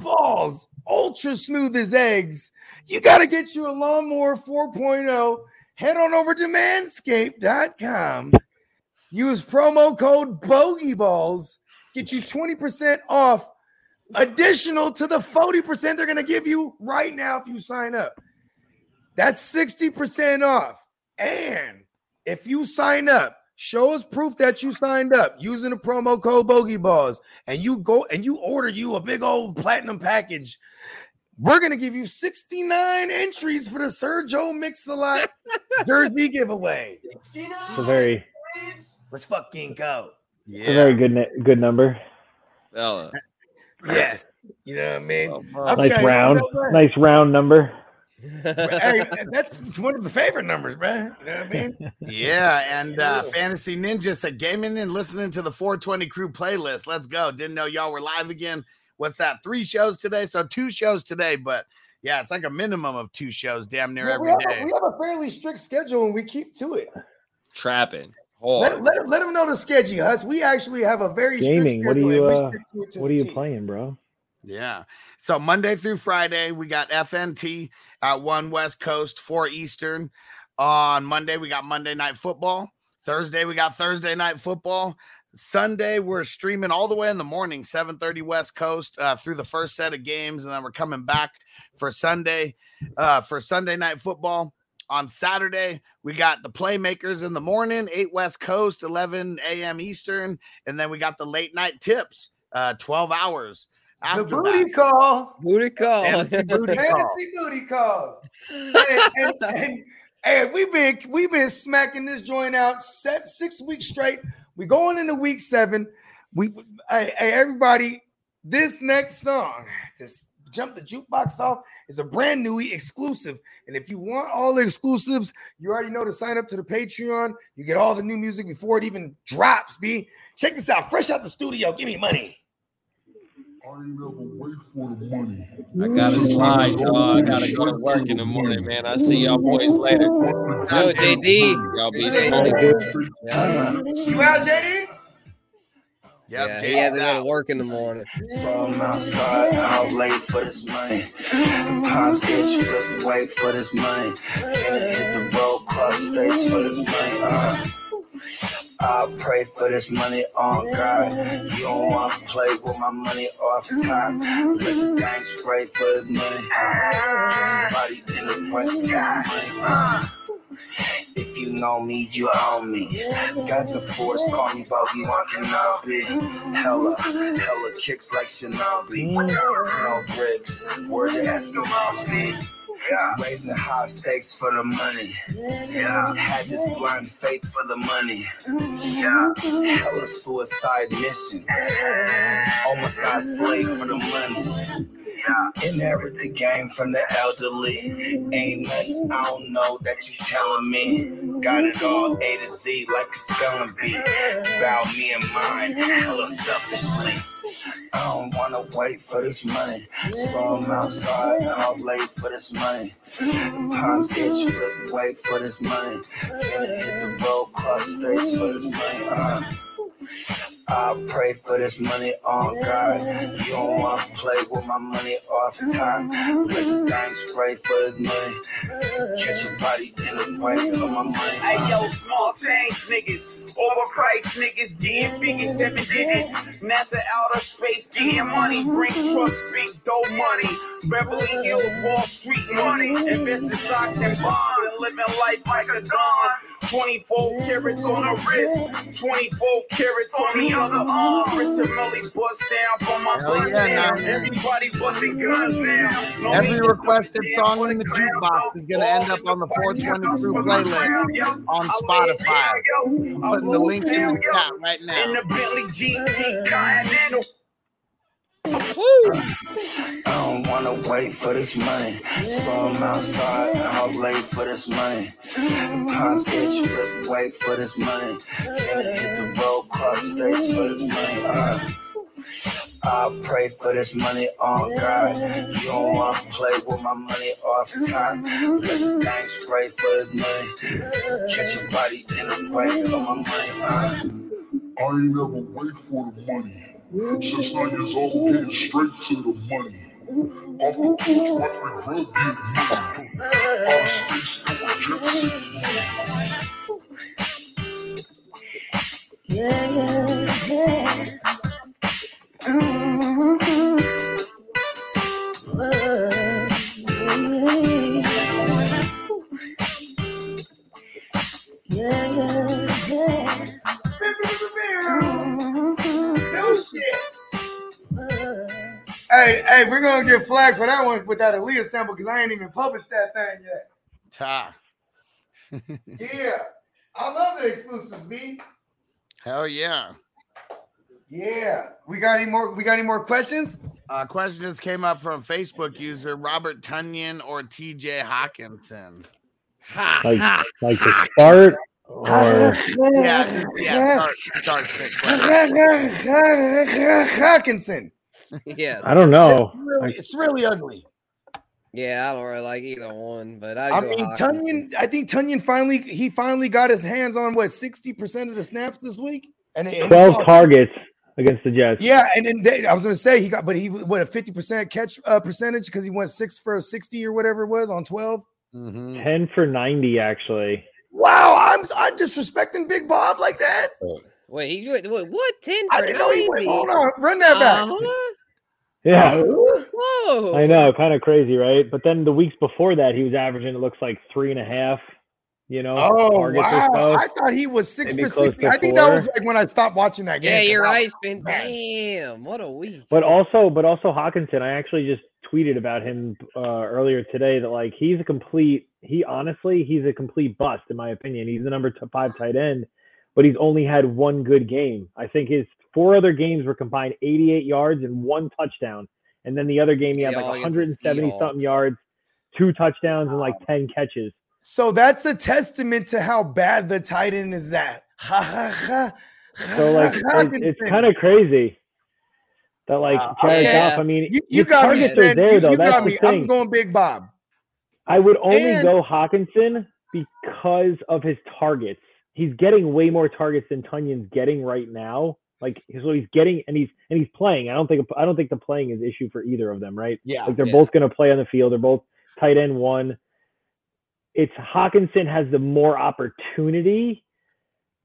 balls, ultra smooth as eggs, you got to get you a lawnmower 4.0. Head on over to manscaped.com. Use promo code BogeyBalls. Get you 20% off, additional to the 40% they're going to give you right now if you sign up. That's 60% off. And if you sign up, show us proof that you signed up using the promo code BogeyBalls, and you go and you order you a big old platinum package. We're gonna give you 69 entries for the Sergio Mix-a-Lot jersey giveaway. It's a very, Let's fucking go. it's a very good, good number. Fella. Yes. You know what I mean? Oh. Okay, Nice you round, know nice round number. hey, that's one of the favorite numbers, man. You know what I mean? Yeah, and uh, Fantasy Ninja said gaming and listening to the 420 crew playlist. Let's go. Didn't know y'all were live again. What's that? Three shows today. So two shows today, but yeah, it's like a minimum of two shows damn near Yeah, we, every have a, we have a fairly strict schedule and we keep to it. Trapping. Let, let, let them know the schedule, Huss. We actually have a very Gaming, strict what do you, uh, to to What are you T. playing, bro? Yeah. So Monday through Friday, we got FNT at one West Coast, four Eastern. On Monday, we got Monday night football. Thursday, we got Thursday night football. Sunday, we're streaming all the way in the morning, 7:30 West Coast, uh, through the first set of games, and then we're coming back for Sunday, uh, for Sunday night football. On Saturday, we got the playmakers in the morning, 8 West Coast, 11 a.m. Eastern, and then we got the late night tips, uh, 12 hours. The After booty that. call. Booty call. Fantasy booty call. Booty calls. and, and, and, and we've been we've been smacking this joint out set six weeks straight. We going into week seven. We hey, hey everybody, this next song, just jump the jukebox off, is a brand new exclusive. And if you want all the exclusives, you already know to sign up to the Patreon. You get all the new music before it even drops. B, check this out, fresh out the studio. Give me money. I gotta slide, y'all. I gotta go to work in the morning, man. I see y'all boys later. Yo, JD. Y'all be Hey, smooth. You out, JD? Yep, yeah, he Jay's has to go to work in the morning. From outside, out late for this money. Pops itch, flip, wait for this money. Finna hit the road, cross states for this money. Uh. I pray for this money on God. You don't want to play with my money off top. Let the gang spray for this money. Uh. Body in the price sky. If you know me, you own me. Got the force, call me Bobby One Kenobi. Hella, hella kicks like Shinobi. No bricks, word to Eskimos be. Yeah, raising high stakes for the money. Yeah, had this blind faith for the money. Yeah, hella suicide mission. Almost got slave for the money. Inherit the game from the elderly. Nothing I don't know that you telling me. Got it all A to Z like a spelling bee. About me and mine, hella selfishly. I don't wanna wait for this money. So I'm outside, out late for this money. Palms itch, flip, wait for this money. Finna hit the road, cross states for this money. Uh. I pray for this money on God. You don't want to play with my money off time. Let the gang spray for this money. Catch your body in the way of my money. Hey yo, small change niggas, overpriced niggas, getting biggie seven digits. NASA outer space, getting money, bring trucks, big dough money. Beverly Hills, Wall Street money, invest in stocks and bonds, and living life like a don. 24 carats on the wrist, 24 carats on the arm. Richard Mille bust down for my Hell bust yeah, down. man. Everybody busting guns down. No Every requested song in the jukebox is gonna end up on the party 420 house crew for playlist on Spotify. I'm putting the link in the chat right In now. the Bentley GT Continental. I don't wanna wait for this money. So I'm outside, out late for this money. Palms itch, flip, wait for this money. Finna hit the road, cross states for this money. Uh. I pray for this money on God. You don't want to play with my money off top. Let the gang spray for this money. Catch your body in the way of my money. Uh. I ain't never wait for the money. Since nine years old, getting straight to the money. Off the porch, watch me grub get money. Out of space, doing jets. Yeah, yeah, yeah. Mhm. Yeah, yeah, yeah. No shit. Hey, hey, we're gonna get flagged for that one with that Aaliyah sample because I ain't even published that thing yet. Ta. Yeah, I love the exclusives, B. Hell yeah. Yeah, we got any more? We got any more questions? Uh, question just came up from Facebook user Robert Tonyan or TJ Hockenson. Ha, Like, ha, like to ha. start or Yeah, yeah, start, start. Hockenson. yeah, I don't know. Really, it's really ugly. yeah, I don't really like either one, but I, I mean, Tonyan. I think Tonyan finally he finally got his hands on what sixty percent of the snaps this week, and, and twelve saw- targets against the Jets. Yeah, and then they, I was gonna say he got, but he what a fifty percent catch uh, percentage because he went six for sixty or whatever it was on twelve. Mhm. ten for ninety actually. Wow, I'm I'm disrespecting Big Bob like that. Wait, he went what? What ten? I didn't know he went. 90? Hold on, run that back. Uh-huh. Yeah, Whoa! I know, kind of crazy, right? But then the weeks before that, he was averaging it looks like three and a half. You know, Oh wow! I thought he was six Maybe for close sixty. I think that was like when I stopped watching that game. Yeah, you're I right, was Spin. mad. Damn, what a week. But also, but also Hockenson, I actually just tweeted about him uh, earlier today that like he's a complete. He honestly, he's a complete bust in my opinion. He's the number five tight end, but he's only had one good game. I think his four other games were combined 88 yards and one touchdown, and then the other game he had like 170 something yards, two touchdowns, and like 10 catches. So that's a testament to how bad the tight end is. That ha ha ha. So like it, it's kind of crazy that like Wow. Jared Yeah. Goff. I mean, you, you the got me. targets are there You, though. you That's got the me. I'm going Big Bob. I would only And- go Hockenson because of his targets. He's getting way more targets than Tonyan's getting right now. Like so he's getting and he's and he's playing. I don't think I don't think the playing is issue for either of them, right? Yeah, Like they're yeah. both going to play on the field. They're both tight end one. It's Hockenson has the more opportunity,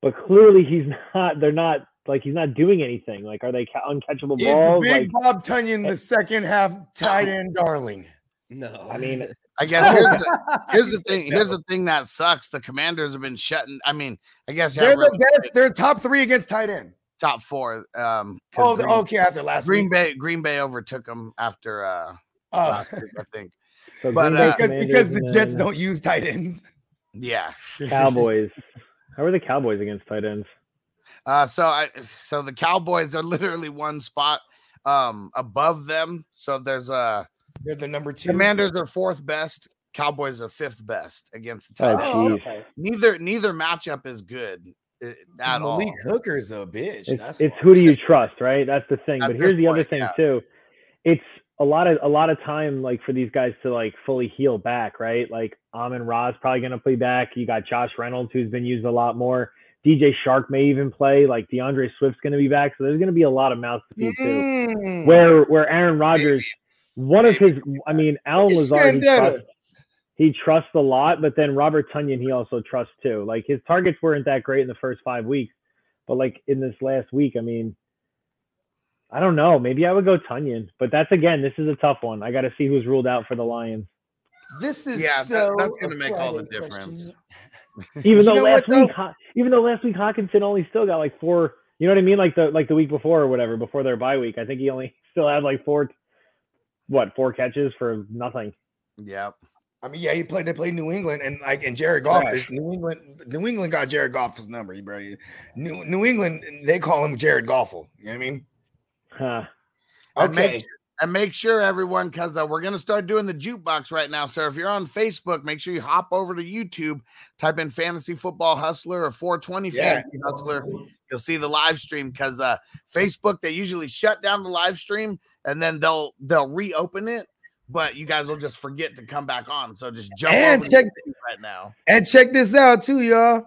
but clearly he's not. They're not like he's not doing anything. Like are they ca- uncatchable Is balls? Big Like Bob Tonyan the second half tight end darling? No, I mean, I guess here's the, here's the thing. Here's the thing that sucks. The Commanders have been shutting. I mean, I guess They're yeah, the really best. They're top three against tight end. top four. Um, 'cause Oh, the- Green, okay. After last Green week, Bay, Green Bay overtook them after uh Oh, last week, I think. so but, uh, because, because the Jets then don't use tight ends. Yeah, Cowboys. How are the Cowboys against tight ends? Uh, so I so the Cowboys are literally one spot um above them. So there's a They're the number two. Commanders are fourth best. Cowboys are fifth best against the Oh, Titans. jeez. Neither neither matchup is good uh, at all. Malik Hooker's a bitch. It's, That's it's who do you trust, right? That's the thing. At but here's the other thing yeah. too. It's a lot of a lot of time like for these guys to like fully heal back, right? Like Amon Ra's probably gonna play back. You got Josh Reynolds who's been used a lot more. DJ Chark may even play. Like DeAndre Swift's gonna be back, so there's gonna be a lot of mouths to feed too. Mm. Where where Aaron Rodgers, one of his, I mean, Allen at Lazard, he trusts, he trusts a lot, but then Robert Tonyan, he also trusts too. Like his targets weren't that great in the first five weeks, but like in this last week, I mean, I don't know. Maybe I would go Tonyan, but that's again, this is a tough one. I got to see who's ruled out for the Lions. This is Yeah, that- so that's gonna make all the Friday difference. Even though last what, though? week, Ho- even though last week Hockenson only still got like four. You know what I mean? Like the like the week before or whatever, before their bye week. I think he only still had like four, what four catches for nothing. Yeah. I mean, yeah, he played. They played New England, and like, and Jared Goff. New England, New England got Jared Goff's number, bro. New New England, they call him Jared Goffle. You know what I mean? Huh. Make Okay. sure- and make sure everyone, because uh, we're gonna start doing the jukebox right now. So if you're on Facebook, make sure you hop over to YouTube, type in Fantasy Football Hustler or 420 Yeah. Fantasy Hustler. You'll see the live stream because uh, Facebook they usually shut down the live stream and then they'll they'll reopen it, but you guys will just forget to come back on. So just jump And check- right now. And check this out too, y'all.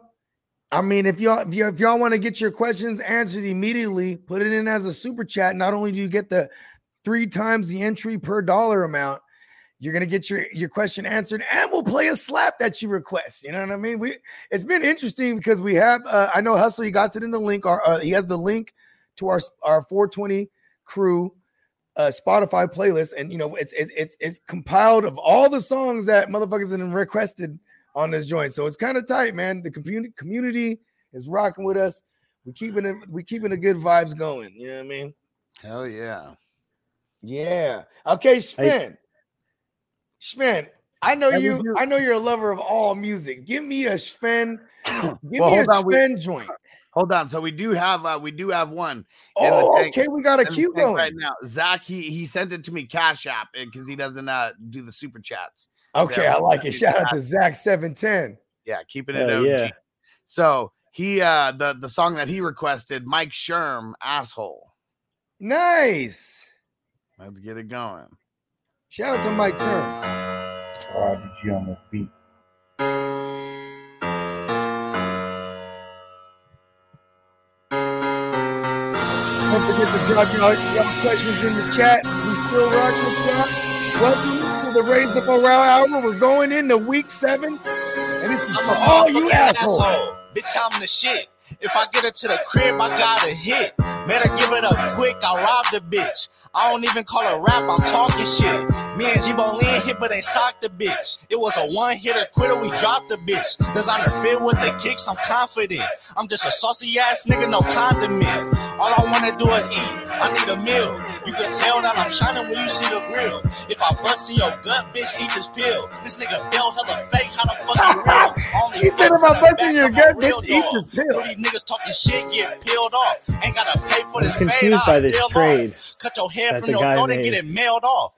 I mean, if y'all if, if y'all want to get your questions answered immediately, put it in as a super chat. Not only do you get the three times the entry per dollar amount, you're gonna get your your question answered, and we'll play a slap that you request. You know what I mean? We it's been interesting because we have. Uh, I know Hustle. He got it in the link. Or uh, he has the link to our our 420 crew uh Spotify playlist, and you know it's it's it's, it's compiled of all the songs that motherfuckers have requested on this joint. So it's kind of tight, man. The community community is rocking with us. We keeping it. We keeping the good vibes going. You know what I mean? Hell yeah. Yeah. Okay, Sven. Sven, I know That you. your- I know you're a lover of all music. Give me a Sven. Give Well, me a hold on, we- Sven joint. Hold on. So we do have uh we do have one. Oh, tank- okay. We got a in cue going. right now. Zach, he he sent it to me Cash App because he doesn't uh do the super chats. Okay, Yeah, I like we it. Shout out to Zach seven ten. Yeah, keeping it Hell OG. yeah. So he uh the the song that he requested, Mike Sherm, asshole. Nice. Let's get it going. Shout out to Mike Kern. RBG on the beat. Don't forget to drop y'all, y'all questions in the chat. We still rocking with y'all. Welcome to the Raise the Morale Hour. We're going into week seven. And this is for all you assholes. Bitch, I'm the shit. If I get it to the crib, I got a hit. Man, I give it up quick, I rob the bitch. I don't even call it rap, I'm talking shit. Me and G-Bo Lin hit, but ain't socked the bitch. It was a one-hitter quitter, we dropped the bitch. Designer fit with the kicks, I'm confident. I'm just a saucy ass nigga, no condiment. All I wanna do is eat, I need a meal. You can tell that I'm shining when you see the grill. If I bust in your gut, bitch, eat this pill. This nigga Bill hella fake, how the fuck you real? Only He said if I bust in your gut, bitch, eat this pill. Niggas talking shit get peeled off. Ain't gotta pay for I'm this fade, confused by this still trade off. Cut your hair from your throat and get it mailed off.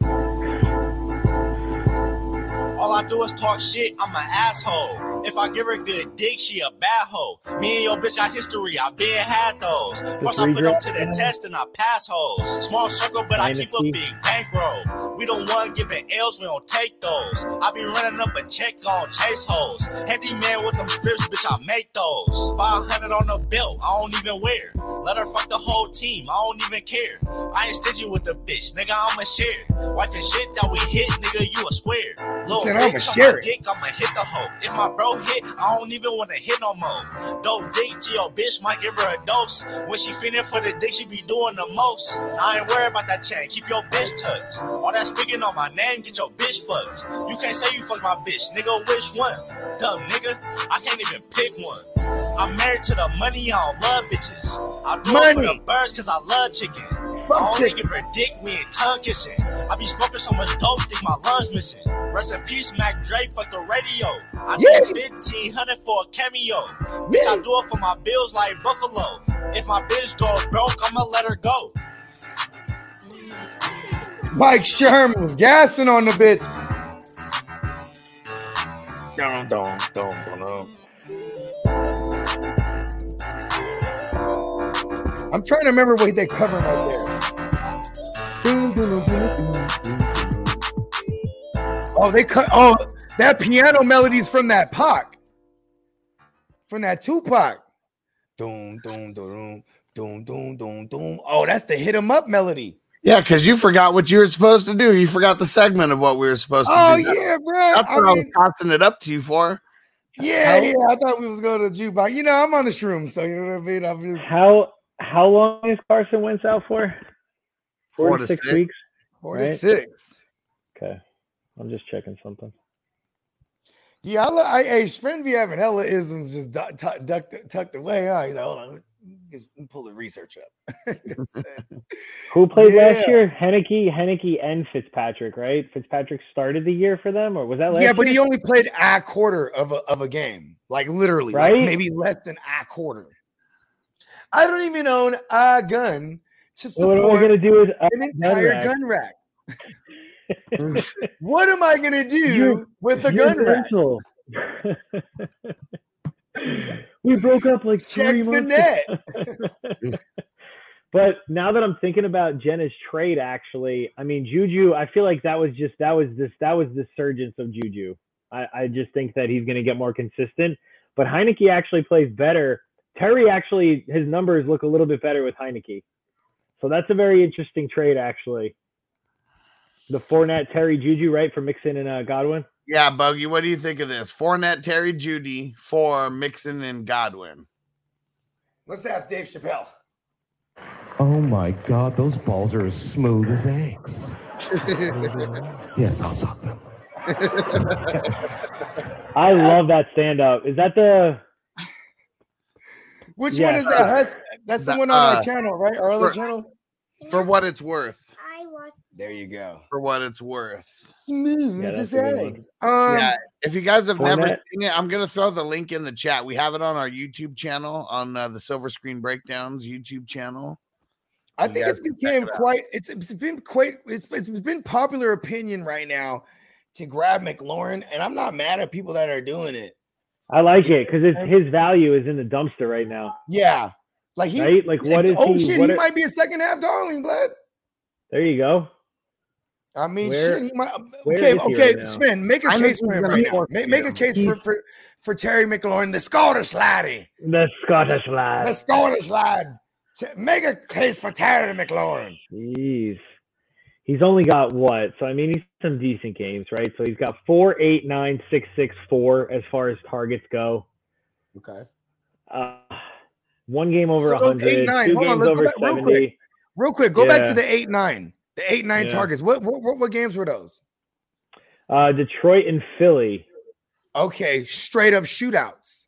All I do is talk shit, I'm an asshole. If I give her a good dick, she a bad hoe. Me and your bitch got history, I been had those. Once I put them to the test and I pass hoes. Small circle, but I keep a big bankroll. We don't want giving L's, we don't take those. I be running up a check on chase hoes. Handy man with them strips, bitch, I make those. 500 on the belt, I don't even wear. Let her fuck the whole team. I don't even care. I ain't stingy with the bitch, nigga. I'ma share. Wife and shit that we hit, nigga. You a square. Little "I'ma bitch on share my dick, I'ma hit the hoe. If my bro hit, I don't even wanna hit no more. Dope dick to your bitch, might give her a dose. When she feeling for the dick, she be doing the most. I ain't worried about that chain. Keep your bitch tucked. All that speaking on my name, get your bitch fucked. You can't say you fuck my bitch, nigga. Which one? Dumb nigga, I can't even pick one. I'm married to the money, I don't love bitches. I do it for the Money. birds cause I love chicken. Fuck I only chicken. give her dick, we ain't tongue kissing. I be smoking so much dope, think my lungs missing. Rest in peace, Mac Dre, fuck the radio. I Yeah. need 1500 for a cameo. Bitch, I do it for my bills like Buffalo. If my bitch go broke, I'ma let her go. Mike Sherman was gassing on the bitch. Dum, dum, dum, dum, dum. I'm trying to remember what they covered right there. Doom, doom, doom. Oh, they cut. Oh, that piano melody's from that Pac, from that Tupac. Doom, doom, doom, doom, doom, doom, doom. Oh, that's the hit 'em up melody. Yeah, because you forgot what you were supposed to do. You forgot the segment of what we were supposed to Oh do. Oh yeah, bro. That's I what I was tossing it up to you for. yeah, How- yeah. I thought we was going to the jukebox. You know, I'm on the shroom, so you know what I mean. I'm just How how long is Carson Wentz out for? Four Four to six six. weeks. four to six. Okay, I'm just checking something. Yeah, I, I hey, be having hella isms just du- tu- ducked, tucked away. Huh? He's like, hold on, pull the research up. Who played Yeah. last year? Heinicke, Heinicke, and Fitzpatrick, right? Fitzpatrick started the year for them, or was that last yeah, but year? he only played a quarter of a, of a game, like literally, like Right? maybe less than a quarter. I don't even own a gun to So what support am I gonna do with an entire rack? gun rack. what am I gonna do You- with the You're gun rack? we broke up like Check three the months net. but now that I'm thinking about Jenna's trade, actually, I mean Juju. I feel like that was just that was this that was the surgence of Juju. I, I just think that he's going to get more consistent. But Heinicke actually plays better. Terry actually his numbers look a little bit better with Heinicke. So that's a very interesting trade, actually. The Fournette, Terry, Juju, right for Mixon and uh, Godwin. Yeah, Buggy, what do you think of this? Fournette, Terry, Judy for Mixon and Godwin. Let's ask Dave Chappelle. Oh my God, those balls are as smooth as eggs. yes, I'll suck them. I love that stand up. Is that the Which Yeah. one is that? Huss? That's the, The, one on uh, our channel, right? Our other for- channel. For what it's worth. There you go. For what it's worth. Smooth Yeah, as that's a good one. eggs. Um, yeah, if you guys have never Fournette. seen it, I'm gonna throw the link in the chat. We have it on our YouTube channel on uh, the Silver Screen Breakdowns YouTube channel. I You think it's can became quite. It's it's been quite. It's it's been popular opinion right now to grab McLaurin, and I'm not mad at people that are doing it. I like it because his his value is in the dumpster right now. Yeah, like he. Right? Like, what is oh he- shit, what he are- might be a second half darling, blood. There you go. I mean, Where- shit, he might. Okay, he okay, right now? Sven, make a I case for him right now. Make, make a case for, for for Terry McLaurin, the Scottish laddie, The Scottish lad, the. Scottish lad. Make a case for Terry McLaurin. Jeez. He's only got what? So I mean, he's some decent games, right? So he's got four, eight, nine, six, six, four as far as targets go. Okay. Uh, one game over So a those hundred, eight, nine, two hold games let's over back real quick. seventy. Real quick, go back to the eight nine. The eight nine Yeah. targets. What, what what what games were those? Uh, Detroit and Philly. Okay, straight up shootouts.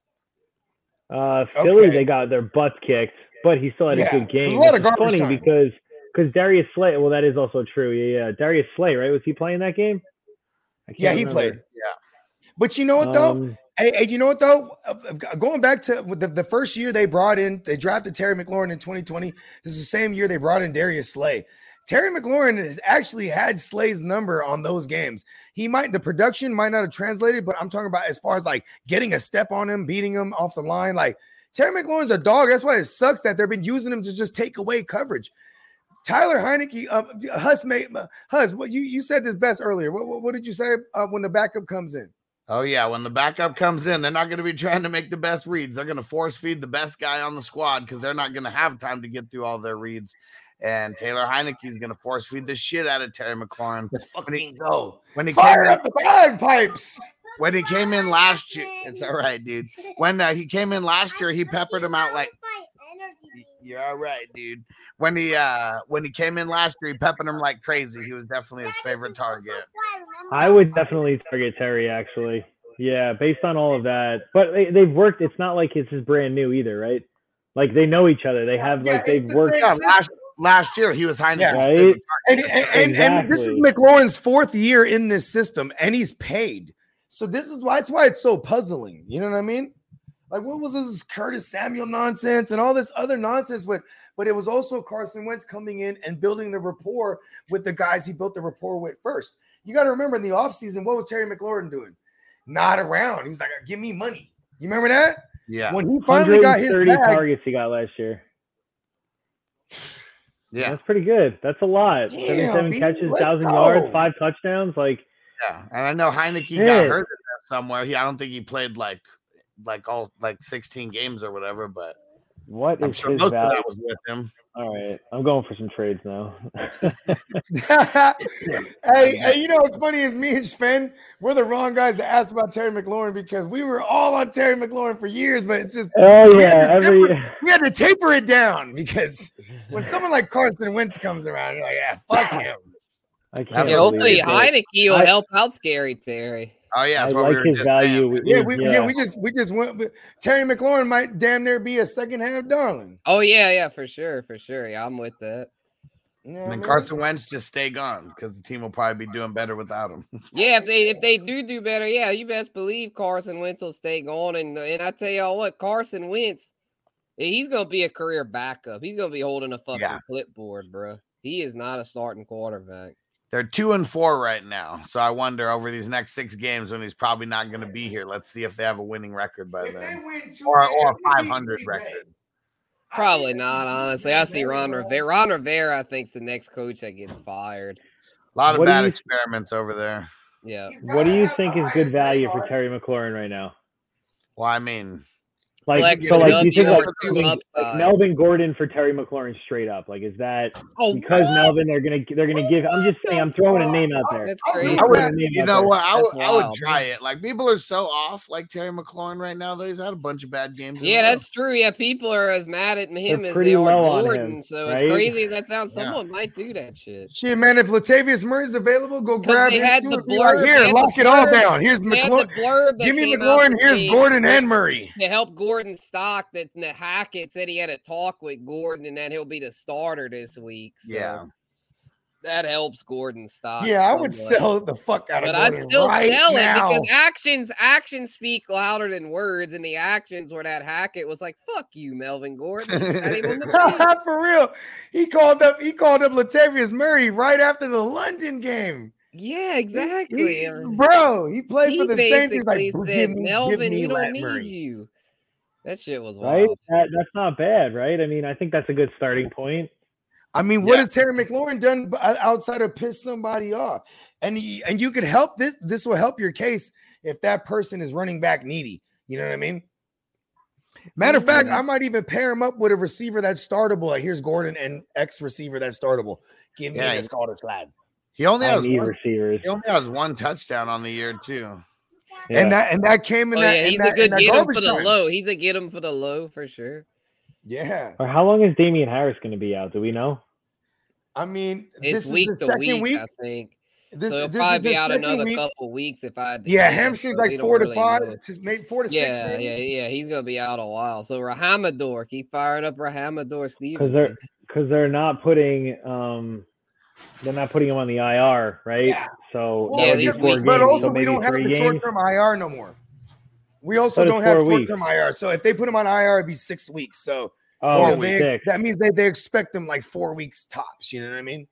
Uh, Philly, Okay. they got their butts kicked, but he still had Yeah, a good there's a game. lot of garbage funny time. because because Darius Slay. Well, that is also true. Yeah, yeah. Darius Slay, right? Was he playing that game? Yeah, he remember. played. Yeah. But you know what though? Um, Hey, hey, you know what though? Going back to the, the first year they brought in, they drafted Terry McLaurin in 2020. This is the same year they brought in Darius Slay. Terry McLaurin has actually had Slay's number on those games. He might the production might not have translated, but I'm talking about as far as like getting a step on him, beating him off the line. Like Terry McLaurin's a dog. That's why it sucks that they've been using him to just take away coverage. Tyler Heinicke, uh, Huss, made, Huss, what you, you said this best earlier. What, what, what did you say uh, when the backup comes in? Oh yeah, when the backup comes in, they're not going to be trying to make the best reads. They're going to force feed the best guy on the squad because they're not going to have time to get through all their reads. And Taylor Heinicke is going to force feed the shit out of Terry McLaurin. Let's fucking go. When he Fire came up the bagpipes. when he came in last year, it's all right, dude. When uh, he came in last year, he peppered him out like you're all right, dude. When he uh when he came in last year, he peppered him like crazy. He was definitely his favorite target. I would definitely target Terry actually. Yeah, based on all of that. But they, they've worked. It's not like it's just brand new either, right? Like they know each other. They have like they've worked. Yeah, last last year he was Heinicke's Yeah. Right? favorite And, and, and, and this is Exactly. McLaurin's fourth year in this system, and he's paid. So this is why that's why it's so puzzling. You know what I mean? Like what was this Curtis Samuel nonsense and all this other nonsense? But but it was also Carson Wentz coming in and building the rapport with the guys he built the rapport with first. You got to remember in the offseason, what was Terry McLaurin doing? Not around. He was like, give me money. You remember that? Yeah. When he finally got his 130 bag, targets he got last year. Yeah. That's pretty good. That's a lot. Damn, 77 B, catches, thousand yards, five touchdowns. Like Yeah, and I know Heinicke Shit. got hurt somewhere. He, I don't think he played like like all like 16 games or whatever, but what is I'm sure his most of value? that was with him. All right, I'm going for some trades now. hey, hey, you know what's funny is me and Sven, we're the wrong guys to ask about Terry McLaurin because we were all on Terry McLaurin for years, but it's just oh yeah, to every taper- we had to taper it down because when someone like Carson Wentz comes around, you're like, yeah, fuck him. I can't Yeah, hopefully believe it. Heinicke will I- help out Scary Terry. Oh yeah, I that's what we like were his just value. saying. Yeah, we yeah. Yeah. we just we just went with Terry McLaurin might damn near be a second half darling. Oh yeah, yeah, for sure, for sure. Yeah, I'm with that. You know what And I mean? Carson Wentz just stay gone because the team will probably be doing better without him. Yeah, if they if they do do better, yeah, you best believe Carson Wentz will stay gone. And and I tell y'all what, Carson Wentz, he's gonna be a career backup. He's gonna be holding a fucking Yeah. clipboard, bro. He is not a starting quarterback. They're two and four right now, so I wonder over these next six games when he's probably not going to be here. Let's see if they have a winning record by then, or or a 500 record. Probably not, honestly. I see Ron Rivera. Ron Rivera, I think, is the next coach that gets fired. A lot of What bad you- experiments over there. Yeah. What do you think is good value for Terry McLaurin right now? Well, I mean, Like, Collect so, like, you think W like, two Melvin- like. Melvin Gordon for Terry McLaurin straight up? Like, is that Oh, because what? Melvin they're gonna they're gonna give? I'm just saying, I'm throwing a name out there. That's crazy. I would, name you out know there. what? I would, I would try it. Like people are so off, like Terry McLaurin right now. Though he's had a bunch of bad games. Yeah, row. that's true. Yeah, people are as mad at him as pretty they are low Gordon. him, so as crazy as that sounds, Yeah. someone might do that shit. Shit, man, if Latavius Murray's available, go grab they him. had the and be blurb- Here, lock it all down. Here's the McLaurin. Give me McLaurin. Here's Gordon and Murray. to help Gordon stock that the Hackett said he had a talk with Gordon and that he'll be the starter this week. So Yeah. that helps Gordon stock. Yeah, I would somewhat. sell the fuck out of But I'd still right sell now. because actions actions speak louder than words, and the actions where that Hackett was like, "Fuck you, Melvin Gordon." He's not even on the field. For real, he called up. He called up Latavius Murray right after the London game. Yeah, exactly. he- Uh, bro, he played he for the Saints. He's like, said, give me, give "Melvin, me you don't need Murray. you." That shit was right? wild. That, that's not bad, right? I mean, I think that's a good starting point. I mean, what Yeah. has Terry McLaurin done uh, outside of piss somebody off? And he, and you could help this. This will help your case if that person is running back needy. You know what I mean? Matter of fact, I might even pair him up with a receiver that's startable. Like here's Gordon and X receiver that's startable. Give me Yeah, the he- Scottish lad. He only I has need one, receivers. he only has one touchdown on the year too. Yeah. And that and that came in Oh that. yeah, in he's that, a good get him for the time. low. He's a get him for the low for sure. Yeah, Or how long is Damien Harris going to be out? Do we know? I mean, It's this week is the to second week, week. I think. This, so he'll this probably is be out another week. couple weeks if I. Yeah, guess, hamstrings so like four to really five, know. to maybe four to six. Yeah, maybe. yeah, yeah. He's gonna be out a while. So Rhamondre, keep firing up Rhamondre Because they're because they're not putting um they're not putting him on the IR, right? Yeah. So Well, Yeah, would be these four weeks- But also, so we don't have three the short term IR no more. We also But don't have short term IR. So if they put him on IR, it'd be six weeks. So Oh, you know, they, six. that means they, they expect him like four weeks tops. You know what I mean?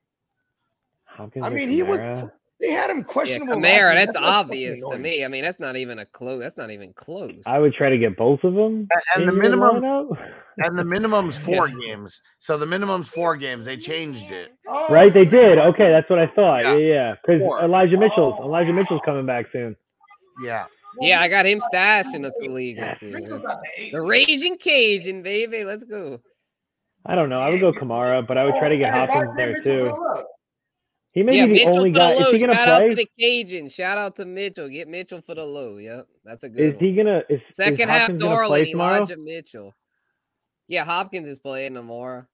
Hopkins I or mean, he was Kamara? they had him questionable. last Kamara, week. that's obvious to me. I mean, that's not even a close. That's not even close. I would try to get both of them. And the in your minimum lineup. And the minimum's four games. So the minimum's four games. They changed it. Oh, Right, they did. Okay, that's what I thought. Yeah. Yeah, yeah. Because Four. Elijah Mitchell's oh, Elijah Mitchell's coming back soon. Yeah. Yeah, I got him stashed in a collegiate too. The Raging Cajun, baby. Let's go. I don't know. I would go Kamara, but I would try to get Hopkins there too. He may yeah, be the Mitchell only guy. the Is he gonna Shout out play? to the Cajun. Shout out to Mitchell. Get Mitchell for the low. Yep, that's a good Is one. he gonna? Is, is Second half, Hopkins gonna play Darling, tomorrow? Elijah Mitchell. Yeah, Hopkins is playing tomorrow.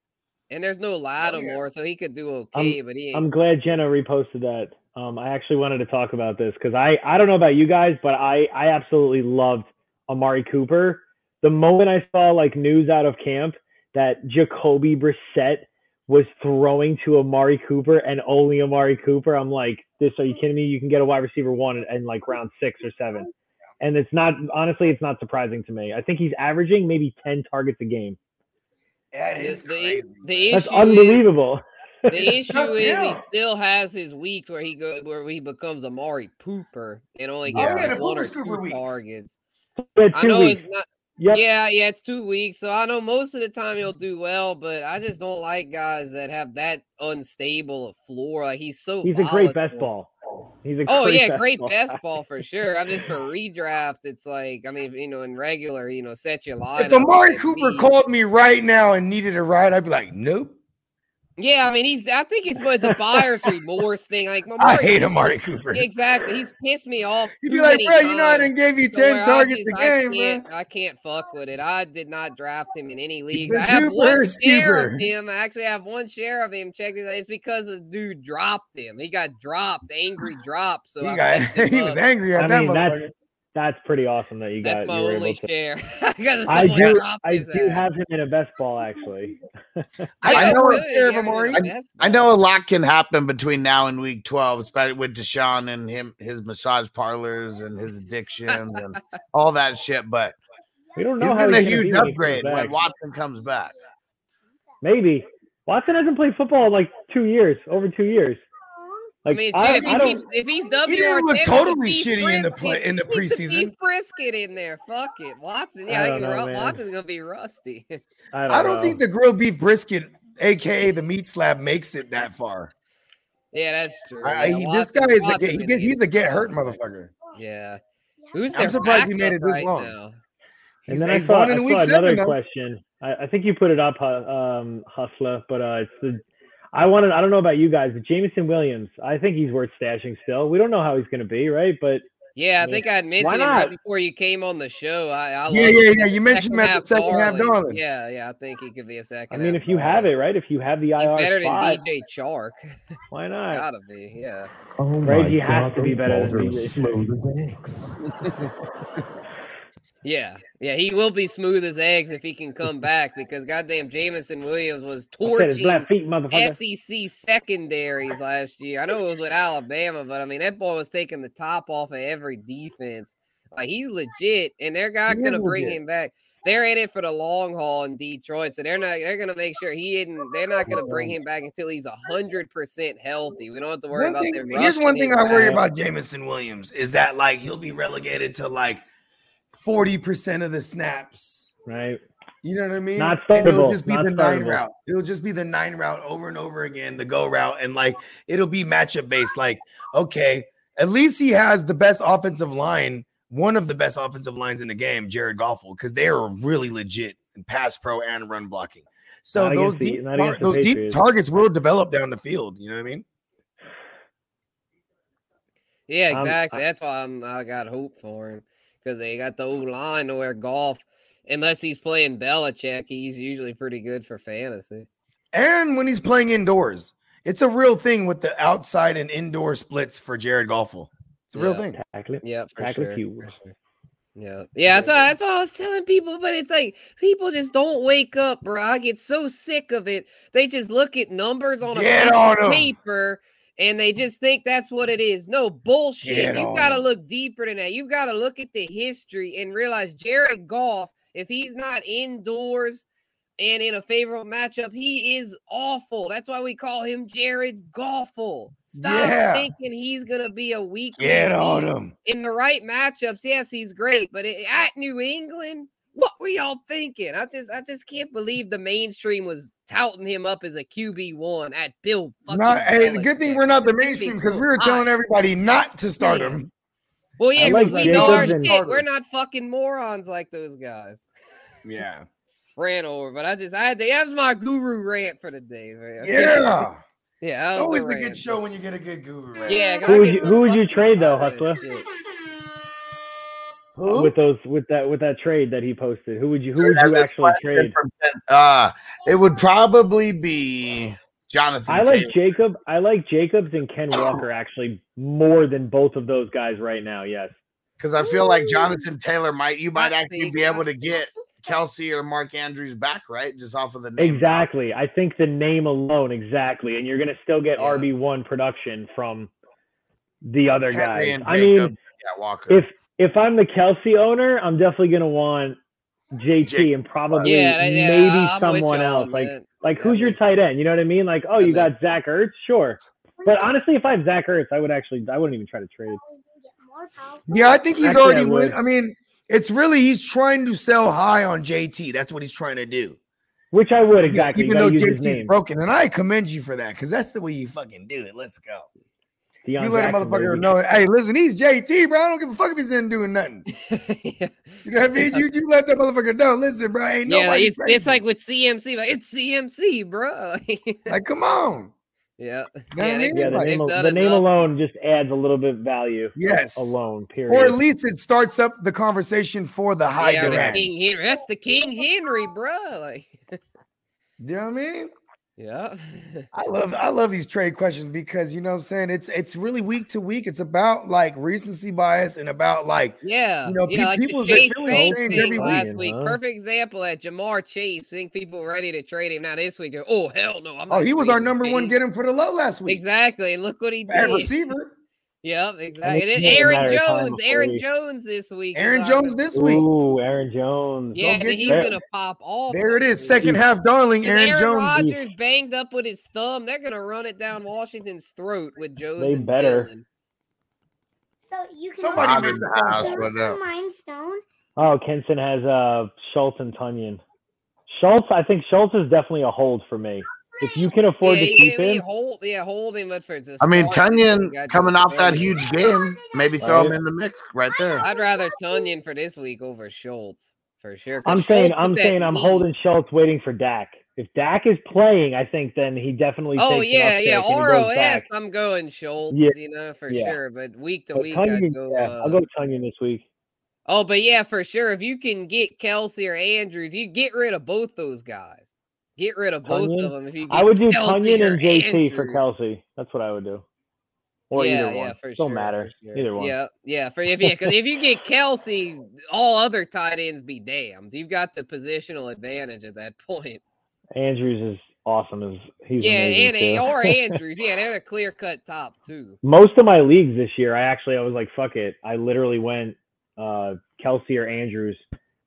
And there's no Lattimore, so he could do okay, but he ain't. I'm glad Jenna reposted that. Um, I actually wanted to talk about this because I I don't know about you guys, but I I absolutely loved Amari Cooper. The moment I saw like news out of camp that Jacoby Brissett was throwing to Amari Cooper and only Amari Cooper, I'm like, this are you kidding me? You can get a wide receiver one in, in like round six or seven. And it's not honestly, it's not surprising to me. I think he's averaging maybe 10 targets a game. That the, is the, crazy. the That's issue unbelievable. Is, the issue not is he still has his weeks where he goes where he becomes Amari Pooper and only gets yeah, like the one or two weeks. targets. Yeah, I know weeks. it's not. Yep. Yeah, yeah, it's two weeks. So I know most of the time he'll do well, but I just don't like guys that have that unstable a floor. Like he's so He's a great best ball. He's a Oh great yeah, great ball best ball for sure. I'm just for redraft. It's like I mean, you know, in regular, you know, set your line. If Amari Cooper called me right now and needed a ride, I'd be like, nope. Yeah, I mean, he's. I think it's it's a buyer's remorse thing. Like I hate Cooper- Amari Cooper. Exactly, he's pissed me off. He'd be like, bro, you know I didn't give you 10 I targets just- a I game, bro. can't, I can't fuck with it. I did not draft him in any league. I have one Cooper share of Scooper. him. I actually have one share of him. Check this out. It's because the dude dropped him. He got dropped, angry drop. So He I got he was angry at I that mean, that's pretty awesome that you That's got my you were only able to. share. Because I someone do I do ass. have him in a best ball actually. I, I know good. it- Yeah, of yeah, Amari. the best I know a lot can happen between now and week 12, especially with Deshaun and him, his massage parlors and his addictions and all that shit. But We don't know he's how getting a he's gonna huge be when he upgrade when. Watson comes back. Maybe Watson hasn't played football in like two years, over two years. I Like mean, I, if, I he don't. keeps, if he's WR10, didn't look totally Beef shitty in the Brisket- play- in the put the preseason. Beef brisket in there. Fuck it, Watson. Yeah, I I don't think know, Ru- Watson's gonna be rusty. I don't, I don't think the grilled beef brisket, aka the meat slab, makes it that far. yeah, that's true. I, I- Yeah, he- this Watson- guy is a Watson get, he gets, he's a get hurt motherfucker. Yeah. Who's I'm surprised he made it this right long. now? And then I he's saw, I saw another seven. question. I, I think you put it up, Hu- um, Hustler, but uh, it's the. I wanted. I don't know about you guys, but Jameson Williams. I think he's worth stashing still. We don't know how he's going to be, right? But Yeah, I mean, think I had mentioned him right before you came on the show. I, I Yeah, yeah, yeah. You mentioned him at the second half darling. darling. Yeah, yeah, I think he could be a second. I mean, half if you have it, right? If you have the he's IR better than DJ Chark. why not? Gotta be, yeah. Oh Right, my he has God, to be better than DJ. smooth as eggs. Yeah, yeah, he will be smooth as eggs if he can come back because goddamn Jameson Williams was I torching left feet. SEC secondaries last year. I know it was with Alabama, but I mean that boy was taking the top off of every defense. Like he's legit, and they're not He gonna bring legit. him back. They're in it for the long haul in Detroit, so they're not. They're gonna make sure he isn't. They're not gonna bring him back until he's hundred percent healthy. We don't have to worry One about thing- them. here's one thing him I worry about Jameson Williams is that like he'll be relegated to like 40% of the snaps. Right. You know what I mean? Not And it'll just be not the nine route. It'll just be the nine route over and over again, the go route, and like it'll be matchup based. Like, okay, at least he has the best offensive line, one of the best offensive lines in the game, Jared Goffel, because they are really legit in pass pro and run blocking. So Not those against the- deep, not tar- against the those deep targets will develop down the field. You know what I mean? Yeah, Um, exactly. That's why I'm, I got hope for him because they got the O line to where Goff, unless he's playing Belichick, he's usually pretty good for fantasy. And when he's playing indoors, it's a real thing with the outside and indoor splits for Jared Goffel. It's a real thing. Tackle. Yeah, for Tackle sure. for sure. Yeah, yeah. That's what, that's what I was telling people, but it's like people just don't wake up, bro. I get so sick of it. They just look at numbers on a Get piece on paper and they just think that's what it is. No bullshit. Get you got to look deeper than that. You got to look at the history and realize Jared Goff, if he's not indoors and in a favorable matchup, he is awful. That's why we call him Jared Goffle. Stop Yeah. thinking he's gonna be a weak Get on him. in the right matchups, yes, he's great. But at New England, what were y'all thinking? I just, I just can't believe the mainstream was touting him up as a QB one at Bill. fucking Not, hey, the good thing we're not the This mainstream because we were telling everybody not to start Damn. him. Well, yeah, like we know our shit. and- We're not fucking morons like those guys. Yeah. Ran over, but I just I had to, that was my guru rant for the day. Man. Yeah. yeah. It's always a good rant. show when you get a good guru. Right? Yeah, 'cause Who would you who would you trade though, Hustler? Shit. Who? With those with that with that trade that he posted, who would you who would you actually trade? from Uh, it would probably be Jonathan. I like Jacob. I like Jacobs and Ken Walker actually more than both of those guys right now. Yes. because I feel like Jonathan Taylor might you might actually be able to get Kelce or Mark Andrews back, right? Just off of the name. Exactly. I think the name alone, exactly, and you're gonna still get Yeah. RB one production from the other Henry guys. I mean, yeah, Walker. if if I'm the Kelce owner, I'm definitely gonna want JT Jake- and probably Yeah, yeah, maybe I'm someone y'all else. on Like that. like Yeah, who's your like- tight end? You know what I mean? Like, oh, you got Zach Ertz, sure. But honestly, if I have Zach Ertz, I would actually I wouldn't even try to trade. Yeah, I think he's Actually, already I win. I mean, it's really he's trying to sell high on JT. That's what he's trying to do. Which I would exactly. Even though gotta use his JT's broken, and I commend you for that because that's the way you fucking do it. Let's go. Deion you let a motherfucker baby. know. Hey, listen, he's JT, bro. I don't give a fuck if he's in doing nothing. yeah, You know what I mean? You you let that motherfucker know. Listen, bro, ain't yeah nobody. it's, it's like with CMC, like it's CMC, bro. like, come on. yeah, You know what I yeah, mean? Yeah, the Like- name, they've the name alone just adds a little bit of value. Yes. Alone, period. Or at least it starts up the conversation for the high yeah, the. King Henry. That's the King Henry, bro. Like, You know what I mean? Yeah, I love I love these trade questions because you know what I'm saying it's it's really week to week. It's about like recency bias and about like yeah, You know, yeah. pe- like people- Chase thing every last week, week. huh? Perfect example at Ja'Marr Chase. Think people ready to trade him now this week. they're, Oh hell no! I'm oh he was our number one get him for the low last week. Exactly, and look what he At did. receiver. Yep, exactly. And it's then Aaron matter of time Jones, Aaron he- Jones this week. Aaron Jones this week. Ooh, Aaron Jones. Yeah, Don't get he's that. gonna pop off. There it this week. Second half darling. 'Cause Aaron Aaron Jones. Rodgers banged up with his thumb. They're gonna run it down Washington's throat with Jones. They and better. Dillon. So you can Somebody also make use the the house Jones with that. Stone. Oh, Kenson has uh Schultz and Tonyan. Schultz, I think Schultz is definitely a hold for me. If you can afford yeah, to keep yeah, him, hold, yeah, hold him. But I mean, start, Tonyan coming off that huge game, maybe throw him in the mix right there. I'd rather Tonyan for this week over Schultz for sure. I'm saying I'm saying I'm holding Schultz waiting for Dak. If Dak is playing, I think then he definitely Oh takes an yeah, yeah. uptick and he ROS. I'm going Schultz. Yeah, You know for yeah. sure. But week to But week, I'd Tonyan, go. yeah, uh, I'll go Tonyan this week. Oh, but yeah, for sure. If you can get Kelce or Andrews, you get rid of both those guys. Get rid of both Tonyan? of them. If you get I would do Kelce Tonyan and JT for Kelce. That's what I would do. Or yeah, either yeah, one. for Don't sure. matter. for sure. Either one. Yeah, yeah. For if yeah, because if you get Kelce, all other tight ends be damned. You've got the positional advantage at that point. Andrews is awesome. Is he's yeah, and too. or Andrews. Yeah, they're a clear cut top two. Most of my leagues this year, I actually I was like, fuck it. I literally went uh Kelce or Andrews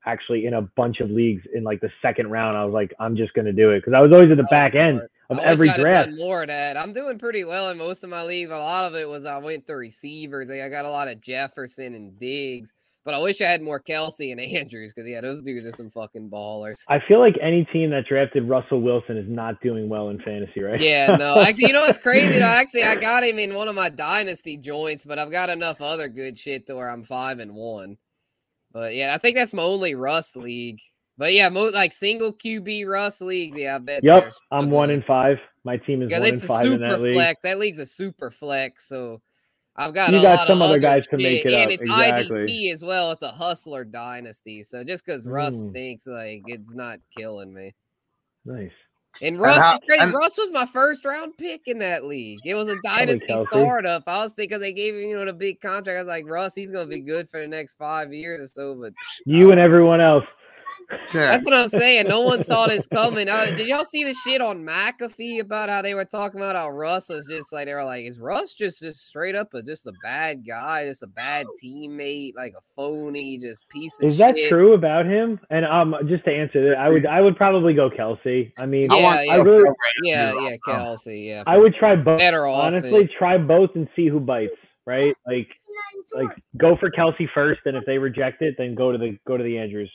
actually in a bunch of leagues in like the second round. I was like, I'm just gonna do it because I was always at the back end of I every wish I'd have draft. more that. I'm doing pretty well in most of my leagues. A lot of it was I went to receivers. Like, I got a lot of Jefferson and Diggs, but I wish I had more Kelce and Andrews because yeah, those dudes are some fucking ballers. I feel like any team that drafted Russell Wilson is not doing well in fantasy, right? Yeah, no, actually, you know what's crazy? though? Actually, I got him in one of my dynasty joints, but I've got enough other good shit to where I'm five and one. But yeah, I think that's my only Russ league. But yeah, mo- like single QB Russ leagues. Yeah, I bet. Yep, I'm one in five. My team is one in five in that league. flex. That league's a super flex. So I've got You a got lot some of other guys to make it and up, it's exactly. IDP as well. It's a hustler dynasty. So just because Russ Mm. stinks, like it's not killing me. Nice. And Russ, how- is crazy. and- Russ was my first round pick in that league. It was a dynasty startup. I was thinking they gave him, you know, the big contract. I was like, Russ, he's gonna be good for the next five years or so. But You and everyone else. That's what I'm saying. No one saw this coming. Uh, did y'all see the shit on McAfee about how they were talking about how Russ was just like they were like, is Russ just just straight up a just a bad guy, just a bad teammate, like a phony, just piece of Is that shit? true about him? And um, just to answer that, I would I would probably go Kelce. I mean, Yeah, I, yeah, really yeah, yeah, Kelce, yeah. I would try both. Better Honestly, offense. try both and see who bites. Right? Like like go for Kelce first, and if they reject it, then go to the go to the Andrews.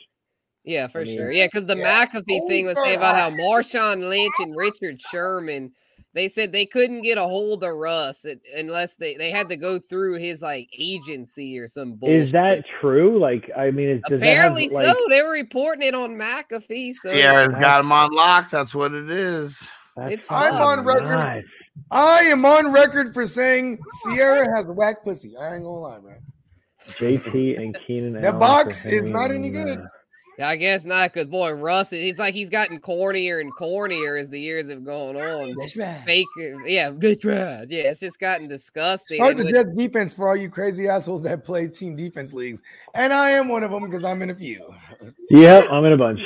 Yeah, for I mean- sure. Yeah, because the McAfee thing was saying about how Marshawn Lynch and Richard Sherman, they said they couldn't get a hold of Russ unless they they had to go through his like agency or some bullshit. Is that true? Like, I mean, is, does Apparently that have, like, so. They were reporting it on McAfee. So Ciara's got him on lock. That's what it is. It's I'm on record. nice. I am on record for saying Ciara has a whack pussy. I ain't gonna lie, man. JT and Keenan. That Allen for box is not any good. I guess not, because boy, Russ, he's like he's gotten cornier and cornier as the years have gone on. That's right. Fake, yeah, that's right. Yeah, it's just gotten disgusting. Start the with- Jets defense for all you crazy assholes that play team defense leagues, and I am one of them because I'm in a few. Yep, I'm in a bunch.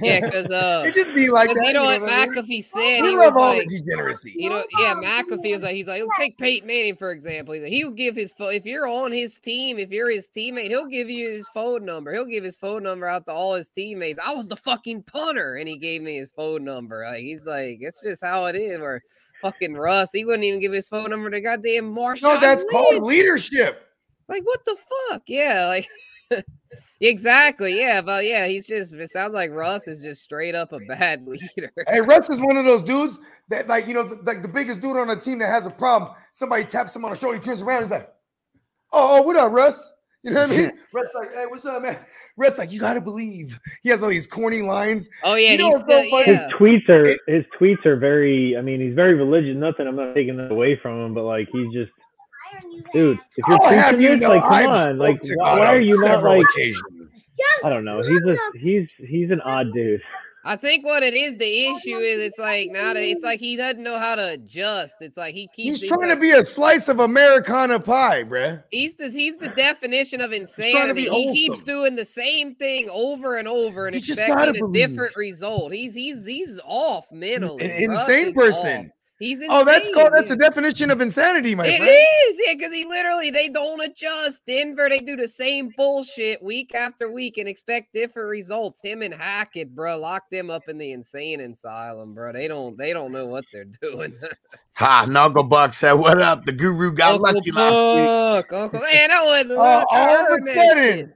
yeah, because uh, It just be like that. you know what know what I mean? McAfee said. We he love was all like, the degeneracy. You know, yeah, McAfee was like, he's like, take Peyton Manning for example. He's like, he'll give his phone if you're on his team, if you're his teammate, he'll give you his phone number. He'll give his phone number out to all his teammates. I was the fucking punter, and he gave me his phone number. Like he's like, it's just how it is. Or fucking Russ, he wouldn't even give his phone number to goddamn Marshawn. No, that's called leadership. Like what the fuck? Yeah, like exactly. Yeah, but yeah, he's just. It sounds like Russ is just straight up a bad leader. Hey, Russ is one of those dudes that, like, you know, the, like the biggest dude on a team that has a problem. Somebody taps him on the shoulder, he turns around, he's like, "Oh, oh what up, Russ?" You know what I mean? Russ like, "Hey, what's up, man?" Russ like, "You gotta believe." He has all these corny lines. Oh yeah, You know he's what's so still, funny? his tweets are his tweets are very. I mean, he's very religious. Nothing. I'm not taking that away from him, but like he's just, dude. If you're oh, I'll preaching you this, know, like, come I've on, like, to why, why are you not like? occasions. I don't know. He's a he's he's an odd dude. I think what it is, the issue is it's like now that it's like he doesn't know how to adjust. It's like he keeps He's trying like- to be a slice of Americana pie, bruh. He's the he's the definition of trying to insanity. be He keeps doing the same thing over and over and You just expecting gotta a different result. He's he's he's off mentally. An insane person. off. He's insane. Oh, that's called that's the definition of insanity, my It friend. is, yeah, because he literally they don't adjust. Denver, they do the same bullshit week after week and expect different results. Him and Hackett, bro, lock them up in the insane asylum, bro. They don't they don't know what they're doing. Ha, Knuckle Buck said, What up? The guru got Uncle lucky last week. Uncle man, I wasn't. Oh, I all of a sudden,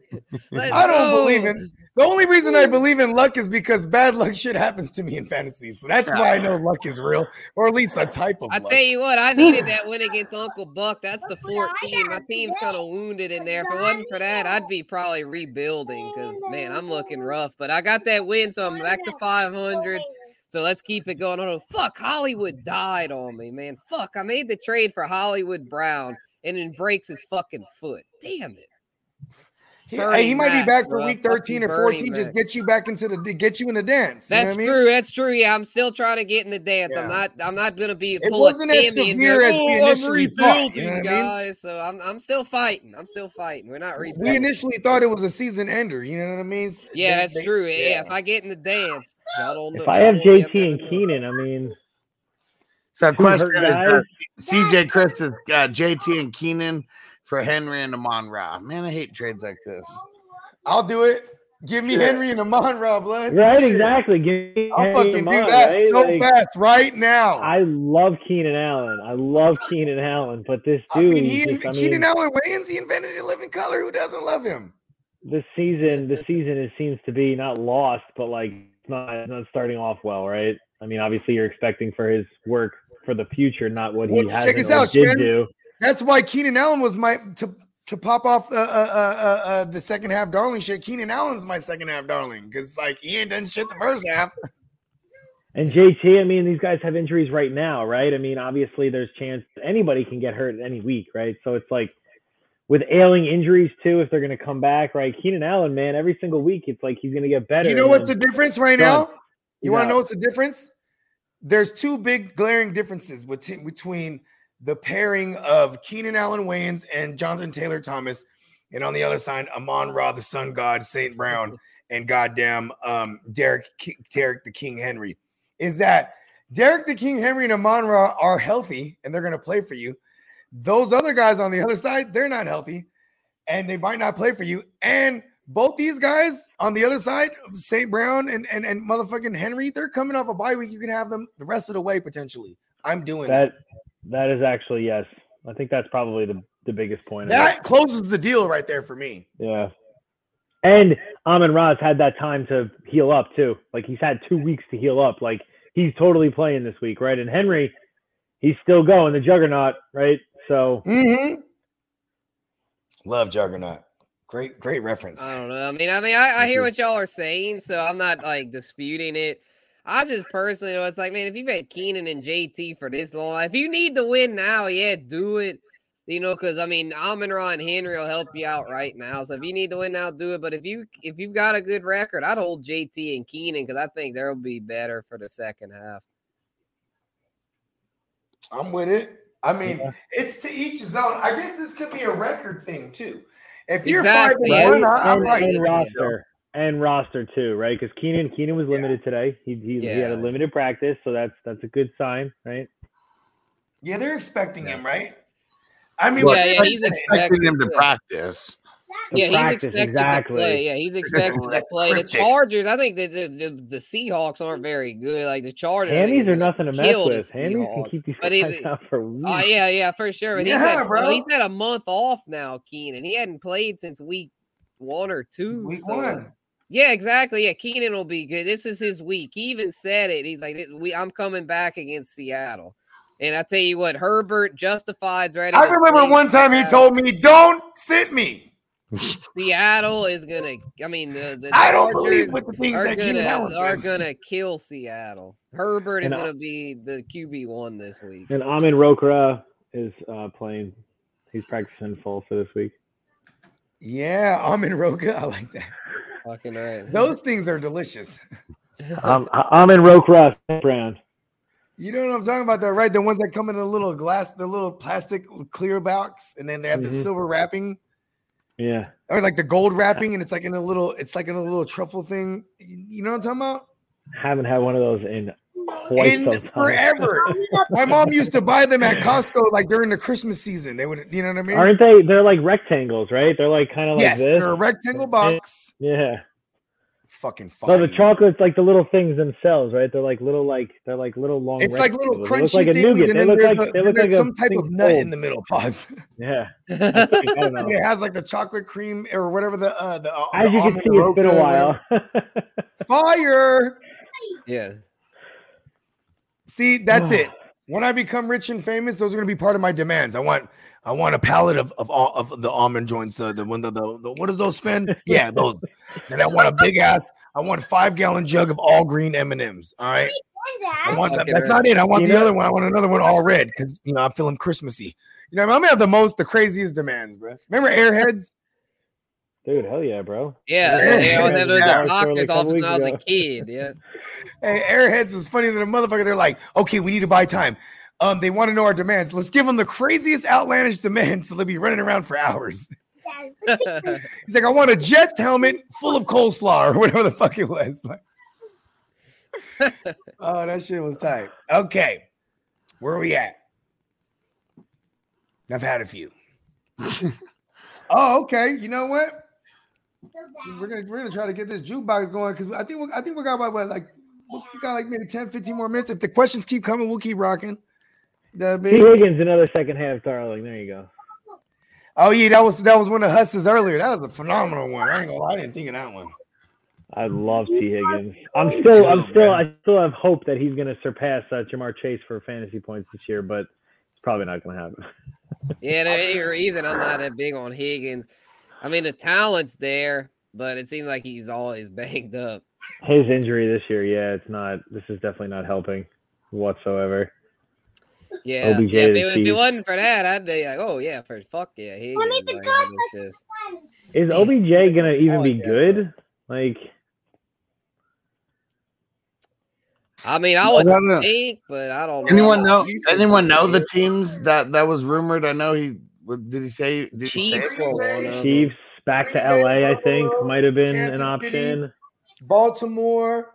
I don't go. believe in. The only reason I believe in luck is because bad luck shit happens to me in fantasy. So that's why I know luck is real, or at least a type of I luck. tell you what, I needed that win against Uncle Buck. That's the 14. My team's kind of wounded in there. If it wasn't for that, I'd be probably rebuilding because man, I'm looking rough. But I got that win, so I'm back to 500. So let's keep it going. Oh fuck, Hollywood died on me, man. Fuck, I made the trade for Hollywood Brown and then breaks his fucking foot. Damn it. He, hey, he might be back for bruh. week 13 or Bernie 14. Just get you back into the get you in the dance. you know That's what I mean? true. That's true. Yeah, I'm still trying to get in the dance. I'm not. I'm not gonna be. It pull a wasn't as Timmy and be severe as we "Oh, I'm initially thought, you rebuilding, know what I mean? guys. So I'm. I'm still fighting. I'm still fighting. We're not rebuilding. We initially thought it was a season ender. You know what I mean? Yeah, They- that's they- true. Yeah. if I get in the dance, y'all don't know. If I have won't be able JT and. Keenan, I mean, So, question is uh. CJ Chris is uh, JT and Keenan for Henry and Amon Ra. Man, I hate trades like this. I'll do it. Give me Henry and Amon Ra, blood. right? Exactly. Give me I'll Henry fucking and do that right? so Like, fast right now. I love Keenan Allen. I love Keenan Allen, but this I dude, mean, he just, I Keenan Allen Wayans, he invented a living color. Who doesn't love him? this season, this season it seems to be not lost, but like it's not not starting off well, right? I mean, obviously you're expecting for his work for the future, not what he has check us or out, did Sven. do. That's why Keenan Allen was my to to pop off uh, uh, uh, uh, the second half darling shit. Keenan Allen's my second half darling because like he ain't done shit the first half. And JT, I mean, these guys have injuries right now, right? I mean, obviously there's chance anybody can get hurt any week, right? So it's like with ailing injuries too, if they're gonna come back, right? Keenan Allen, man, every single week it's like he's gonna get better. You know what's the difference right done. now? You want to Yeah. know what's the difference? There's two big glaring differences between between the pairing of Keenan Allen Wayans and Jonathan Taylor Thomas, and on the other side, Amon Ra, the Sun God, Saint Brown, and goddamn um, Derrick Ki- Derrick the King Henry. Is that Derrick the King Henry and Amon Ra are healthy and they're going to play for you. Those other guys on the other side, they're not healthy and they might not play for you. And both these guys on the other side, St. Brown and, and, and motherfucking Henry, they're coming off a bye week. You can have them the rest of the way potentially. I'm doing that. that that is actually yes. I think that's probably the, the biggest point. of. That closes the deal right there for me. Yeah. And Amon Ra's had that time to heal up too. Like he's had two weeks to heal up. Like he's totally playing this week, right? And Henry, he's still going, the juggernaut, right? So Mm-hmm. Love Juggernaut. Great, great reference. I don't know. I mean, I mean, I, I hear what y'all are saying, so I'm not like disputing it. I just personally know it's like, man, if you've had Keenan and JT for this long, if you need to win now, yeah, do it. You know, because I mean, Amon Ra and Henry will help you out right now. So if you need to win now, do it. But if you if you've got a good record, I'd hold JT and Keenan because I think they'll be better for the second half. I'm with it. I mean, it's to each his own. I guess this could be a record thing too. If you're Exactly, five and yeah. one, I- I'm and, right. And roster too, right? Because Keenan Keenan was limited today. He he, he had a limited practice, so that's that's a good sign, right? Yeah, they're expecting him, right? I mean, Yeah, yeah, he's expecting him to practice. Yeah, he's practice, expected exactly. to play. Yeah, he's expected to play. The. Chargers, I think that the, the, the Seahawks aren't very good. Like the Chargers, I are nothing to mess with. Hammies can Seahawks. keep these But guys he- out for oh, weeks. Oh yeah, yeah, for sure. But he's had, bro. he's had a month off now, Keenan. He hadn't played since week one or two. Week so- one. Yeah, exactly. Yeah, Keenan will be good. This is his week. He even said it. He's like, "We, I'm coming back against Seattle." And I tell you what, Herbert justified right. I remember one time he told me, "Don't sit me." Seattle is gonna. I mean, the, the I don't Chargers believe what the things are that Keenan gonna are gonna kill Seattle. Herbert is And gonna be the QB one this week. And Amin Rokra is uh, playing. He's practicing full for this week. Yeah, almond roca. I like that. Fucking right. Those things are delicious. Um, Almond Roca brand. You know what I'm talking about, though, right? The ones that come in a little glass, the little plastic clear box, and then they have the Mhm. silver wrapping, Yeah. or like the gold wrapping, and it's like in a little, it's like in a little truffle thing. You you know what I'm talking about? Haven't had one of those in quite in some time. forever. My mom used to buy them at Costco like during the Christmas season. They would, you know what I mean? Aren't they? They're like rectangles, right? They're like kind of like yes, this. they're a rectangle box. Yeah. Fucking fine. So the chocolates, like the little things themselves, right? They're like little, like they're like little long. It's like little crunchy They like a things, nougat. and They then look there's, like a, they look like some a type of nut in the middle. Pause. Yeah. I don't know. it has like the chocolate cream or whatever the uh, the uh, As the you can see, it's been a while. Fire. Yeah. See, that's it. When I become rich and famous, those are going to be part of my demands. I want, I want a pallet of of, all, of the almond joints. Uh, the one the, the, the what does those Finn? Yeah, those. and I want a big ass. I want a five gallon jug of all green M and M's. All right. I want that. That's right. not it. I want You the know- other one. I want another one all red because you know I'm feeling Christmassy. You know, I'm gonna have the most, the craziest demands, bro. Remember Airheads? Dude, hell yeah, bro. Yeah, Yeah, they always yeah, have those yeah. at doctor's Like a couple office when I was weeks a kid. Yeah. Hey, Airheads was funnier than a motherfucker. They're like, okay, we need to buy time. Um, they want to know our demands. Let's give them the craziest, outlandish demands, so they'll be running around for hours. He's like, I want a Jets helmet full of coleslaw or whatever the fuck it was. Like, oh, that shit was tight. Okay, where are we at? I've had a few. oh, okay. You know what? See, we're gonna we're gonna try to get this jukebox going because I think we, I think we got about what, like we got like maybe 10, 15 more minutes. If the questions keep coming, we'll keep rocking. That'd T. be- Higgins, another second half darling. There you go. Oh yeah, that was that was one of Huss's earlier. That was a phenomenal one. I ain't gonna lie, I didn't think of that one. I love T. Higgins. I'm still, I'm still. I still have hope that he's going to surpass uh, Ja'Marr Chase for fantasy points this year, but it's probably not going to happen. Yeah, the only reason I'm not that big on Higgins. I mean, the talent's there, but it seems like he's always banged up. His injury this year, yeah, it's not. This is definitely not helping whatsoever. Yeah, OBJ yeah. If the it, if it wasn't for that, I'd be like, oh yeah, for fuck yeah, Higgins. Like, it's just, Is OBJ going to even be good? Like, I mean, I I would don't think, but I don't know. Anyone know? Chiefs Anyone know the teams that that was rumored? I know he. What- Did he say? Did he say Chiefs were one of them. Chiefs back to LA, I think, might have been an Kansas City. option. Baltimore.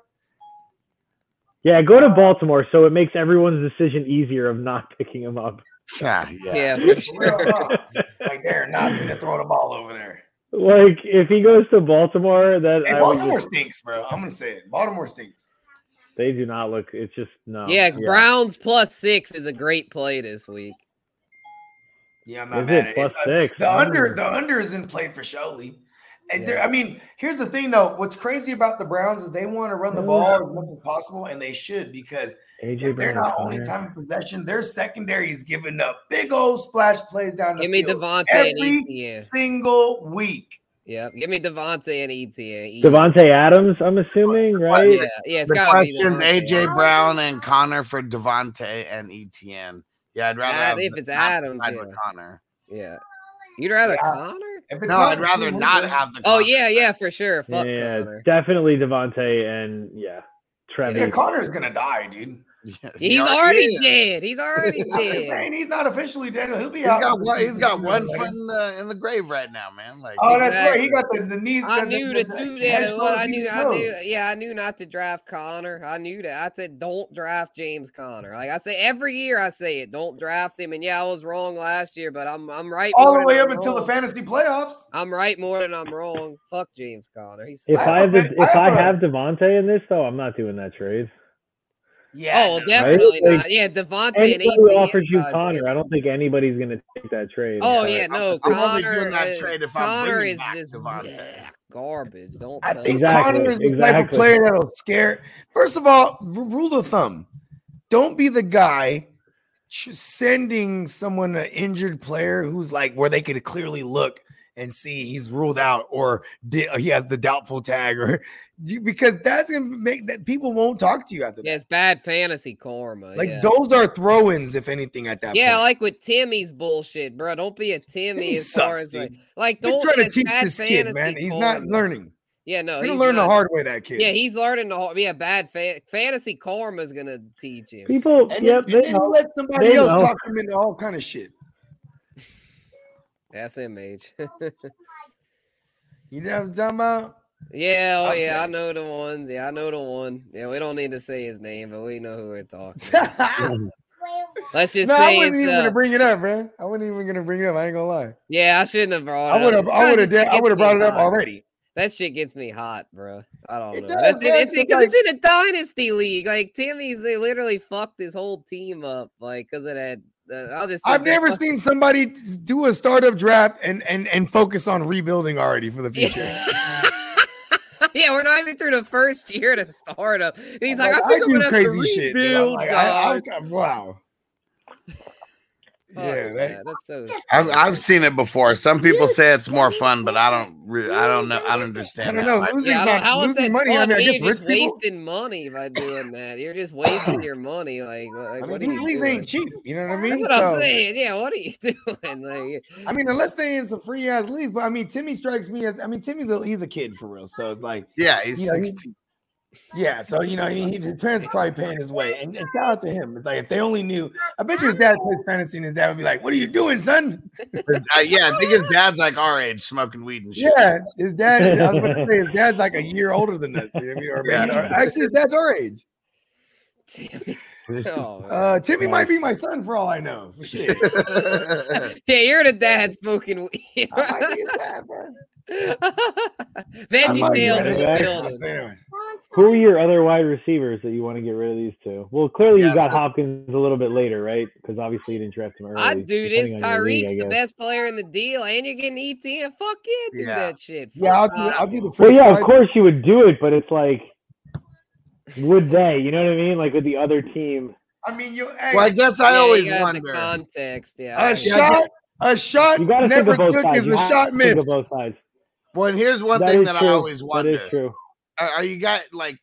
Yeah, go to Baltimore so it makes everyone's decision easier of not picking him up. Yeah, Yeah, for sure. like they're not gonna throw the ball over there. Like, if he goes to Baltimore, that Hey, I would Baltimore just- stinks, bro. I'm gonna say it. Baltimore stinks. they do not look. It's just no. Yeah, Browns plus six is a great play this week. Yeah, I'm not Is mad it at plus six? The under the under is in play for Sholey. And they're- I mean, here's the thing though. What's crazy about the Browns is they want to run the ball as much as possible, and they should because AJ they're not only time of possession, their secondary is giving up big old splash plays down the Give me field Davante and every single week. Yep. Give me Davante and ETN. Davante Adams, I'm assuming, right? Yeah, yeah. It's the gotta be questions AJ Brown and Connor for Davante and ETN. Yeah, I'd rather have if it's top Adams, side yeah. with Connor. Yeah. You'd rather Yeah. Connor? No, I'd rather not have the. Oh Connor. yeah, yeah, for sure. Fuck yeah, Connor. definitely Davante and yeah, Trevi. Yeah, Connor's gonna die, dude. Yeah, He's he already is. dead. He's already dead. saying he's not officially dead. He'll be he's out. Got one, he's got one foot in the in the grave right now, man. Like, Oh, that's right. He got the, the knees. I the- knew the- the the two head, that well, I knew I knew yeah, I knew not to draft Connor. I knew that. I said don't draft James Connor. Like I say every year I say it, don't draft him. And yeah, I was wrong last year, but I'm I'm right all the than way I'm up until the fantasy playoffs. I'm right more than I'm wrong. Fuck James Connor. He's If I I have have the, a- I if I have a- have Davante in this though, I'm not doing that trade. Yeah. Oh, no. definitely Like, not. Yeah, Davante and Anybody offers you Connor. I don't think anybody's gonna take that trade. Oh but- yeah, no, I'm Connor. that trade if I'm is just Davante. bleh, garbage. Don't. I think him. Exactly, Connor is the type of player that'll scare. First of all, r- rule of thumb: don't be the guy ch- sending someone an injured player who's like where they could clearly look and see he's ruled out or di- he has the doubtful tag or you- because that's gonna make that people won't talk to you after that. Yeah, it's bad fantasy karma. Like yeah. those are throw-ins, if anything, at that Yeah, point. like with Timmy's bullshit, bro. Don't be a Timmy Timmy as far sucks, as like, dude. like You're don't try to it's teach this kid, man. fantasy He's not learning. Yeah, no, He's gonna he's learn the hard way. That kid. Yeah, he's learning the hard. Yeah, bad fa- fantasy karma is gonna teach him. People, and yep, then, they then know. let somebody They else know. talk him into all kind of shit. SMH. You know what I'm talking about? Yeah, oh yeah, I know the ones. Yeah, I know the one. Yeah, we don't need to say his name, but we know who we're talking. Let's just I say wasn't even Uh, gonna bring it up, man. I wasn't even gonna bring it up. I ain't gonna lie. yeah, I shouldn't have brought it. I would have. I would have. I would have brought it up hot. already. That shit gets me hot, bro. I don't It know. does, That's man, it, it's like- it's in a dynasty league. Like Timmy's, they literally fucked his whole team up, like because of that. I'll just. I've never fuck- seen somebody do a startup draft and and and focus on rebuilding already for the future. yeah, we're not even through the first year to start up. And he's I'm like, I I think I'm do gonna have crazy shit. I'm like, I, guys." I, wow. Fuck Yeah, that, that, that's so. I've, I've seen it before. Some people say it's more fun, but I don't. Re- I don't know. I don't understand. I understand. don't know. I- Losing's Yeah, I don't- not how is losing that money. I mean, I You're guess just rich people. wasting money by doing that. You're just wasting your money. Like, like I mean, what these you leagues ain't cheap. You know what I mean? That's what I'm saying. Yeah, what are you doing? Like, I mean, unless they in some free ass leagues, but I mean, Timmy strikes me as I mean, Timmy's a he's a kid for real, so it's like yeah, he's you know, he- 16. Yeah, so you know, I mean, he, his parents are probably paying his way, and, and shout out to him. It's like if they only knew, I bet you his dad plays fantasy, and his dad would be like, "What are you doing, son?" Uh, yeah, I think his dad's like our age, smoking weed and shit. Yeah, his dad. I was about to say his dad's like a year older than us. You know what I mean? Or maybe, Yeah. or actually, his dad's our age. Timmy. Oh. Uh, Timmy might be my son for all I know. Shit, yeah, you're the dad smoking weed. I might be his dad, bro. Veggie Tales his is dad. killed it. Anyway. Who are your other wide receivers that you want to get rid of these two? Well, clearly Yeah, you got so- Hopkins a little bit later, right? Because obviously you didn't draft him early. I do this. depending league, Tyreek's the best player in the deal, and you're getting ETN. Fuck yeah, do Yeah. that shit. Yeah, I'll do. I'll do the Bible. Well, yeah, of course you would do it, but it's like, would they? You know what I mean? Like with the other team. I mean, you. Hey, Well, I guess I Yeah, always you got the wonder. context. Yeah, A get shot, a shot You got to think never of both sides. is You a have shot to think of missed. both sides. Well, and here's one That thing is that I always That wonder: is true. are, are you guys like,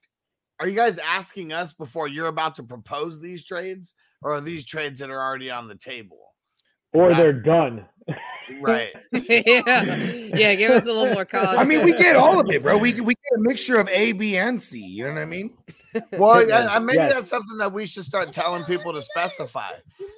are you guys asking us before you're about to propose these trades, or are these trades that are already on the table? Or they're done. Right. yeah, yeah. Give us a little more context. I mean, we get all of it, bro. We we get a mixture of A, B, and C. You know what I mean? Well, Yes, I, I, maybe yes. that's something that we should start telling people to specify.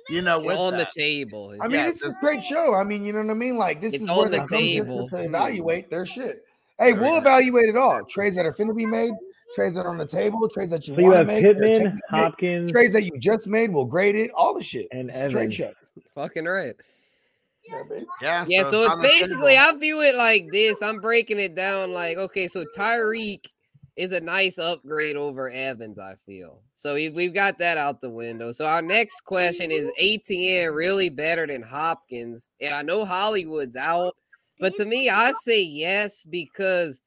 You know, with on that. the table. I mean, Yeah, it's a great show. I mean, you know what I mean? Like this It's is on where the they come to- table. to evaluate their shit. Hey, we'll yeah. evaluate it all. Trades that are finna be made, trades that are on the table, trades that you So you want to make, that are Pittman, Hopkins, trades that you just made. We'll grade it, all the shit. And It's a trade show. Fucking right. Yeah, yeah, Yeah, so it's basically. I view it like this. I'm breaking it down like okay, so Tyreek is a nice upgrade over Evans. I feel so. We've, got that out the window. So our next question is: ATN really better than Hopkins? And I know Hollywood's out, But to me, I say yes because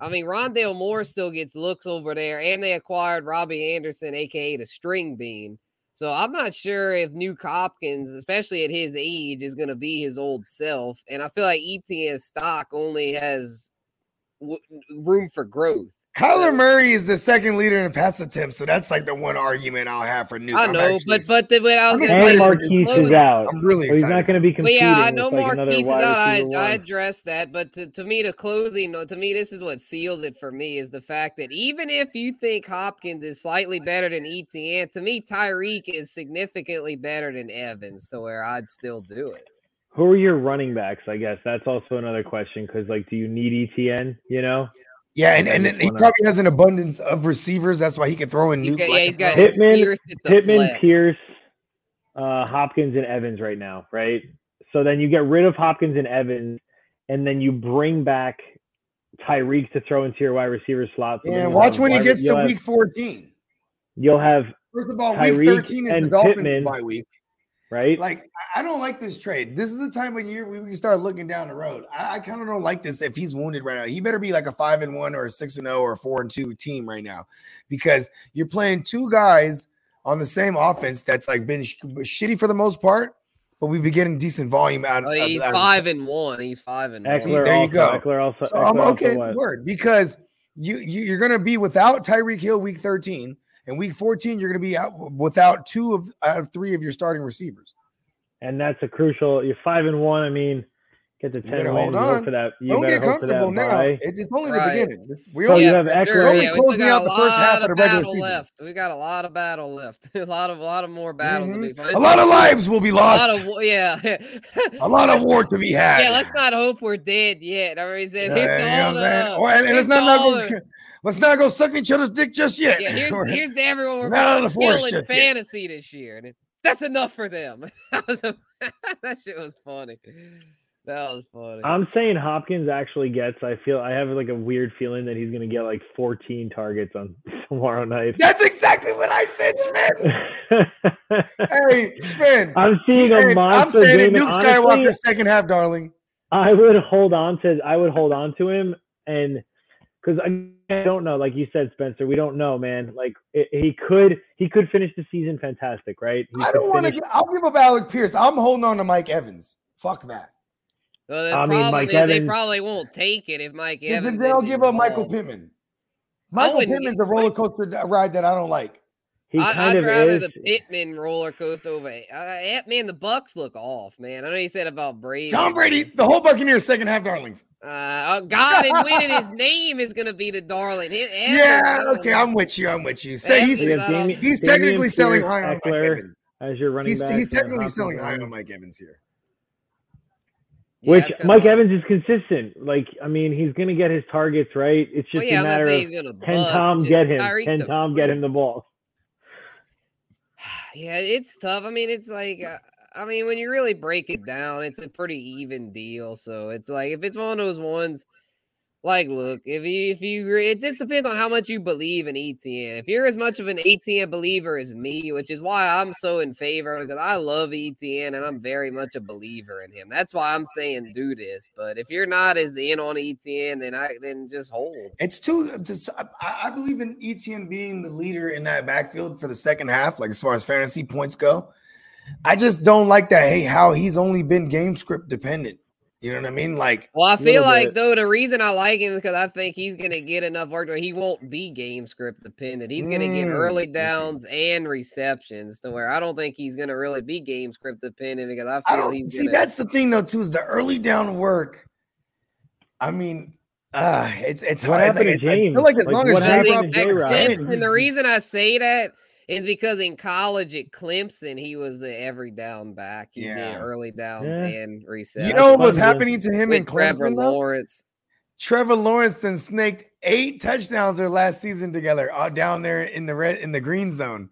I mean Rondale Moore still gets looks over there, and they acquired Robbie Anderson, aka the string bean. So I'm not sure if Nuke Hopkins, especially at his age, is going to be his old self. And I feel like ETN's stock only has w- room for growth. Kyler Murray is the second leader in pass attempts, so that's like the one argument I'll have for Nuke. I I'm know, actually but but the, but I was I'm gonna And Marquise is Logan- out. I'm really So he's not going to be But competing. yeah, I with, know like, Marquise is out. I, receiver I addressed that, but to, to me, the closing, to me, this is what seals it for me is the fact that even if you think Hopkins is slightly better than ETN, to me, Tyreek is significantly better than Evans, so where I'd still do it. Who are your running backs? I guess that's also another question because, like, do you need ETN? You know, yeah, and, I and he wanna- probably has an abundance of receivers. That's why he can throw in He's Nuke. yeah, he's got pro. Pittman, Pierce Pittman, flex. Pierce, uh, Hopkins, and Evans right now, right? So then you get rid of Hopkins and Evans, and then you bring back Tyreek to throw into your wide receiver slot. So then Yeah, watch when he gets to have- week 14. You'll have First of all, Tyreek week 13 is the and Dolphins Pittman. bye week. Right. Like, I- I don't like this trade. This is the time of year we can start looking down the road. I, I kind of don't like this if he's wounded right now. He better be like a five and one or a six and zero or a four and two team right now, because you're playing two guys on the same offense that's like been sh- shitty for the most part, but we've been getting decent volume out. Oh, of he's out of- five and one. He's five and See, one. Ekeler there you go. Ekeler also. So I'm Ekeler also okay. Word because you, you you're gonna be without Tyreek Hill week 13 and week 14 you're gonna be out without two of out of three of your starting receivers. and that's a crucial. You're five and one. I mean, get the ten better wins. hold hope on. for that. You Don't get hope for that comfortable now. bye. It's, it's only Right. the beginning. We only, you Yeah, have for Ekeler- sure. only Yeah, we closing still got out a the first half lot of of battle season. left. We got a lot of battle left. a lot of a lot of more battles to mm-hmm. be fought. A lot of lives will be lost. A lot lost. of yeah. A lot of war to be had. Yeah, let's not hope we're dead yet. I mean, said, yeah, here's you know what I'm saying? Or- and, and here's let's not, to all go, the- let's not go sucking each other's dick just yet. yeah, here's here's to everyone we're Not on the forest killing just yet. fantasy this year. And that's enough for them. that, was a, that shit was funny. That was funny. I'm saying Hopkins actually gets. I feel I have like a weird feeling that he's going to get like 14 targets on tomorrow night. That's exactly what I said, Schmidt. hey, Schmidt. I'm seeing a Hey, I'm monster saying it. game. and honestly, Skywalker second half, darling. I would hold on to. I would hold on to him, and because I, I don't know, like you said, Spencer, we don't know, man. Like it, he could, he could finish the season fantastic, right? He I don't want to. I'll give up Alec Pierce. I'm holding on to Mike Evans. Fuck that. Well, the I mean, Mike is they probably won't take it if Mike Then Evans. they'll isn't give up Michael involved. Pittman. Michael wouldn't Pittman's a roller coaster ride that I don't like. He I, kind I'd of rather is. the Pittman roller coaster over. Uh, eh, man, the Bucks look off, man. I know you said about Brady. Tom Brady, the whole Buccaneers second half, darlings. Uh, oh, God, and winning his name is going to be the darling. His- Yeah, okay. I'm with you. I'm with you. Say Evans, he's You I got he's Dameon technically selling Pierce, high on Mike Ekeler Evans. as your running He's, back. he's technically selling high on. on Mike Evans here. Yeah, Which Mike hard. Evans is consistent. Like, I mean, he's gonna get his targets right. It's Well, just yeah, a I matter of can. Tom get him? Can Tom get him the ball? Yeah, it's tough. I mean, it's like, uh, I mean, when you really break it down, it's a pretty even deal. So it's like if it's one of those ones, like, look, if you if you it just depends on how much you believe in ETN. If you're as much of an ETN believer as me, which is why I'm so in favor because I love ETN and I'm very much a believer in him. That's why I'm saying do this. But if you're not as in on ETN, then I then just hold. It's too. Uh, just, I, I believe in Etn being the leader in that backfield for the second half, like as far as fantasy points go. I just don't like that. Hey, how he's only been game script dependent. You know what I mean? Like, Well, I feel like bit. though the reason I like him is because I think he's gonna get enough work where he won't be game script dependent. He's gonna get Mm, early downs and receptions to where I don't think he's gonna really be game script dependent because I I feel don't he's see. gonna. That's the thing, though. Too is the early down work. I mean, uh it's it's What hard. happened to It's- I feel like as Like, long as Because J. happened in- to Rob J-Rod? at Clemson- Clemson, the reason I say that is because in college at Clemson he was the every down back. He did Yeah. early downs Yeah. and receptions. you know what was happening to him in with Trevor Clemson? though? Lawrence. Trevor Lawrence then snaked eight touchdowns their last season together, uh, down there in the red in the green zone.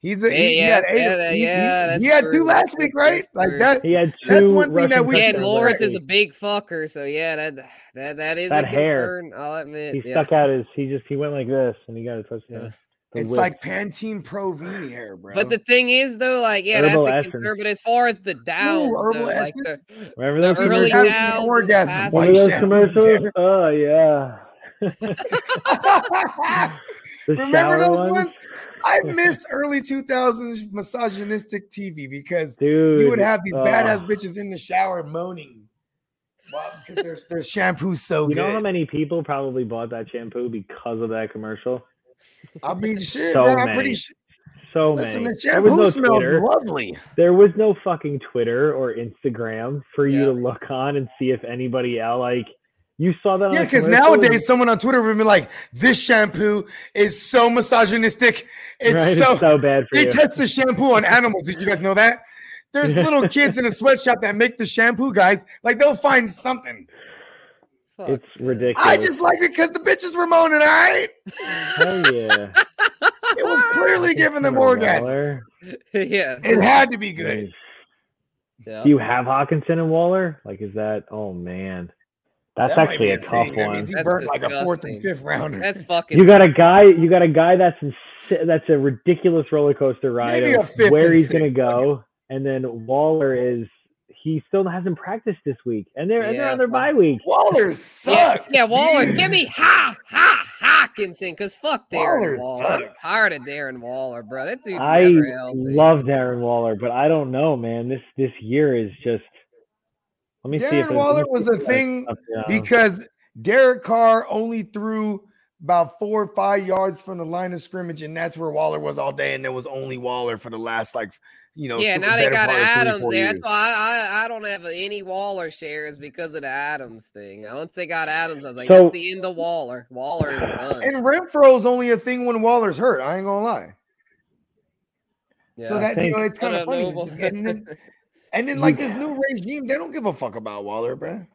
He's a, Yeah, he, he yeah, had eight. yeah, he, he- yeah, that's he had true. two last week, right? That's Like that. He had That's two one thing that we- Yeah, touchdowns Lawrence last is a big fucker, so yeah, that that that is That a hair. concern. I'll admit. He yeah. stuck out his. He just he went like this and he got a touchdown. The It's whip. like Pantene Pro V hair, bro. But the thing is, though, like, yeah, Herbal that's a essence. concern. But as far as the downs, Ooh, though, herbal like the, essence? Remember the those Because early you're having downs, an and orgasm. past- Remember those shampoo. commercials? Oh yeah. Remember those ones? ones? I miss early 2000s misogynistic TV because Dude. you would have these oh. badass bitches in the shower moaning. Wow, because their, their shampoo's so You good. You know how many people probably bought that shampoo because of that commercial? I mean, shit, So bro, I'm pretty sure. So Listen, many. the There was shampoo no smelled Twitter. lovely. There was no fucking Twitter or Instagram for you to look on and see if anybody else like you saw that. on Yeah, because commercial and- nowadays someone on Twitter would be like, "This shampoo is so misogynistic. It's Right, it's so so bad for they you." test the shampoo on animals. Did you guys know that? There's little kids in a sweatshop that make the shampoo, guys. Like they'll find something. Fuck, it's ridiculous. I just like it because the bitches were moaning. All right, Hell yeah. it was clearly giving them orgasm. Waller. yeah, It had to be good. yeah. Do you have Hockenson and Waller? Like, is that? Oh man, that's That actually be a tough thing. That one. means he That's burnt like a fourth and fifth rounder. That's fucking. You got a guy. You got a guy that's insi- that's a ridiculous roller coaster ride Maybe of a fifth where and he's gonna sixth. go, and then Waller is he still hasn't practiced this week, and they're and they're on their bye week. Waller sucks. yeah, Waller's. dude. Give me ha ha Hockenson, cause fuck Waller Darren Waller. I'm sucks. tired of Darren Waller, bro. That dude's I never healthy. love Darren Waller, but I don't know, man. This this year is just. Let me see if Darren it- Waller was a thing because Derek Carr only threw about four or five yards from the line of scrimmage, and that's where Waller was all day, and there was only Waller for the last like you know. yeah, now they got part of three, Adams four there. That's why I, I, I don't have any Waller shares because of the Adams thing. Once they got Adams, I was like, So- that's the end of Waller. Waller is done. And Renfrow's only a thing when Waller's hurt. I ain't gonna lie. Yeah, So Yeah. that you know, it's kind of funny. And then, and then like this new regime, they don't give a fuck about Waller, bro.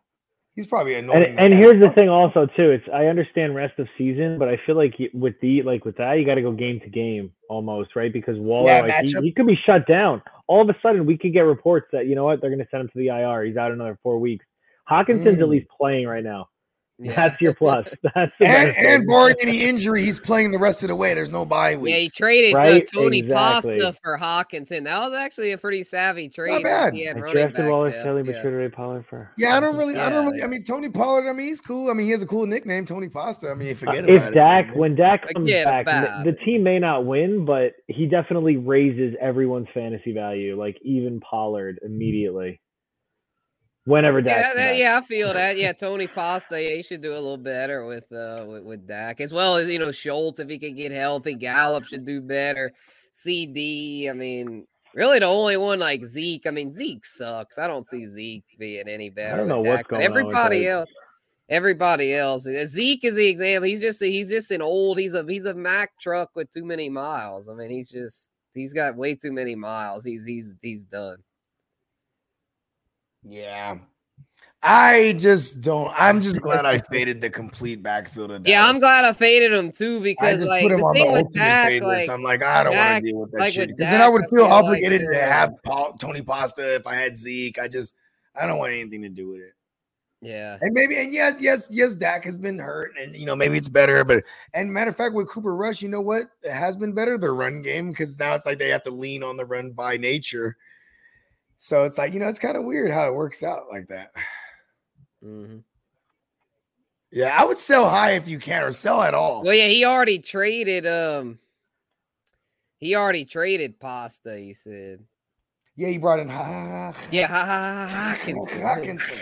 He's probably and annoying. and here's the thing also too. It's i understand rest of season but i feel like with the like with that you got to go game to game almost right? Because waller Yeah, like, he, he could be shut down. All of a sudden we could get reports that you know what they're going to send him to the ir he's out another four weeks. Hockenson's at Mm. least playing right now Yeah. that's your plus that's and, and barring any injury, he's playing the rest of the way. There's no bye week. Yeah, he traded uh, Right? Tony Exactly. Pasta for Hockenson. That was actually a pretty savvy trade. Not bad. He had I running drafted back waller depth, kelly but yeah. traded Ray Pollard for Yeah, I don't really, I don't Yeah, really. I mean, Tony Pollard. I mean, he's cool. I mean, he has a cool nickname, Tony Pasta. I mean, Uh, forget about if it. Dak, when Dak comes Forget back, about the it. team may not win, but he definitely raises everyone's fantasy value, like even Pollard immediately. Whenever Dak. Yeah, that- yeah, I feel that. Yeah, Tony Pasta, yeah, he should do a little better with uh with, with Dak, as well as you know Schultz if he can get healthy. Gallup should do better. CD, I mean, really the only one like Zeke. I mean, Zeke sucks. I don't see Zeke being any better. I don't know what's Dak, going on everybody that. else. Everybody else, uh, Zeke is the example. He's just he's just an old. He's a he's a Mack truck with too many miles. I mean, he's just he's got way too many miles. He's he's he's done. Yeah. I just don't. I'm just glad I faded the complete backfield of Yeah, I'm glad I faded him too I because just like put him the on thing the with ultimate Dak, fade like I'm like, ah, I don't want to deal with that like shit. Because then I Dak, would I feel feel like obligated to have Paul, Tony Pasta if I had Zeke. I just, I don't want anything to do with it. yeah, And maybe, and yes, yes, yes, Dak has been hurt, and you know maybe it's better. But and matter of fact, with Cooper Rush, you know what? It has been better the run game because now it's like they have to lean on the run by nature. So it's like you know it's kind of weird how it works out like that. hmm Yeah, I would sell high if you can, or sell at all. Well, yeah, he already traded. Um, he already traded Pasta. He said, Yeah, he brought in. Ha, ha, ha, "Yeah, ha, ha, ha, Hockenson, Hockenson.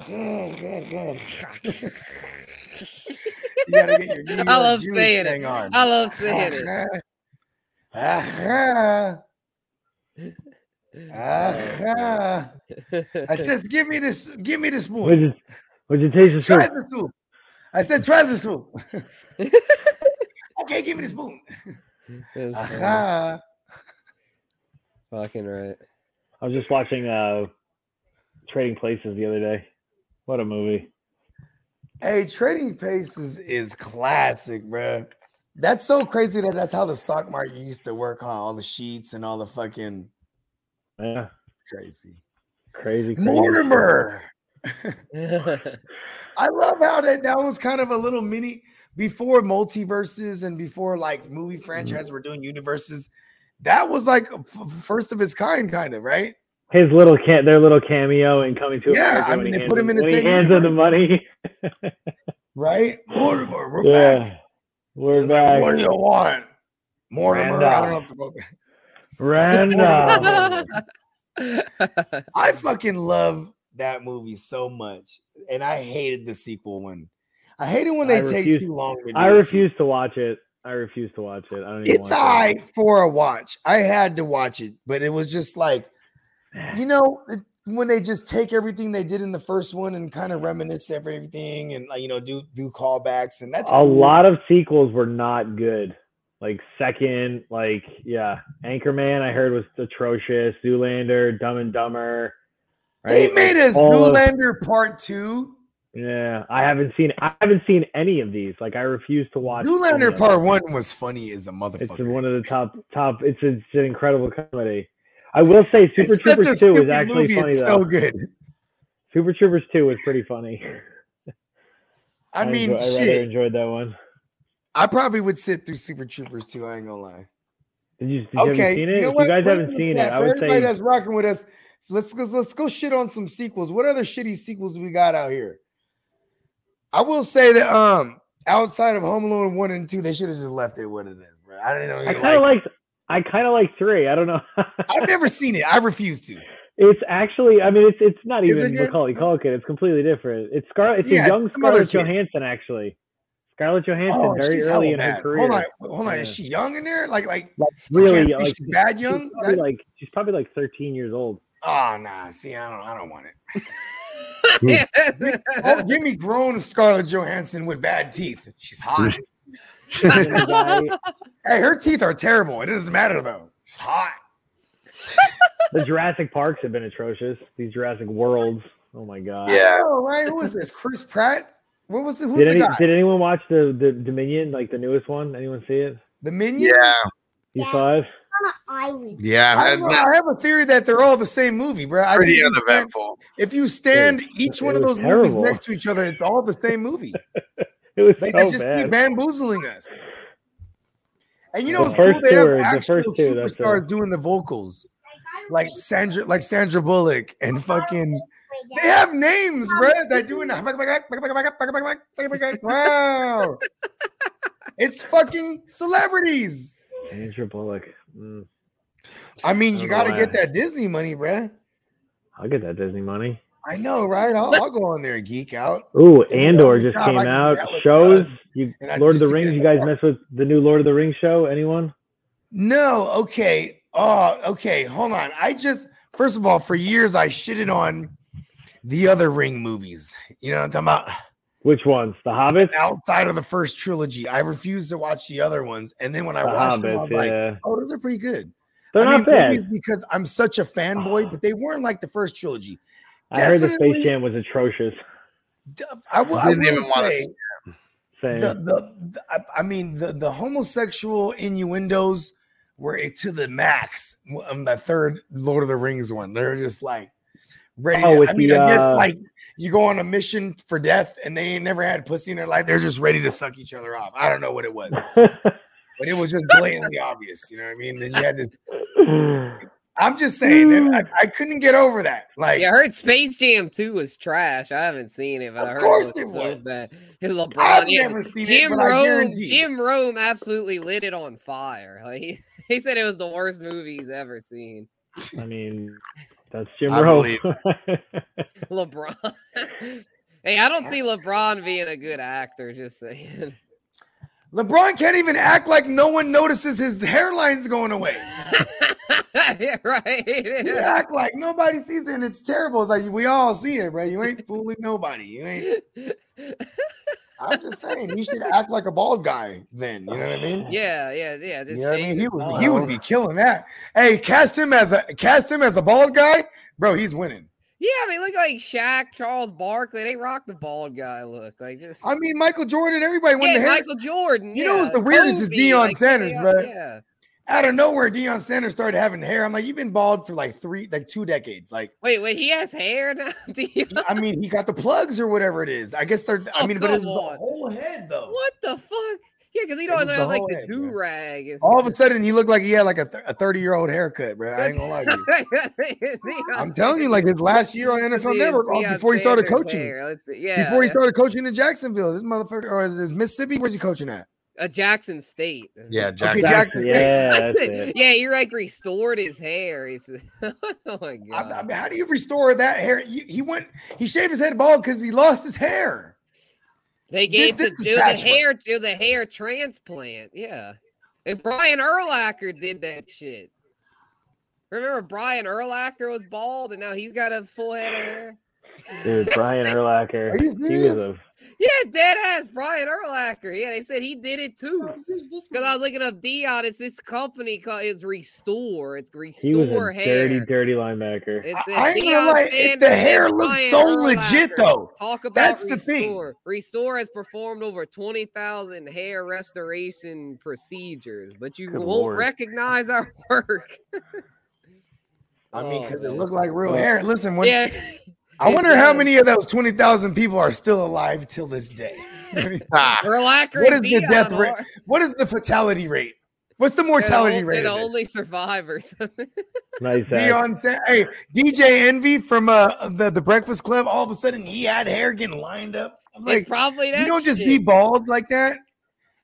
Hockenson." You gotta get your New I love Jewish saying it. on. I love saying it. Aha. Aha. I says, give me this, give me the spoon. What'd you, what'd you taste the soup? Try the soup. I said, try the soup. okay, give me the spoon. Aha. Fucking right. I was just watching uh Trading Places the other day. What a movie. Hey, trading Places is classic, bro. That's so crazy that that's how the stock market used to work, huh? All the sheets and all the fucking Yeah, crazy. crazy. crazy Mortimer. I love how that that was kind of a little mini before multiverses and before like movie mm-hmm. franchise were doing universes. That was like f- first of its kind, kind of right. His little can their little cameo and coming to Yeah, I mean, they put him in the hands him the money. Right, Mortimer, we're back. yeah, we're He's like, what do you want, Mortimer? I don't know if the Randall. I fucking love that movie so much, and I hated the sequel one. I hate it when they I take refuse- too long. To I refuse to watch it. I refuse to watch it. I don't even It's want to. alright for a watch. I had to watch it, but it was just like, you know, when they just take everything they did in the first one and kind of reminisce everything and you know do do callbacks and that's a lot of sequels were not good. Like second, like yeah, Anchorman I heard was atrocious. Zoolander, Dumb and Dumber. They right? made a All of- Zoolander part two. yeah, I haven't seen. I haven't seen any of these. Like I refuse to watch. Zoolander part one was funny as a motherfucker. It's one of the top top. It's, it's an incredible comedy. I will say Super It's Troopers Two is actually movie, funny it's though. so good. Super Troopers Two was pretty funny. I mean, enjoy- I rather enjoyed that one. I probably would sit through Super Troopers too. I ain't gonna lie. Did you, did okay, it? you know if you guys haven't seen it, chat. I would everybody say that's rocking with us. Let's go. Let's go shit on some sequels. What other shitty sequels we got out here? I will say that um outside of Home Alone one and two, they should have just left it what it is, bro. I don't know. I kind of like-. I kind of like three. I don't know. I've never seen it. I refuse to. It's actually. I mean, it's it's not Is even it? Macaulay Culkin. It's completely different. It's Scar. It's Yeah, a young Scarlett. Johansson actually. Scarlett Johansson Oh, very she's early hella in her bad. career. Hold on, hold on. Yeah. Is she young in there? Like, like, really like she's bad young? She's probably That- like she's probably like 13 years old. Oh nah. See, I don't. I don't want it. Hmm. oh, give me grown Scarlett Johansson with bad teeth. She's hot. hey, her teeth are terrible. It doesn't matter though. She's hot. The Jurassic Parks have been atrocious. These Jurassic Worlds. Oh my god. Oh, right. Who is this? Chris Pratt. What was the? Who's Did, the any, guy? did anyone watch the, the Dominion, like the newest one? Anyone see it? The Minion. You saw it? On an island. Yeah, I, that- I have a theory that they're all the same movie, bro. I Pretty think if you stand- uneventful. If you stand each it one of was those movies next to each other, it's all the same movie. It was They so just bad. keep bamboozling us. And you know The what's cool? first They two have are- the actual first two, superstars it. doing the vocals, like Sandra, like Sandra Bullock, and fucking. They have names, bro. They're doing. That. Wow, it's fucking celebrities. Sandra Bullock. Mm, I mean, I you got to know get that Disney money, bruh. I'll get that Disney money. I know, right? I'll, I'll go on there and geek out. Ooh, Give Andor just job came out. Shows. uh, You and Lord of the Rings. You guys mess with the new Lord of the Rings show? Anyone? No, okay. Oh, okay. Hold on. I just first of all, for years I shitted on the other Ring movies. You know what I'm talking about? Which ones? The Hobbit? Outside of the first trilogy, I refuse to watch the other ones. And then when I The watched them, I'm like, oh, those are pretty good. They're I not mean, bad. maybe it's because I'm such a fanboy, but they weren't like the first trilogy. I heard the Space Jam was atrocious. I, will- I Didn't even wanna say, see Same. the, the, the- I- I mean the the homosexual innuendos were to the max on the third Lord of the Rings one. They're just like ready. Oh, to- with I mean, the, I guess uh, like you go on a mission for death and they ain't never had pussy in their life. They're just ready to suck each other off. I don't know what it was, but it was just blatantly obvious. You know what I mean? Then you had this. I'm just saying, I, I couldn't get over that. Like, yeah, I heard Space Jam 2 was trash. I haven't seen it, but I heard course it was it so was. bad. Hey, LeBron, I've yeah, never seen Jim but I Rome. Jim Rome absolutely lit it on fire. Like he, he said, it was the worst movie he's ever seen. I mean, that's Jim I Rome. LeBron. hey, I don't see LeBron being a good actor. Just saying. LeBron can't even act like no one notices his hairline's going away. yeah, right. You act like nobody sees it and it's terrible. It's like we all see it, bro. You ain't fooling nobody. You ain't. I'm just saying he should act like a bald guy then. You know what I mean? Yeah, yeah, yeah. Just You know what I mean? He would he would be killing that. Hey, cast him as a cast him as a bald guy, bro. He's winning. Yeah, I mean, look like Shaq, Charles Barkley. They rock the bald guy look. Like just I mean, Michael Jordan. Everybody went yeah. Michael Jordan. You know what's the weirdest is Kobe, Deion like, Sanders, bro. Yeah. Out of nowhere, Deion Sanders started having hair. I'm like, you've been bald for like three, like two decades. Like, Wait, wait, he has hair now. Deion? I mean, he got the plugs or whatever it is. I guess they're. I Oh, mean, but it's the whole head though. What the fuck? Yeah, because he don't have like whole the do rag. All of a sudden, he looked like he had like a, th- a 30 year old haircut, bro. I ain't gonna lie to you. I'm telling you, like his last year on NFL Network, oh, before he started coaching, Let's see. Yeah, before he started coaching in Jacksonville, this motherfucker, or is this Mississippi? Where's he coaching at? Uh, Jackson State. Yeah, Okay, Jackson. Jackson. Yeah, that's it. yeah, you're like restored his hair. He's, oh my god. I mean, how do you restore that hair? He, he went, he shaved his head bald because he lost his hair. They gave this it is to it was a hair it the hair transplant. Yeah. And Brian Urlacher did that shit. Remember Brian Urlacher was bald and now he's got a full head of hair? Dude, Brian Urlacher. Are you He serious? was a Yeah, dead ass Brian Urlacher. Yeah, they said he did it too. Because I was looking up Deion. It's this company called it's Restore. It's Restore he was Restore a Hair. dirty, dirty linebacker. It's I- I ain't gonna Deion lie, it- the hair looks Brian so legit, though. Talk about That's the Restore. thing. Restore has performed over 20,000 hair restoration procedures, but you Good won't Lord. recognize our work. I mean, Oh, because it man. looked like real hair. Listen, when yeah. I wonder how many of those 20,000 people are still alive till this day. Ah, Urlacher what and is the death rate? What is the fatality rate? What's the they're the mortality rate? They're the only survivors. Nice. Zach. Deion hey, DJ Envy from uh the, the Breakfast Club, all of a sudden he had hair getting lined up. I'm it's like, probably that you don't just shit. be bald like that.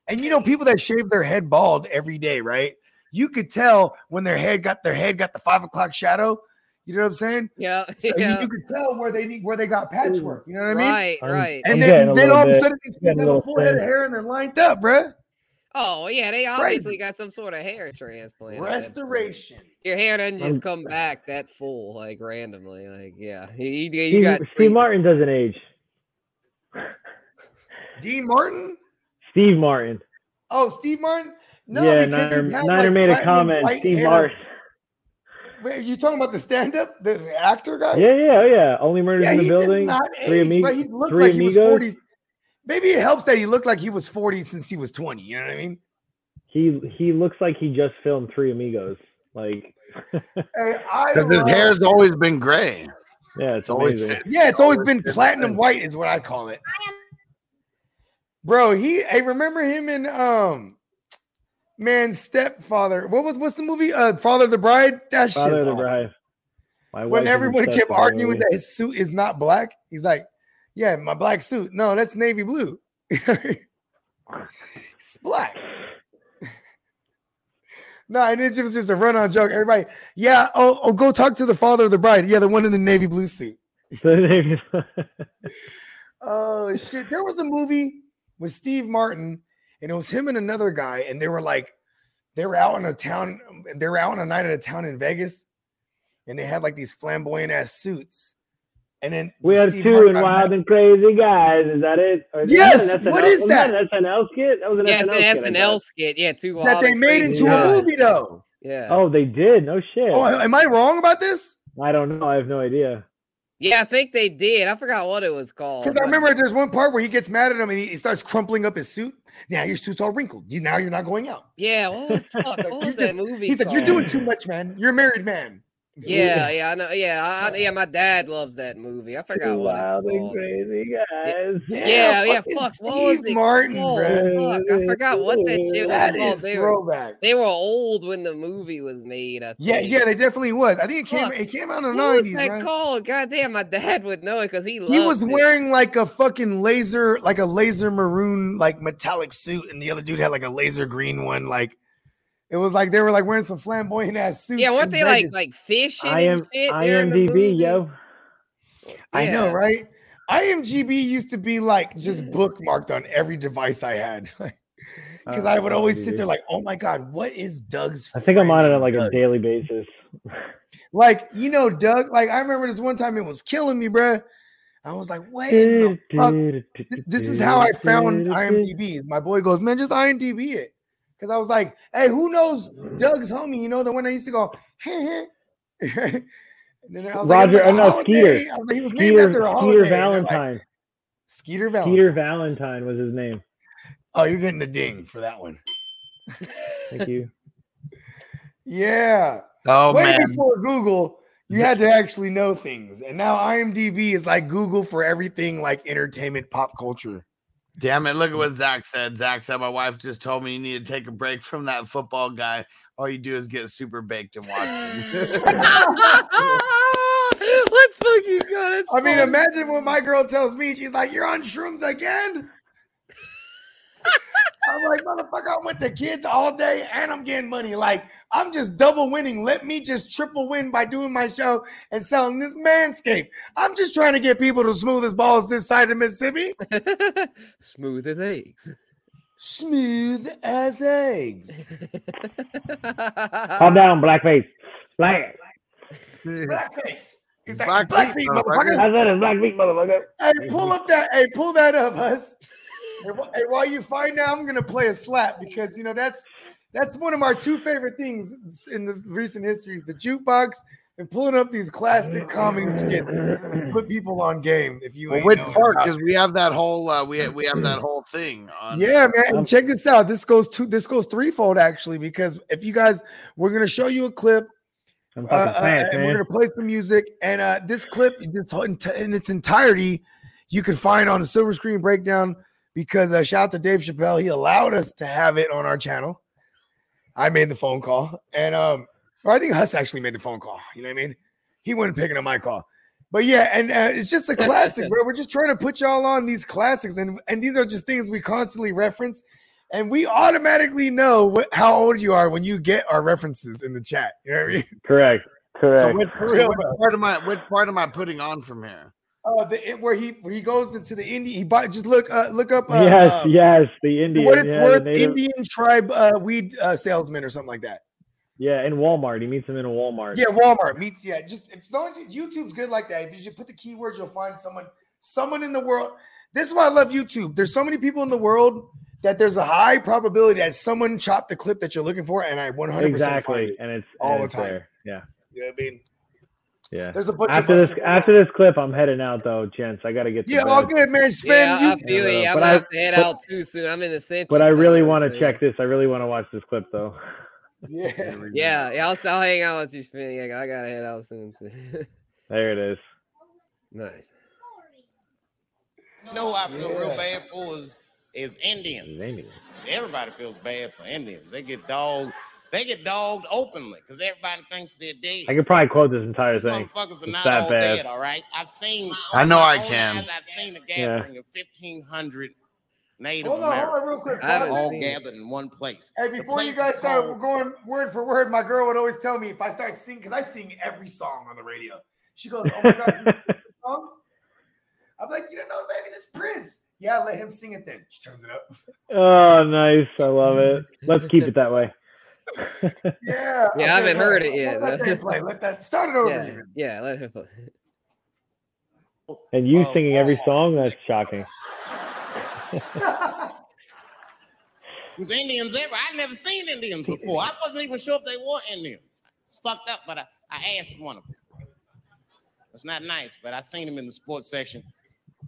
And you know, people that shave their head bald every day, right? You could tell when their head got their head got the five o'clock shadow. You know what I'm saying? Yeah, So you- yeah. you, could tell where they need where they got patchwork. You know what I mean? right, right. And I'm then, then little all of a sudden these getting people a have a full head of hair and they're lined up, bruh. Oh yeah, they obviously crazy. got some sort of hair transplant. at that point. Restoration. Your hair doesn't just come back that full, like randomly. Like, yeah, you, you, you Steve, got Steve Martin doesn't age. Dean Martin? Steve Martin. Oh, Steve Martin? No, yeah, because Niner, he's had, Niner like, made a comment. white Steve hair. Martin. Wait, are you talking about the stand-up, the, the actor guy? Yeah, yeah, oh, yeah. Only murders Yeah, in the building. Three, age, Ami- but he looked three like he was amigos. 40. Maybe it helps that he looked like he was 40 since he was 20. You know what I mean? He he looks like he just filmed Three Amigos. Like, Because his hair's always been gray. yeah, it's It's always amazing. Yeah, it's always always been been platinum white, is what I call it. Bro, he hey, remember him in um man stepfather. What was what's the movie? Uh Father of the Bride? That shit. Father of the Bride. My When wife is everybody obsessed kept arguing that his suit is not black, he's like, Yeah, my black suit. No, that's navy blue. it's black. No, and it was just a run-on joke. Everybody, yeah, oh, oh, go talk to the father of the bride. Yeah, the one in the navy blue suit. Oh shit! There was a movie with Steve Martin, and it was him and another guy, and they were like, they were out in a town, they were out on a night at a town in Vegas, and they had like these flamboyant ass suits, and then we had Steve two Martin and wild and crazy guys. Is that it? Or- Yes, wasn't that what SNL is wasn't that? an SNL skit? That was an Yeah, SNL it's skit. An thought. SNL skit. Yeah, two that they and made crazy into a movie though. Yeah. Oh, they did. No shit. Oh, am I wrong about this? I don't know. I have no idea. Yeah, I think they did. I forgot what it was called. Because I remember there's one part where he gets mad at him and he, he starts crumpling up his suit. Now your suit's all wrinkled. You now you're not going out. Yeah, what was, fuck, what was just- that movie? He's like, you're doing too much, man. You're a married man. Yeah, yeah, I know. Yeah, I, yeah. My dad loves that movie. I forgot what Wild it's and called. crazy guys. Yeah, yeah. fucking Fuck, what was Steve it Martin, called? bro. Fuck, I forgot what that shit was That called. is They were, throwback. they were old when the movie was made. I Yeah, think. yeah, they definitely was. I think it came Fuck. it came out in the What was nineties. that right? called? God damn, my dad would know it because he loved He was it. wearing like a fucking laser, like a laser maroon, like metallic suit, and the other dude had like a laser green one. Like it was like they were like wearing some flamboyant ass suits. Yeah, weren't they like Vegas. like fishing I and am shit? IMDb, movie? yo. I know, right? IMGB used to be like just bookmarked on every device I had. Because Uh, I would always sit there like, oh my God, what is Doug's? I think I'm on it on like a daily basis. Like, you know, Doug, like I remember this one time it was killing me, bruh. I was like, wait, the fuck? This is how I found IMDb. My boy goes, man, just IMDb it. Because I was like, hey, who knows Doug's homie? You know, the one that used to go, hey, and then I was like, Roger, it uh, was like no, Skeeter. holiday. Like, he was named Skeeter, after a holiday. Skeeter And they're like, Valentine. Skeeter Valentine. Skeeter Valentine was his name. Oh, you're getting a ding for that one. Thank you. Yeah. Oh Way man. before Google, you had to actually know things, and now IMDb is like Google for everything like entertainment, pop culture. Damn it! Look at mm. what Zach said. Zach said, "My wife just told me you need to take a break from that football guy. All you do is get super baked and watch him." Let's fucking go. That's I mean, imagine when my girl tells me she's like, "You're on shrooms again." I'm like, motherfucker, I'm with the kids all day and I'm getting money. Like, I'm just double winning. Let me just triple win by doing my show and selling this manscape. I'm just trying to get people to smooth as balls this side of Mississippi. Smooth as eggs. Smooth as eggs. Calm down, blackface. Black. Blackface. He's like, Black black feet, feet, motherfucker. motherfucker. I said it's black meat, motherfucker. Hey, pull up that. Hey, pull that up, us. Hey, wh- hey, while you find out, I'm gonna play a slap because you know that's that's one of our two favorite things in the recent history is the jukebox and pulling up these classic comedy skits, to put people on game. If you well, ain't which know part? about- Because we have that whole uh, we have, we have that whole thing on. Yeah, man. And check this out. This goes two. This goes threefold actually because if you guys, we're gonna show you a clip. Uh, fucking uh, fast, and we're gonna play some music, and uh, this clip, this whole enti- in its entirety, you can find on the Silver Screen Breakdown. Because uh, shout out to Dave Chappelle, he allowed us to have it on our channel. I made the phone call, and um, or I think Huss actually made the phone call. You know what I mean? He wasn't picking up my call, but yeah, and uh, it's just a classic, bro. We're just trying to put y'all on these classics, and and these are just things we constantly reference, and we automatically know what, how old you are when you get our references in the chat. You know what I mean? Correct. Correct. So which, For so real, part am I? Which part am I putting on from here? Uh, the it, where he where he goes into the Indian. He buy, just look uh, look up. Uh, yes, uh, yes, the Indian. what it's yeah, worth, Indian tribe uh, weed uh, salesman or something like that. yeah, in Walmart. He meets him in a Walmart. Yeah, Walmart meets. Yeah, just as long as you, YouTube's good like that. If you just put the keywords, you'll find someone, someone in the world. This is why I love YouTube. There's so many people in the world that there's a high probability that someone chopped the clip that you're looking for, and I 100 percent exactly, and it's all and the it's time. there. Yeah, You know what I mean? Yeah. There's a bunch after of this, after this clip, I'm heading out though, gents. I gotta get. To yeah, bed. all good, man. Sven, Yeah, I you, feel you. I'm gonna I- have to head but- out too soon. I'm in the center. But I really want to check this. I really want to watch this clip though. yeah. Yeah, yeah. I'll, I'll hang out with you, Spinny. I, I gotta head out soon. Too. There it is. nice. You know I feel real bad for is, is Indians. Indians. Everybody feels bad for Indians. They get dogged. They get dogged openly because everybody thinks they're dead. I could probably quote this entire These thing. motherfuckers are It's not that all bad. dead, all right? I've seen. I know I can. eyes, I've seen the Yeah. gathering of 1,500 Native Hold on, hold on, real Americans quick. I all seen gathered in one place. Hey, The before you guys start called- going word for word, my girl would always tell me if I start singing, because I sing every song on the radio. She goes, Oh my God, you know this song? I'm like, You don't know, baby, this Prince. Yeah, let him sing it then. She turns it up. Oh, nice. I love it. Let's keep it that way. Yeah. Yeah, I haven't let- heard it yet, Let though. that play. Let that start it over. Yeah, even. yeah. Let him. play. And you Oh, singing every song? That's shocking. Was Indians ever? I'd never seen Indians before. I wasn't even sure if they were Indians. It's fucked up, but I, I asked one of them. It's not nice, but I seen him in the sports section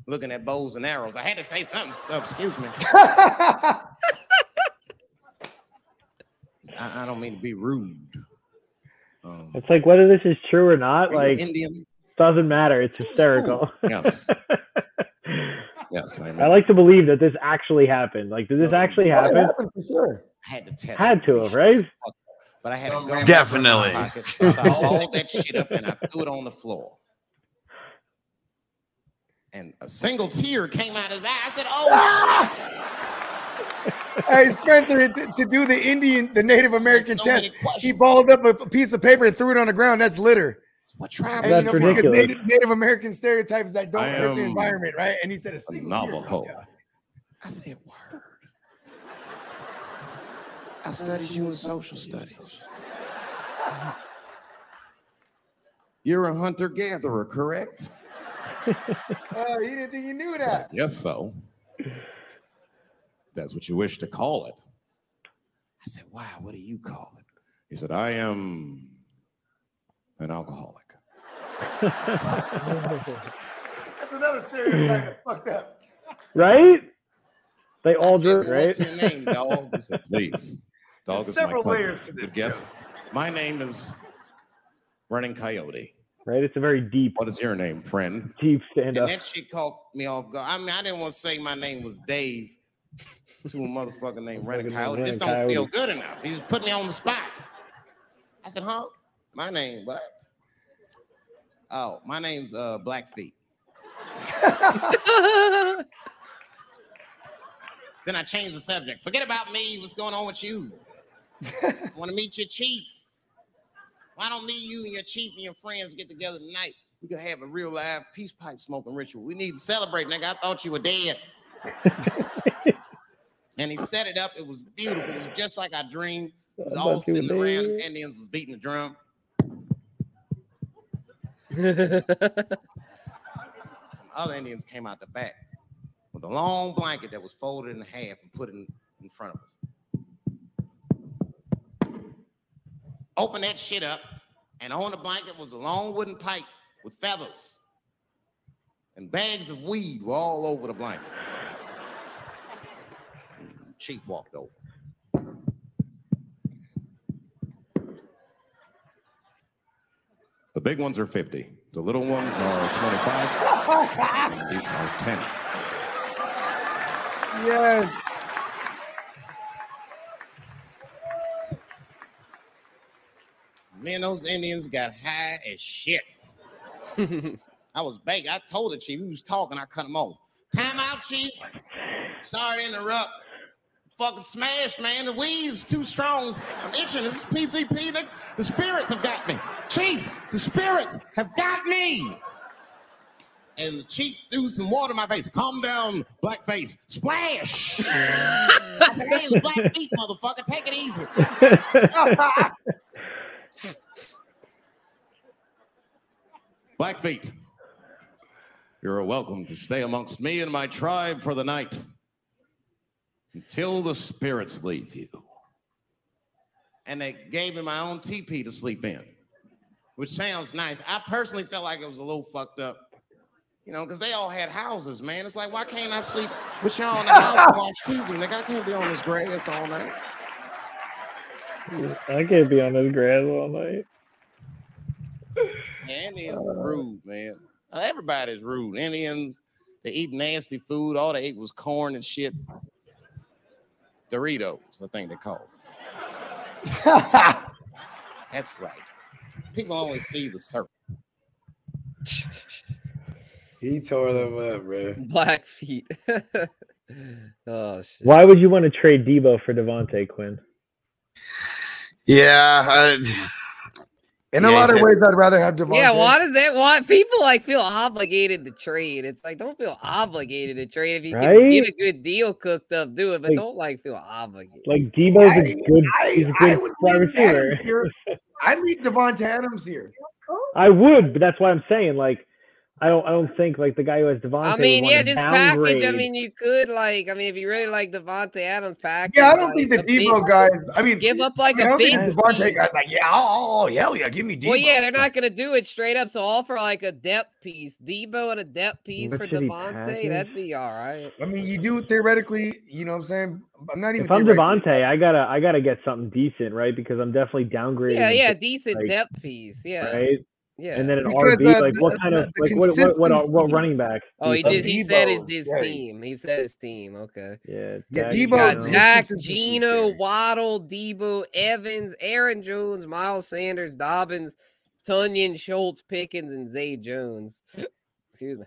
looking at bows and arrows. I had to say something. Excuse me. I, I don't mean to be rude. Um, It's like whether this is true or not, like Indian? doesn't matter. It's hysterical. Yes. Yes, I, I like to believe that this actually happened. Like, did this actually Oh, happen? happened for sure. I had to test. Had to have, right? But I had a gum Definitely. in pocket, I thought all that shit up and I threw it on the floor. And a single tear came out his eye. I said, "Oh shit!" Hey, Spencer, to, to do the Indian, the Native American so test, he balled up a piece of paper and threw it on the ground. That's litter. What tribe? And, That's you because from? ridiculous. Native, Native American stereotypes that don't I fit the environment, right? And he said a A single tear Navajo. dropped out. I said, "Word." I studied you in social studies. You're a hunter gatherer, correct? Oh, he didn't think you knew that. Yes, so. That's what you wish to call it. I said, Wow, what do you call it? He said, I am an alcoholic. That's another stereotype that fucked up. Right? They all I do, right? What's your name, dog? He said, Please. Dog There's is several my cousin. layers to this guess. My name is Running Coyote. Right? It's a very deep, What is your name, friend? deep stand up. And up. that shit caught me off guard. I mean, I didn't want to say my name was Dave to a motherfucker named Motherfucker Coyote. This don't feel good enough. He just put me on the spot. I said, huh? My name, what? Oh, my name's uh Blackfeet. Then I changed the subject. Forget about me. What's going on with you? I want to meet your chief. Why don't me, you, and your chief and your friends get together tonight? We could have a real live peace pipe smoking ritual. We need to celebrate, nigga. I thought you were dead. and he set it up. It was beautiful. It was just like I dreamed. It was all sitting around. dead. Indians was beating the drum. Some other Indians came out the back with a long blanket that was folded in half and put in, in front of us. Open that shit up, and on the blanket was a long wooden pipe with feathers. And bags of weed were all over the blanket. Chief walked over. The big ones are 50. The little ones are 25. These are 10. Yes. Man, those Indians got high as shit. I was begging. I told the chief, he was talking, I cut him off. Time out, chief. Sorry to interrupt. Fucking smash, man. The weed's too strong. I'm itching. This is PCP. The, the spirits have got me. Chief, the spirits have got me. And the chief threw some water in my face. Calm down, blackface. Splash. I said, hey, it's black feet, motherfucker. Take it easy. Blackfeet, you're welcome to stay amongst me and my tribe for the night until the spirits leave you. and they gave me my own teepee to sleep in, which sounds nice. I personally felt like it was a little fucked up, you know, because they all had houses, man. It's like, why can't I sleep with y'all in the house and watch TV? Nigga, I can't be on this grass all night. I can't be on this grass all night. Yeah, Indians are rude, man. Uh, Everybody's rude. Indians, they eat nasty food. All they ate was corn and shit. Doritos, I think they call. That's right. People only see the circle. He tore them up, bro. Blackfeet. oh shit. Why would you want to trade Deebo for Davante Quinn? Yeah. I, In a lot of ways, I'd rather have Davante. Yeah, why does that want people like feel obligated to trade? It's like don't feel obligated to trade if you can get a good deal cooked up, do it, but Like- don't like feel obligated. Like Deebo's a I- good, I, he's a I good wide leave receiver. Adams. I'd leave Davante Adams here. I would, but that's why I'm saying like I don't I don't think like the guy who has Davante. I mean, yeah, wanna just package. I mean, you could like, I mean, if you really like Davante Adams, package. Yeah, I don't like, think the a big- Deebo guys. I mean, give up like I a don't big. think Davante piece. guys like, yeah, oh, oh, hell yeah, give me Deebo. Well, yeah, they're not gonna do it straight up. So offer like a depth piece, Deebo and a depth piece But for should he Davante. package? That'd be all right. I mean, you do theoretically. You know what I'm saying? I'm not even. if I'm theoretically- Davante, I gotta I gotta get something decent, right? Because I'm definitely downgrading. Yeah, yeah, decent like, depth piece. Yeah, Right. Yeah. And then an Because, RB, uh, like what the- kind of like what what what, what, consistency- running back? Oh, he do you just think? he said it's Deebo, his yeah. team. He said his team. Okay. Yeah, Yeah, Dak, You Deebo got is- Geno. Dak, consistency is Geno, scary. Waddle, Deebo, Evans, Aaron Jones, Miles Sanders, Dobbins, Tonyan, Schultz, Pickens, and Zay Jones. Excuse me.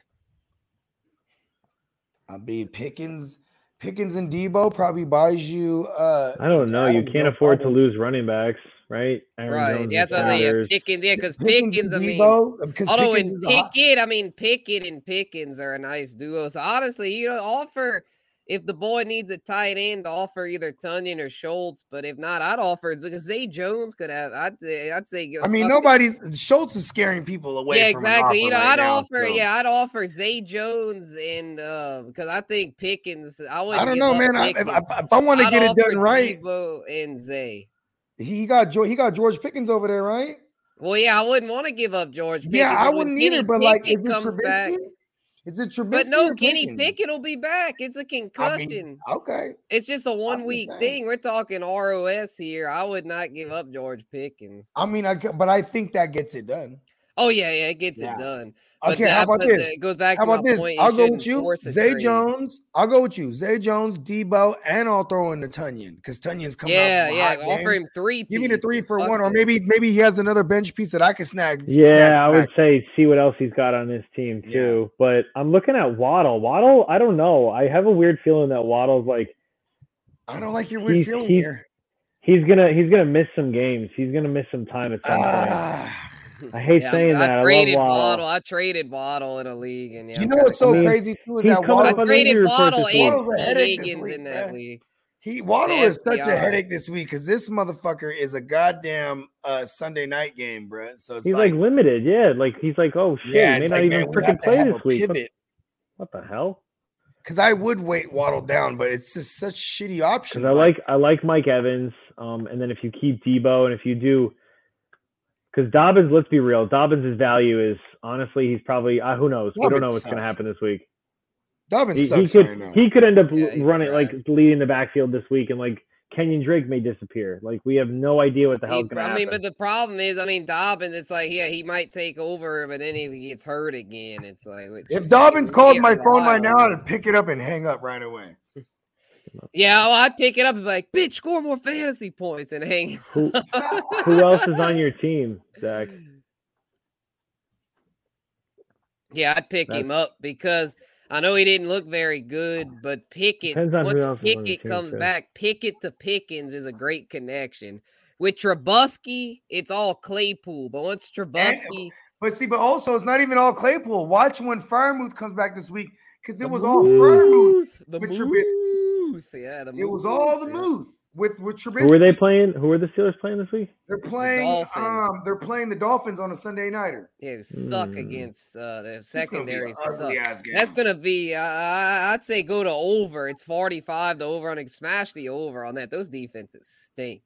I mean, Pickens, Pickens and Deebo probably buys you. uh I don't know. You can't afford to lose running backs, right? Aaron Right. Jones Yeah, that's what they're Yeah, Sanders. Pickens. Yeah, because Pickens Pickens, I mean, although Pickens in is Pickett, I mean, Pickett and Pickens are a nice duo. So honestly, you know, offer if the boy needs a tight end, offer either Tonyan or Schultz. But if not, I'd offer because Zay Jones could have. I'd say, I'd say. I mean, fuck it. nobody's Schultz is scaring people away. Yeah, from exactly. You know, right I'd now, offer. so. Yeah, I'd offer Zay Jones and uh because I think Pickens. I would. I don't know, man. I, if, if, if I want to get it done right, Deebo and Zay. He got George, he got George Pickens over there, right? Well, yeah, I wouldn't want to give up George. Yeah, I wouldn't either. But like, is it comes back? Is it Trubisky? But no, Kenny Pickens? Pickett will be back. It's a concussion. Okay. It's just a one week thing. We're talking ROS here. I would not give up George Pickens. I mean, I but I think that gets it done. Oh yeah, yeah, it gets Yeah. it done. Okay, how about this? It goes back How to about this? point. I'll go with you. Zay trade. Jones. I'll go with you. Zay Jones, Deebo, and I'll throw in the Tonyan because Tonyan's coming out. Yeah, from a yeah. Offer him three. Give me the three for Fuck one, or maybe maybe he has another bench piece that I can snag. snag Yeah, I would back. say see what else he's got on his team too. But I'm looking at Waddle. Waddle, I don't know. I have a weird feeling that Waddle's like I don't like your weird he's, feeling he's, here. he's gonna he's gonna miss some games. He's gonna miss some time at some Ah. point. I hate Yeah, saying I that. I traded love Waddle. Waddle. I traded Waddle in a league, and yeah, You know what's so I mean, crazy too is he's that coming Waddle, I traded injury Waddle and Waddle's a T. headache this Higgins week, in that bruh. league. He Waddle is such a headache this week because this motherfucker is a goddamn uh, Sunday night game, bruh. So it's He's like, like, limited, yeah. Like he's like, oh shit, yeah, he may not like, even man, freaking play this week. What, pivot. what the hell? Because I would wait Waddle down, but it's just such shitty options. Because I like I like Mike Evans. Um, and then if you keep Deebo and if you do, because Dobbins, let's be real, Dobbins' value is honestly he's probably uh, who knows. we don't know what's going to happen this week. Dobbins He, he sucks could right now. he could end up Yeah, running like leading the backfield this week, and like Kenyan Drake may disappear. Like we have no idea what the hell's He- going to happen. I mean, but the problem is, I mean, Dobbins. It's like, yeah, he might take over, but then he gets hurt again, it's like. which- if Dobbins we called my phone right now. I'd pick it up and hang up right away. Yeah, well, I'd pick it up and be like, bitch, score more fantasy points and hang. who who else is on your team, Zach? Yeah, I'd pick him up because I know he didn't look very good, but Pickett, Depends on once else is on the Pickett comes too. back, Pickett to Pickens is a great connection. With Trubisky, it's all Claypool, but once Trubisky, But see, but also it's not even all Claypool. Watch when Freiermuth comes back this week because it The was all Freiermuth the with Trubisky. Yeah, the It was all the yeah. move with with Trubisky. Who are they playing? Who are the Steelers playing this week? They're playing. Dolphins. Um, they're playing the Dolphins on a Sunday nighter. Yeah, suck Hmm. against uh, the gonna secondary. Suck. That's gonna be. Uh, I- I'd say go to over. It's forty-five to over, and smash the over on that. Those defenses stink.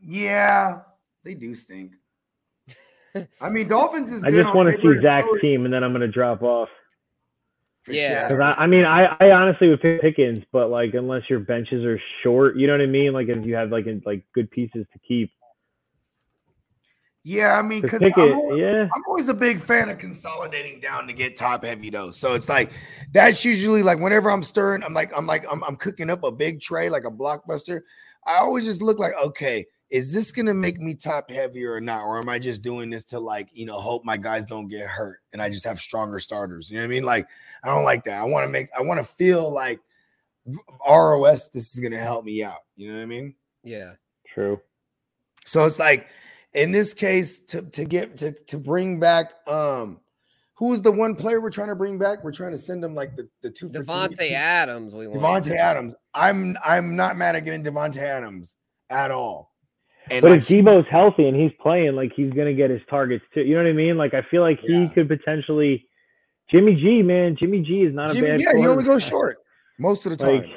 Yeah, they do stink. I mean, Dolphins is. I good just want to see Zach's so- team, and then I'm going to drop off. For Yeah. sure. I, I mean, I, I honestly would pick Pickens, but like unless your benches are short, you know what I mean? Like if you have like in- like good pieces to keep. Yeah, I mean, because I'm, al- yeah. I'm always a big fan of consolidating down to get top heavy though. So it's like that's usually like whenever I'm stirring, I'm like I'm like I'm, I'm cooking up a big tray like a blockbuster. I always just look like okay, is this gonna make me top heavier or not, or am I just doing this to like you know hope my guys don't get hurt and I just have stronger starters? You know what I mean? Like I don't like that. I want to make I want to feel like ROS. This is gonna help me out. You know what I mean? Yeah. True. So it's like in this case to to get to to bring back um who's the one player we're trying to bring back? We're trying to send him like the the two for Davante two- Adams. We want Davante Adams. I'm I'm not mad at getting Davante Adams at all. And But like, if Deebo's healthy and he's playing, like he's gonna get his targets too. You know what I mean? Like I feel like he Yeah. could potentially. Jimmy G, man, Jimmy G is not a bad. yeah, he only goes short most of the time. Like,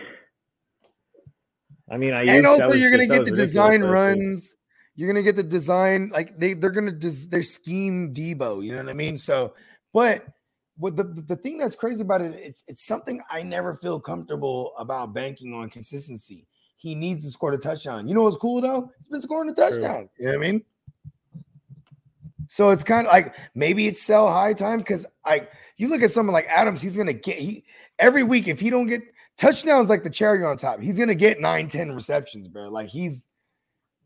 I mean, I and used, also you're gonna get the design last week. runs. You're gonna get the design like they they're gonna des- their scheme Deebo. You know what I mean? So, but what the the thing that's crazy about it, it's it's something I never feel comfortable about banking on consistency. He needs to score a touchdown. You know what's cool though? He's been scoring the touchdowns. You know what I mean? So it's kind of like maybe it's sell high time because I you look at someone like Adams, he's gonna get he every week if he don't get touchdowns like the cherry on top, he's gonna get nine, 10 receptions, bro. Like he's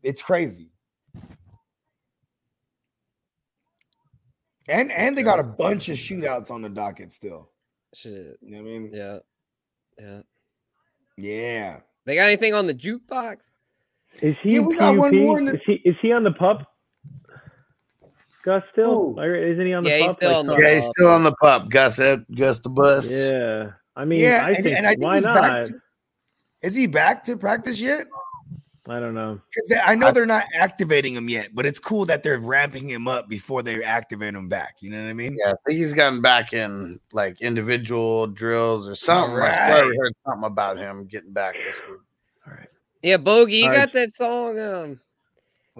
it's crazy. And and they got a bunch of shootouts on the docket still. Shit. You know what I mean? Yeah. Yeah. Yeah. They got anything on the jukebox? Is he Yeah, we got one more the- Is he is he on the pup? Gus still? Or isn't he on the Yeah, he's still Like, on the Gus- Yeah, he's still on the pup. Gus, Ed- Gus the bus. Yeah. I mean, yeah, I and, think, and I think why not? To, is he back to practice yet? I don't know. they- I know they're not activating him yet, but it's cool that they're ramping him up before they activate him back. You know what I mean? Yeah, I think he's gotten back in like individual drills or something. I swear I Alright. heard something about him getting back this week. All right. Yeah, Bogey, you All got right. that song? Um,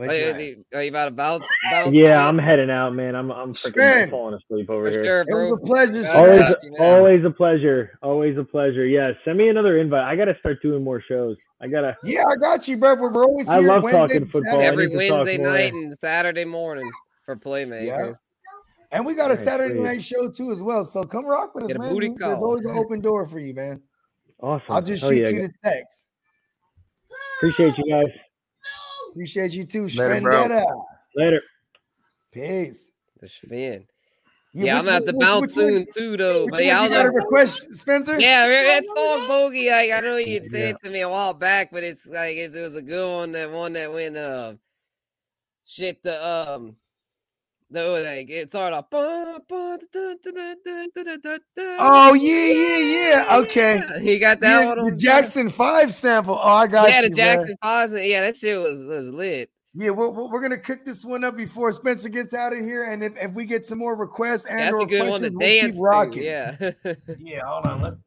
Are oh, oh, you you, at? you- are you about to bounce? bounce Yeah, shit? I'm heading out, man. I'm I'm freaking falling asleep over For here. sure, It was a pleasure. God Always, bless you, always a pleasure. Always a pleasure. Yeah, send me another invite. I gotta start doing more shows. I gotta. Yeah, I got you, bro. We're we're always I here love Wednesdays talking football. Every need to talk Wednesday night and Saturday morning for playmakers. And we got a Alright, Saturday sweet. night show too as well. So come rock with us, Get a man. booty We- There's call. always an open door for you, man. Awesome. I'll just Hell shoot yeah, you the text. Appreciate you guys. Appreciate you too, Later, bro. Vendetta. Later. Peace. The spin. Yeah, Yeah, I'm gonna have bounce which one- soon too, though. But yeah, I was you got a like, request, Spencer? yeah, that song bogey. Like, I know you said Yeah. it to me a while back, but it's like it, it was a good one. That one that went uh, shit. The um, no, like it's all up. Oh yeah, yeah, yeah. Okay, he got that yeah, one. On Jackson there. Five sample. Oh, I got yeah, you, the Jackson. Five. Yeah, that shit was was lit. Yeah, we're, we're gonna cook this one up before Spencer gets out of here, and if, if we get some more requests and That's or questions, we'll keep rocking. Yeah, yeah. Hold on, let's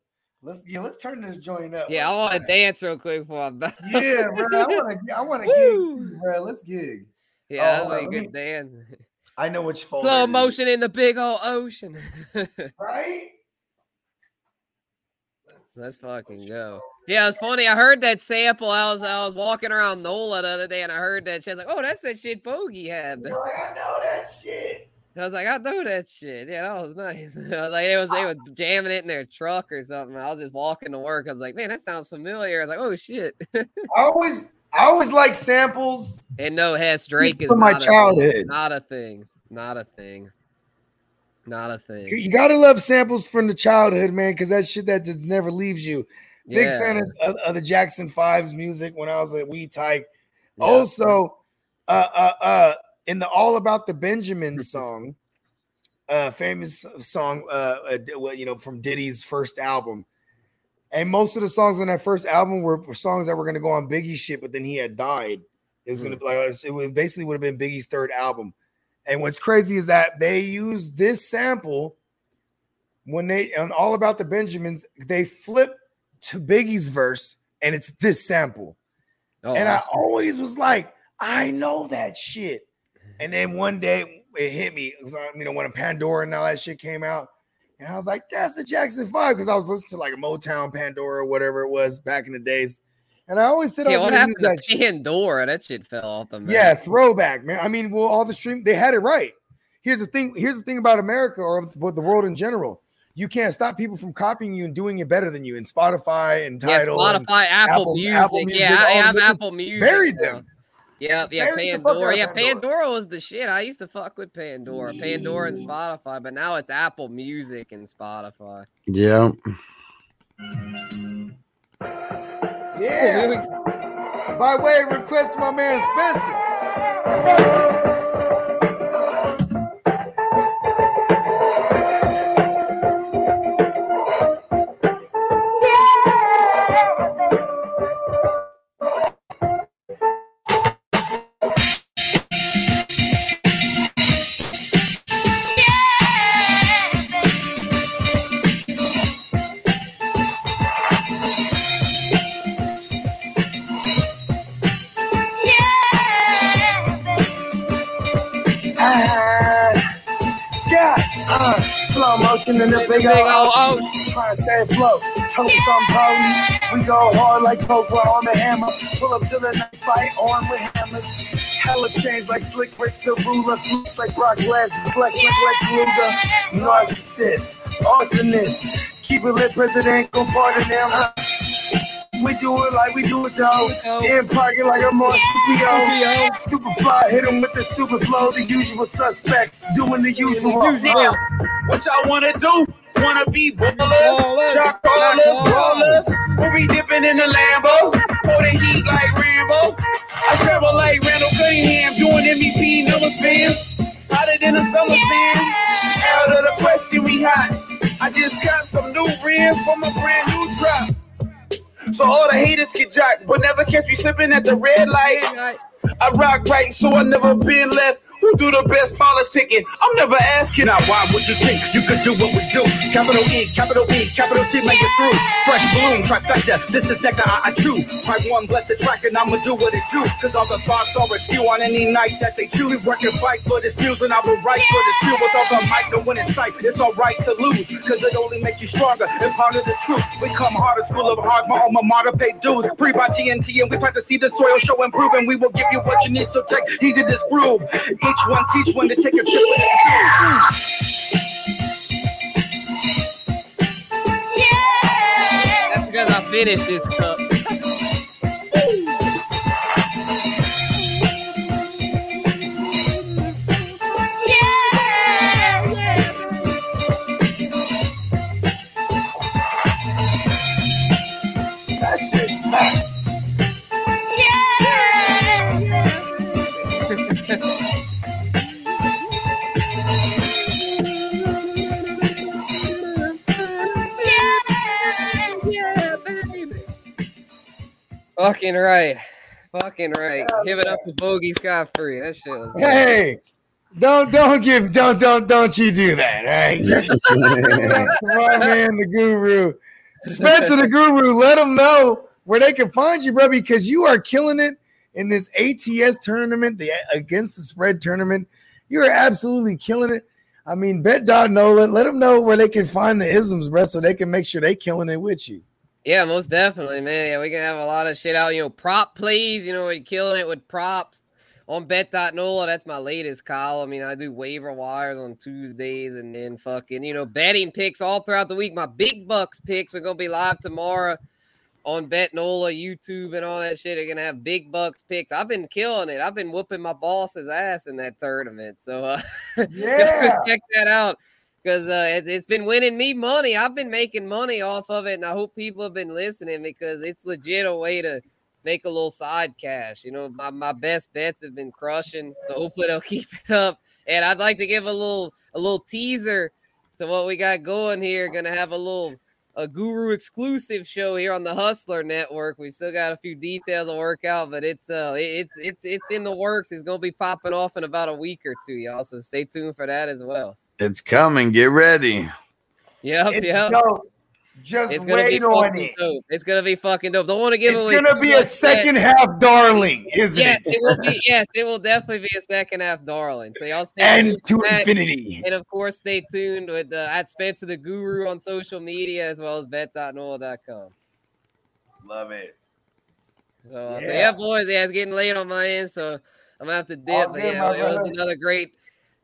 let's yeah, let's turn this joint up. Yeah, I want to dance real quick before I'm back. Yeah, bro, I want to I want to gig, bro. Let's gig. Yeah, oh, uh, like good me, dance. I know which folder. Slow motion in the big old ocean. right? Let's fucking go. Yeah, it's funny. I heard that sample. I was I was walking around NOLA the other day and I heard that shit. I was like, oh, that's that shit Bogey had. You're like, I know that shit. I was like, I know that shit. Yeah, that was nice. I was like, it was they ah. were jamming it in their truck or something. I was just walking to work. I was like, man, that sounds familiar. I was like, oh shit. I always I always like samples. and no, Hess Drake is From my not a childhood. Thing. Not a thing. Not a thing. Not a thing. You gotta love samples from the childhood, man, because that shit that just never leaves you. Big Yeah. fan of, of, of the Jackson Fives music when I was a wee tyke. Yeah. Also, uh, uh, uh, in the All About the Benjamin song, uh, famous song, uh, uh, you know, from Diddy's first album. And most of the songs on that first album were, were songs that were going to go on Biggie's shit, but then he had died. It was going to hmm. be like, it would basically would have been Biggie's third album. And what's crazy is that they used this sample when they on All About the Benjamins, they flip to Biggie's verse, and it's this sample. Oh, and I always was like, I know that shit. Hmm. And then one day it hit me. Was, you know, when a Pandora and all that shit came out. And I was like, that's the Jackson Five, because I was listening to like a Motown Pandora or whatever it was back in the days. And I always said I yeah, what happened to that shit. Pandora? That shit fell off the map. Yeah, throwback, man. I mean, well, all the stream they had it right. Here's the thing. Here's the thing about America or with the world in general. You can't stop people from copying you and doing it better than you in Spotify and Yeah, Tidal. and Spotify, Apple, Music. yeah, I have Apple Music. Buried them. Yeah, yeah, buried the fuck out Pandora. Yeah, Pandora. Pandora was the shit. I used to fuck with Pandora, Pandora and Spotify, but now it's Apple Music and Spotify. Yeah. Yeah. By way of request my man Spencer. Slow motion in the big old ocean. Trying to stay afloat. Toast some potent. We go hard like coke. We're on the hammer. Pull up to the night fight on with hammers. Hella change like Slick Rick the ruler. Flutes like Brock Lesnar. Flex like Lex Luger. Narcissist. Arsonist. Keep it lit, president. Go pardon them. huh? We do it like we do it though. In pocket like I'm on Scipio. Super fly, hit 'em with the stupid flow. The usual suspects doing the usual. What y'all wanna do? Wanna be ballers, shot callers, ballers? We'll be dipping in the Lambo, holding heat like Rambo. I travel like Randall Cunningham, doing MVP number fans. Hotter than a summer sand. Out of the question, we hot. I just got some new rims for my brand new drop. So all the haters get jocked, but never catch me slipping at the red light. I rock right, so I never been left. Do the best politicking? I'm never asking. Now, why would you think you could do what we do? Capital E, capital E, capital T, make it through. Fresh balloon, trifecta. This is Nectar, I, I chew. Pipe one blessed track, and I'ma do what it do. Cause all the thoughts are askew on any night that they chew. We work and fight for this views, and I will write for this view with all the mic, no one in sight. It's alright to lose, cause it only makes you stronger and part of the truth. We come harder, school of hard, my alma mater pay dues. Pre by TNT, and we plant to see the soil show improve, and we will give you what you need. So take heed to this groove. Each one teach one to take a sip of this That's because I finished this cup. That shit smack. Fucking right. Fucking right. Give it up to Bogey Scott Free. That shit was Hey, don't don't give don't don't don't you do that, all right? My man, the guru, Spencer the guru. Let them know where they can find you, bro, because you are killing it in this ATS tournament, the against the spread tournament. You are absolutely killing it. I mean, bet Dot Nolan. Let them know where they can find the isms, bro, so they can make sure they killing it with you. Yeah, most definitely, man. Yeah, we can have a lot of shit out. You know, prop plays. You know, we're killing it with props on Bet.Nola. That's my latest column. I mean, I do waiver wires on Tuesdays and then fucking, you know, betting picks all throughout the week. My big bucks picks are gonna be live tomorrow on Bet.Nola, YouTube, and all that shit. They're gonna have big bucks picks. I've been killing it. I've been whooping my boss's ass in that tournament. So uh, Yeah. check that out because uh, it's, it's been winning me money. I've been making money off of it, and I hope people have been listening because it's legit a way to make a little side cash. You know, my, my best bets have been crushing, so hopefully they'll keep it up. And I'd like to give a little a little teaser to what we got going here. Gonna have a little a guru exclusive show here on the Hustler Network. We've still got a few details to work out, but it's uh it's it's it's in the works. It's gonna be popping off in about a week or two, y'all. So stay tuned for that as well. It's coming. Get ready. Yep, It's yep. dope. Just It's gonna be wait on fucking it. dope. It's gonna be fucking dope. Don't want to give It's away. It's gonna be a second yet. half darling, isn't yes, it? it will be. Yes, it will definitely be a second half, darling. So y'all stay And tuned to for that. infinity. and of course stay tuned with uh, at Spencer the Guru on social media as well as bet.nola.com. Love it. So, uh, so Yeah. yeah, boys, yeah, it's getting late on my end, so I'm gonna have to dip. All But good, yeah, my it was another great,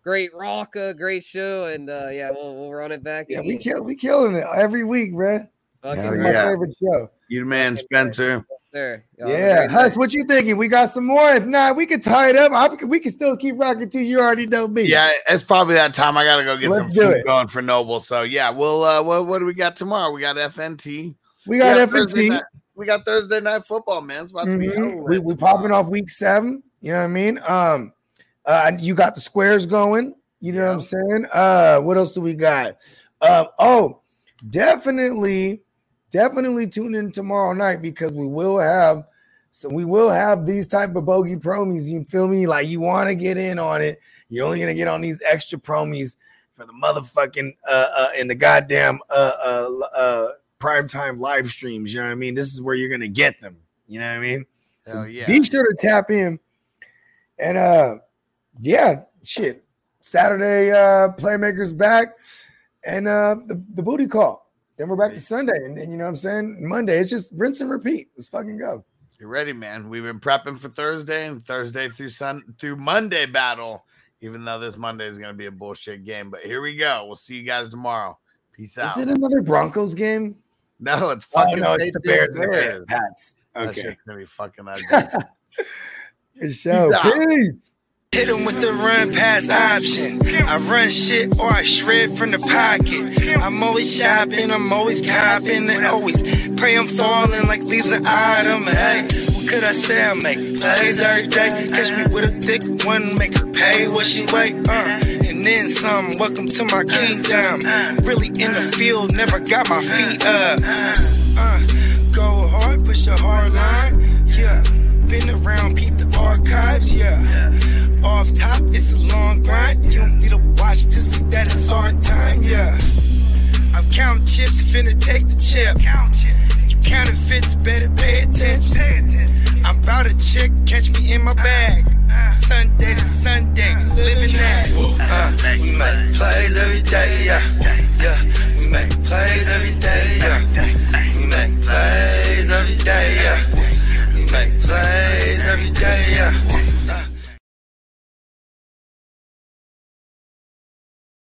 great rocker, great show, and uh, yeah, we'll, we'll run it back. Yeah, we again. kill we killing it every week, bro. Fucking This is my yeah. favorite show. You the man, Spencer. Sir, y'all have a Yeah, great Huss, what you thinking? We got some more. If not, we could tie it up. I, we can still keep rocking too. You already know me. Yeah, it's probably that time. I gotta go get Let's some food it. going for Noble. So yeah, we'll uh what, what do we got tomorrow? We got FNT. we got Thursday FNT. night- we got Thursday night football, man. It's about to be Mhm. We we popping off week seven. You know what I mean? Um, uh, you got the squares going. You know what I'm saying? Uh, what else do we got? Uh, oh, definitely, definitely tune in tomorrow night because we will have so we will have these type of bogey promies. You feel me? Like you want to get in on it. You're only gonna get on these extra promies for the motherfucking uh, uh in the goddamn uh uh uh primetime live streams. You know what I mean? This is where you're gonna get them. You know what I mean? So Hell yeah. be sure to tap in. And uh yeah, shit. Saturday uh playmakers back and uh the, the booty call. Then we're back to Sunday. And then you know what I'm saying? Monday. It's just rinse and repeat. Let's fucking go. You're ready, man. We've been prepping for Thursday and Thursday through Sun through Monday battle. Even though this Monday is gonna be a bullshit game, but here we go. We'll see you guys tomorrow. Peace out. Is it another Broncos game? No, it's Oh, fucking. no, it's the Bears and the Pats. That Okay. shit's gonna be fucking ugly. Good show. Peace out. Peace. Hit him with the run pass option. I run shit or I shred from the pocket. I'm always shopping, I'm always copping, and always pray I'm falling like leaves an item. Hey, what could I say? I make plays every day. Catch me with a thick one, make her pay what she weigh. Uh, and then some. Welcome to my kingdom. Really in the field, never got my feet up. Uh, go hard, push a hard line. Yeah, been around, peep the archives, yeah. yeah. Off top, it's a long grind. You don't need a watch to see that it's our time, yeah. I'm counting chips, finna take the chip. Count you counterfeits, better pay attention. pay attention. I'm about a check, catch me in my bag. Sunday to Sunday, living that. Uh, uh we make plays every day, yeah. Yeah, we make plays every day, yeah. We make plays every day, yeah make plays every day, yeah.